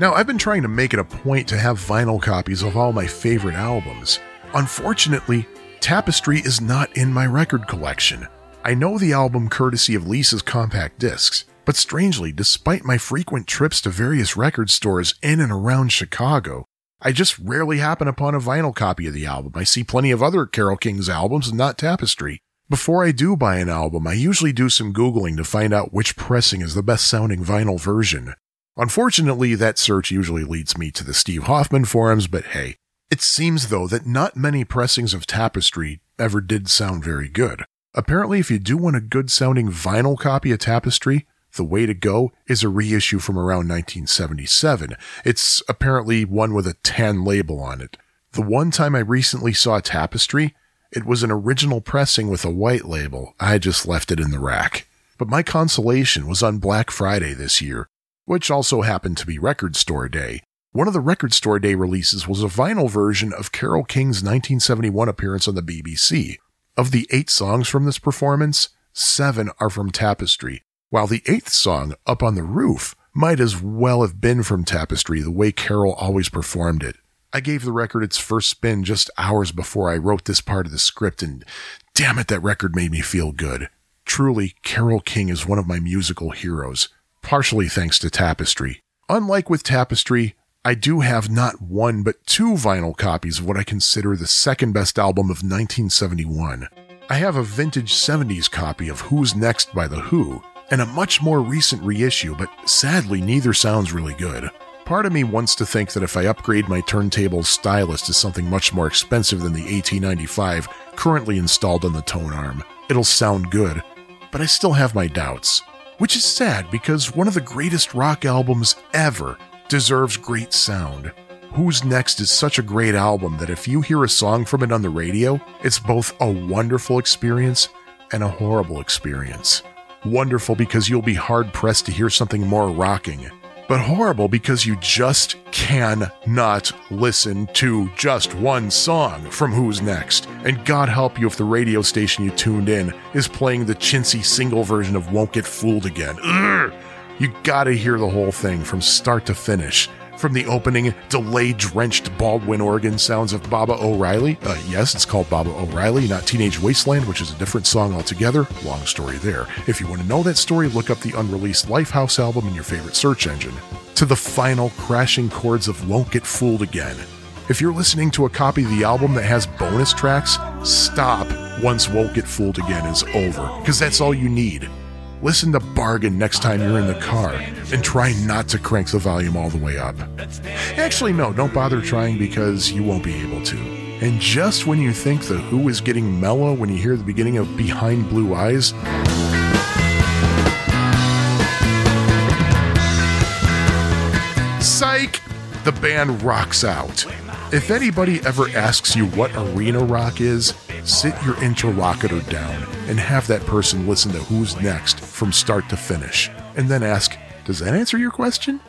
Now, I've been trying to make it a point to have vinyl copies of all my favorite albums. Unfortunately, Tapestry is not in my record collection. I know the album courtesy of Lisa's compact discs, but strangely, despite my frequent trips to various record stores in and around Chicago, I just rarely happen upon a vinyl copy of the album. I see plenty of other Carole King's albums and not Tapestry. Before I do buy an album, I usually do some Googling to find out which pressing is the best sounding vinyl version. Unfortunately, that search usually leads me to the Steve Hoffman forums, but hey, it seems though that not many pressings of Tapestry ever did sound very good. Apparently, if you do want a good sounding vinyl copy of Tapestry, the way to go is a reissue from around 1977. It's apparently one with a tan label on it. The one time I recently saw Tapestry, it was an original pressing with a white label. I just left it in the rack. But my consolation was on Black Friday this year, which also happened to be Record Store Day. One of the Record Store Day releases was a vinyl version of Carole King's 1971 appearance on the BBC. Of the eight songs from this performance, seven are from Tapestry, while the eighth song, Up on the Roof, might as well have been from Tapestry the way Carole always performed it. I gave the record its first spin just hours before I wrote this part of the script, and damn it, that record made me feel good. Truly, Carole King is one of my musical heroes, partially thanks to Tapestry. Unlike with Tapestry, I do have not one but two vinyl copies of what I consider the second best album of 1971. I have a vintage 70s copy of Who's Next by The Who, and a much more recent reissue, but sadly neither sounds really good. Part of me wants to think that if I upgrade my turntable stylus to something much more expensive than the 1895 currently installed on the tone arm, it'll sound good, but I still have my doubts. Which is sad because one of the greatest rock albums ever deserves great sound. Who's Next is such a great album that if you hear a song from it on the radio, it's both a wonderful experience and a horrible experience. Wonderful because you'll be hard pressed to hear something more rocking, but horrible because you just cannot listen to just one song from Who's Next. And God help you if the radio station you tuned in is playing the chintzy single version of Won't Get Fooled Again. You gotta hear the whole thing from start to finish. From the opening, delay drenched Baldwin organ sounds of Baba O'Riley. Uh, yes, it's called Baba O'Riley, not Teenage Wasteland, which is a different song altogether. Long story there. If you want to know that story, look up the unreleased Lifehouse album in your favorite search engine. To the final crashing chords of Won't Get Fooled Again. If you're listening to a copy of the album that has bonus tracks, stop once Won't Get Fooled Again is over, because that's all you need. Listen to Bargain next time you're in the car and try not to crank the volume all the way up. Actually, no, don't bother trying because you won't be able to. And just when you think The Who is getting mellow when you hear the beginning of Behind Blue Eyes, Psych! The band rocks out. If anybody ever asks you what arena rock is, sit your interlocutor down and have that person listen to Who's Next from start to finish, and then ask, Does that answer your question?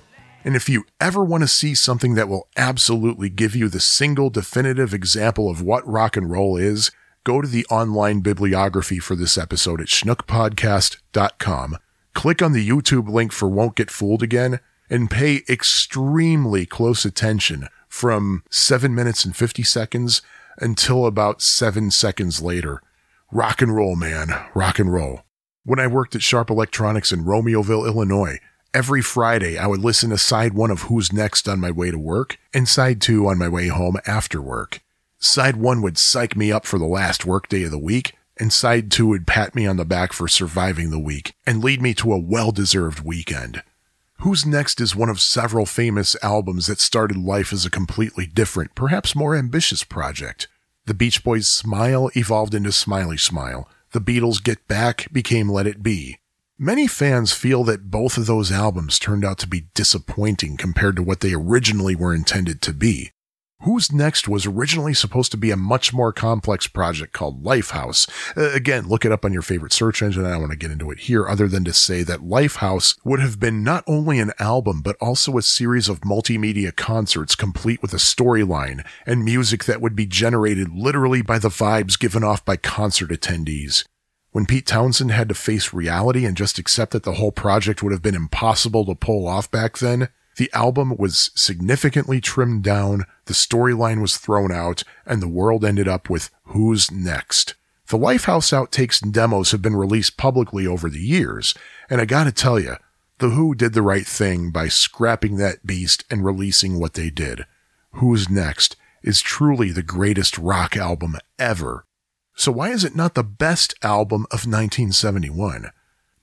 And if you ever want to see something that will absolutely give you the single definitive example of what rock and roll is, go to the online bibliography for this episode at schnookpodcast.com. Click on the YouTube link for Won't Get Fooled Again and pay extremely close attention from 7 minutes and 50 seconds until about 7 seconds later. Rock and roll, man. Rock and roll. When I worked at Sharp Electronics in Romeoville, Illinois, every Friday I would listen to side one of Who's Next on my way to work and side two on my way home after work. Side one would psych me up for the last workday of the week, and side two would pat me on the back for surviving the week and lead me to a well deserved weekend. Who's Next is one of several famous albums that started life as a completely different, perhaps more ambitious project. The Beach Boys' Smile evolved into Smiley Smile. The Beatles' Get Back became Let It Be. Many fans feel that both of those albums turned out to be disappointing compared to what they originally were intended to be. Who's Next was originally supposed to be a much more complex project called Lifehouse. Uh, again, look it up on your favorite search engine. I don't want to get into it here other than to say that Lifehouse would have been not only an album, but also a series of multimedia concerts complete with a storyline and music that would be generated literally by the vibes given off by concert attendees. When Pete Townshend had to face reality and just accept that the whole project would have been impossible to pull off back then, the album was significantly trimmed down, the storyline was thrown out, and the world ended up with Who's Next? The Lifehouse outtakes and demos have been released publicly over the years, and I gotta tell you, The Who did the right thing by scrapping that beast and releasing what they did. Who's Next is truly the greatest rock album ever. So why is it not the best album of 1971?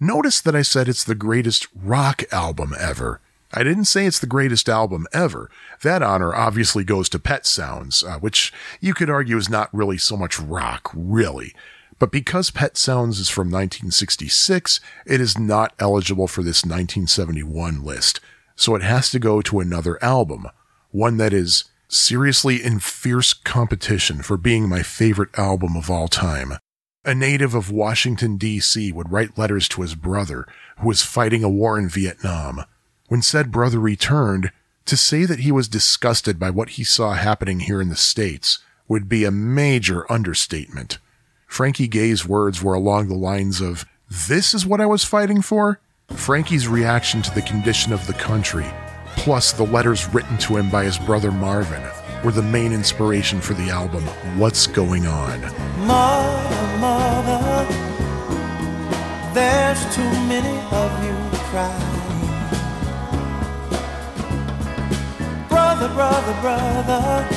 Notice that I said it's the greatest rock album ever. I didn't say it's the greatest album ever. That honor obviously goes to Pet Sounds, uh, which you could argue is not really so much rock, really. But because Pet Sounds is from 1966, it is not eligible for this 1971 list. So it has to go to another album, one that is seriously in fierce competition for being my favorite album of all time. A native of Washington, D.C. would write letters to his brother, who was fighting a war in Vietnam. When said brother returned, to say that he was disgusted by what he saw happening here in the States would be a major understatement. Frankie Gaye's words were along the lines of, This is what I was fighting for? Frankie's reaction to the condition of the country, plus the letters written to him by his brother Marvin, were the main inspiration for the album What's Going On. Mother, mother, there's too many of you crying. Brother, brother, brother,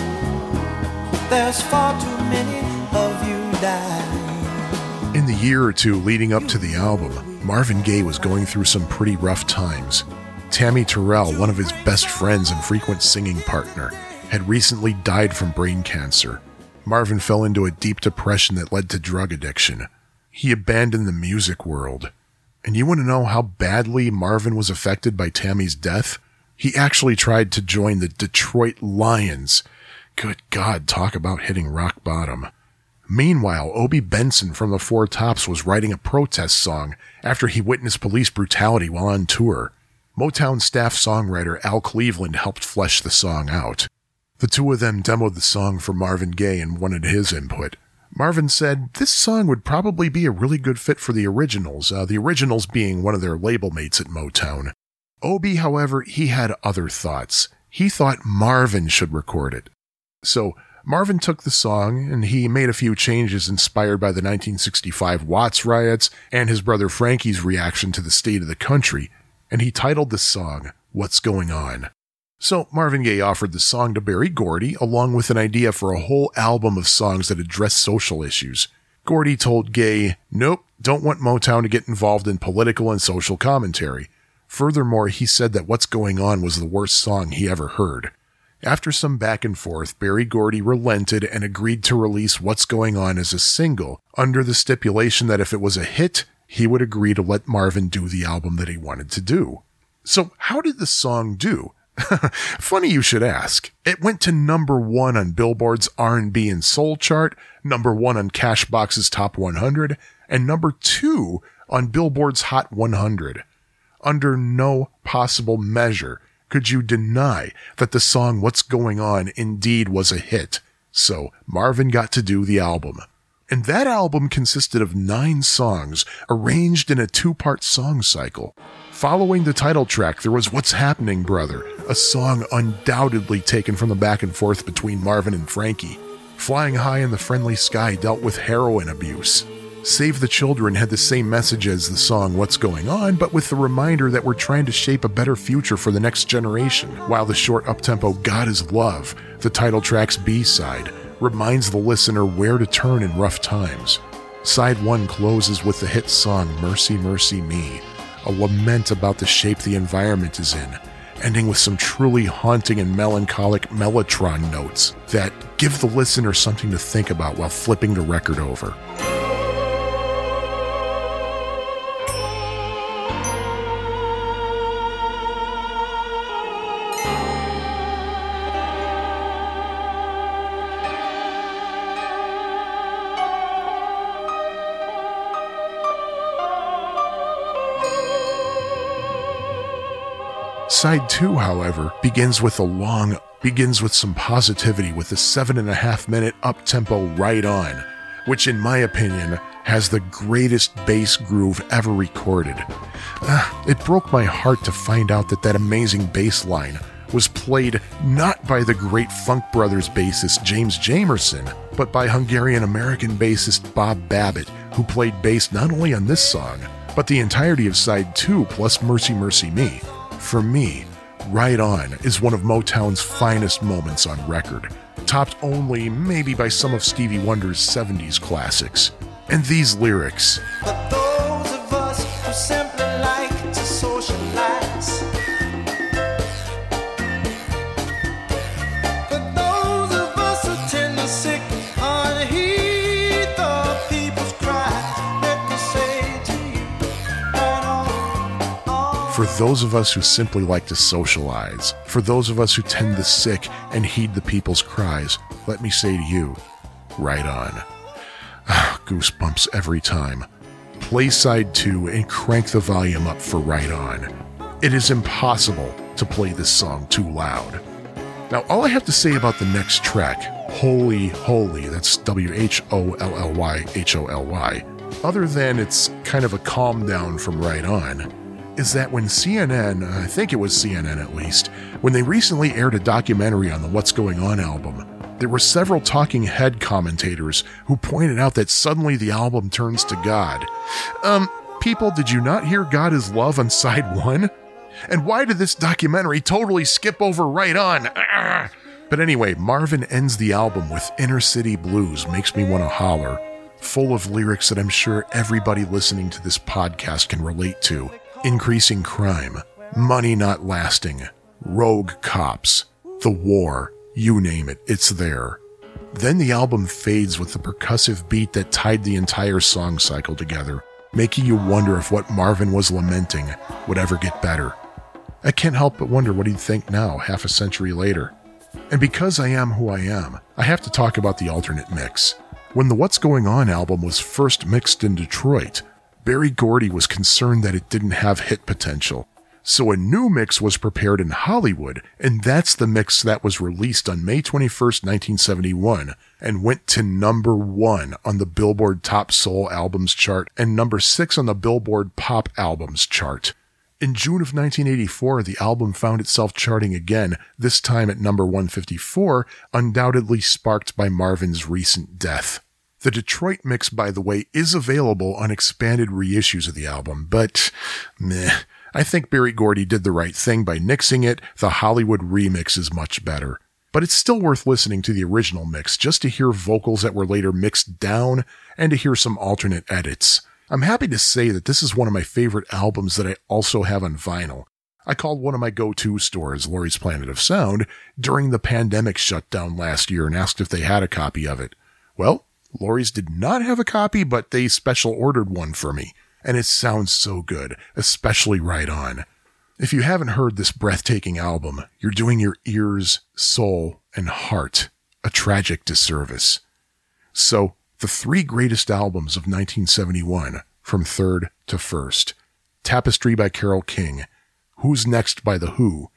there's far too many of you dying. In the year or two leading up to the album, Marvin Gaye was going through some pretty rough times. Tammy Terrell, one of his best friends and frequent singing partner, had recently died from brain cancer. Marvin fell into a deep depression that led to drug addiction. He abandoned the music world. And you want to know how badly Marvin was affected by Tammy's death? He actually tried to join the Detroit Lions. Good God, talk about hitting rock bottom. Meanwhile, Obie Benson from the Four Tops was writing a protest song after he witnessed police brutality while on tour. Motown staff songwriter Al Cleveland helped flesh the song out. The two of them demoed the song for Marvin Gaye and wanted his input. Marvin said this song would probably be a really good fit for the originals, uh, the originals being one of their label mates at Motown. Obie, however, he had other thoughts. He thought Marvin should record it. So Marvin took the song and he made a few changes inspired by the 1965 Watts riots and his brother Frankie's reaction to the state of the country, and he titled the song What's Going On. So Marvin Gaye offered the song to Berry Gordy along with an idea for a whole album of songs that address social issues. Gordy told Gaye, Nope, don't want Motown to get involved in political and social commentary. Furthermore, he said that What's Going On was the worst song he ever heard. After some back and forth, Berry Gordy relented and agreed to release What's Going On as a single, under the stipulation that if it was a hit, he would agree to let Marvin do the album that he wanted to do. So how did the song do? Funny you should ask. It went to number one on Billboard's R&B and Soul chart, number one on Cashbox's Top 100, and number two on Billboard's Hot 100 under no possible measure could you deny that the song What's Going On indeed was a hit. So Marvin got to do the album. And that album consisted of nine songs arranged in a two part song cycle. Following the title track, there was What's Happening, Brother, a song undoubtedly taken from the back and forth between Marvin and Frankie. Flying High in the Friendly Sky dealt with heroin abuse. Save the Children had the same message as the song What's Going On, but with the reminder that we're trying to shape a better future for the next generation, while the short uptempo God is Love, the title track's B side, reminds the listener where to turn in rough times. Side 1 closes with the hit song Mercy, Mercy Me, a lament about the shape the environment is in, ending with some truly haunting and melancholic mellotron notes that give the listener something to think about while flipping the record over. Side 2, however, begins with a long, begins with some positivity with a seven and a half minute up tempo right on, which in my opinion has the greatest bass groove ever recorded. Uh, it broke my heart to find out that that amazing bass line was played not by the great Funk Brothers bassist James Jamerson, but by Hungarian American bassist Bob Babbitt, who played bass not only on this song, but the entirety of side 2 plus Mercy Mercy Me. For me, Right On is one of Motown's finest moments on record, topped only maybe by some of Stevie Wonder's 70s classics. And these lyrics those of us who simply like to socialize, for those of us who tend the sick and heed the people's cries, let me say to you, right on. Ah, goosebumps every time. Play side 2 and crank the volume up for Right On. It is impossible to play this song too loud. Now, all I have to say about the next track, Wholy Holy, that's W H O L L Y H O L Y, other than it's kind of a calm down from Right On, is that when CNN, I think it was CNN at least, when they recently aired a documentary on the What's Going On album, there were several talking head commentators who pointed out that suddenly the album turns to God. Um, people, did you not hear God is Love on side one? And why did this documentary totally skip over right on? Arrgh. But anyway, Marvin ends the album with Inner City Blues, Makes Me Want to Holler, full of lyrics that I'm sure everybody listening to this podcast can relate to. Increasing crime, money not lasting, rogue cops, the war, you name it, it's there. Then the album fades with the percussive beat that tied the entire song cycle together, making you wonder if what Marvin was lamenting would ever get better. I can't help but wonder what he'd think now, half a century later. And because I am who I am, I have to talk about the alternate mix. When the What's Going On album was first mixed in Detroit, Berry Gordy was concerned that it didn't have hit potential. So a new mix was prepared in Hollywood, and that's the mix that was released on May 21st, 1971, and went to number one on the Billboard Top Soul Albums chart and number six on the Billboard Pop Albums chart. In June of 1984, the album found itself charting again, this time at number 154, undoubtedly sparked by Marvin's recent death. The Detroit mix, by the way, is available on expanded reissues of the album, but meh. I think Berry Gordy did the right thing by nixing it. The Hollywood remix is much better. But it's still worth listening to the original mix just to hear vocals that were later mixed down and to hear some alternate edits. I'm happy to say that this is one of my favorite albums that I also have on vinyl. I called one of my go-to stores, Laurie's Planet of Sound, during the pandemic shutdown last year and asked if they had a copy of it. Well, Laurie's did not have a copy, but they special ordered one for me. And it sounds so good, especially right on. If you haven't heard this breathtaking album, you're doing your ears, soul, and heart a tragic disservice. So, the three greatest albums of 1971, from third to first Tapestry by Carole King, Who's Next by The Who,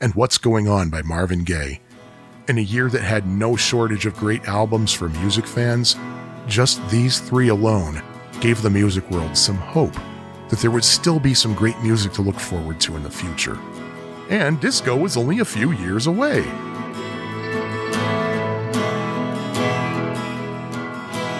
and What's Going On by Marvin Gaye. In a year that had no shortage of great albums for music fans, just these three alone gave the music world some hope that there would still be some great music to look forward to in the future. And disco was only a few years away.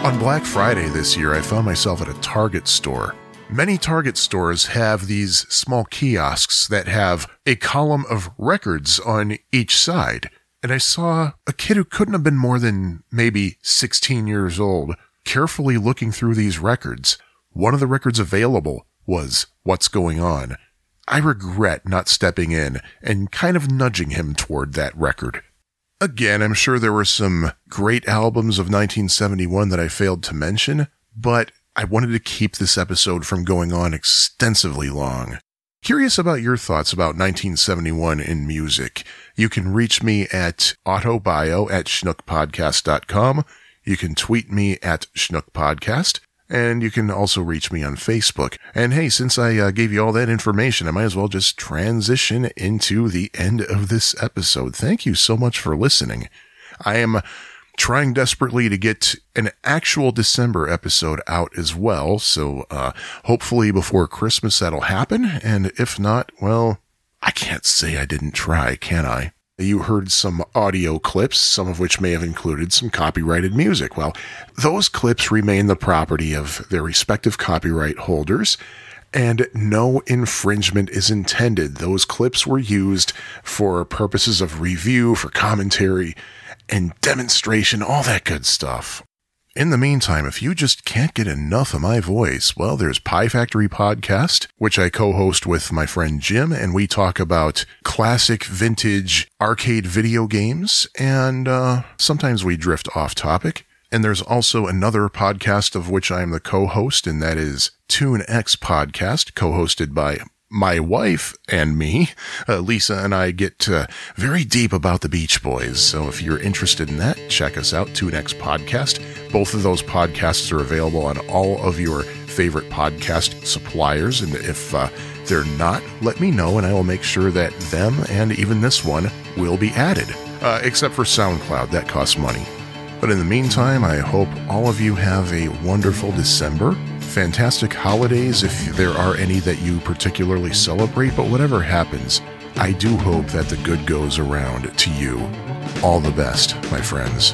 On Black Friday this year, I found myself at a Target store. Many Target stores have these small kiosks that have a column of records on each side. And I saw a kid who couldn't have been more than maybe 16 years old carefully looking through these records. One of the records available was What's Going On. I regret not stepping in and kind of nudging him toward that record. Again, I'm sure there were some great albums of 1971 that I failed to mention, but I wanted to keep this episode from going on extensively long. Curious about your thoughts about 1971 in music. You can reach me at autobio at schnookpodcast.com. You can tweet me at schnookpodcast. And you can also reach me on Facebook. And hey, since I uh, gave you all that information, I might as well just transition into the end of this episode. Thank you so much for listening. I am trying desperately to get an actual December episode out as well. So, uh, hopefully before Christmas that'll happen. And if not, well, I can't say I didn't try, can I? You heard some audio clips, some of which may have included some copyrighted music. Well, those clips remain the property of their respective copyright holders, and no infringement is intended. Those clips were used for purposes of review, for commentary, and demonstration, all that good stuff. In the meantime, if you just can't get enough of my voice, well, there's Pie Factory Podcast, which I co-host with my friend Jim, and we talk about classic vintage arcade video games, and uh, sometimes we drift off topic. And there's also another podcast of which I am the co-host, and that is Tune X Podcast, co-hosted by my wife and me, uh, Lisa and I get uh, very deep about the Beach Boys. So if you're interested in that, check us out, Two Next Podcast. Both of those podcasts are available on all of your favorite podcast suppliers. And if uh, they're not, let me know and I will make sure that them and even this one will be added. Uh, except for SoundCloud, that costs money. But in the meantime, I hope all of you have a wonderful December fantastic holidays if there are any that you particularly celebrate, but whatever happens, I do hope that the good goes around to you. All the best, my friends.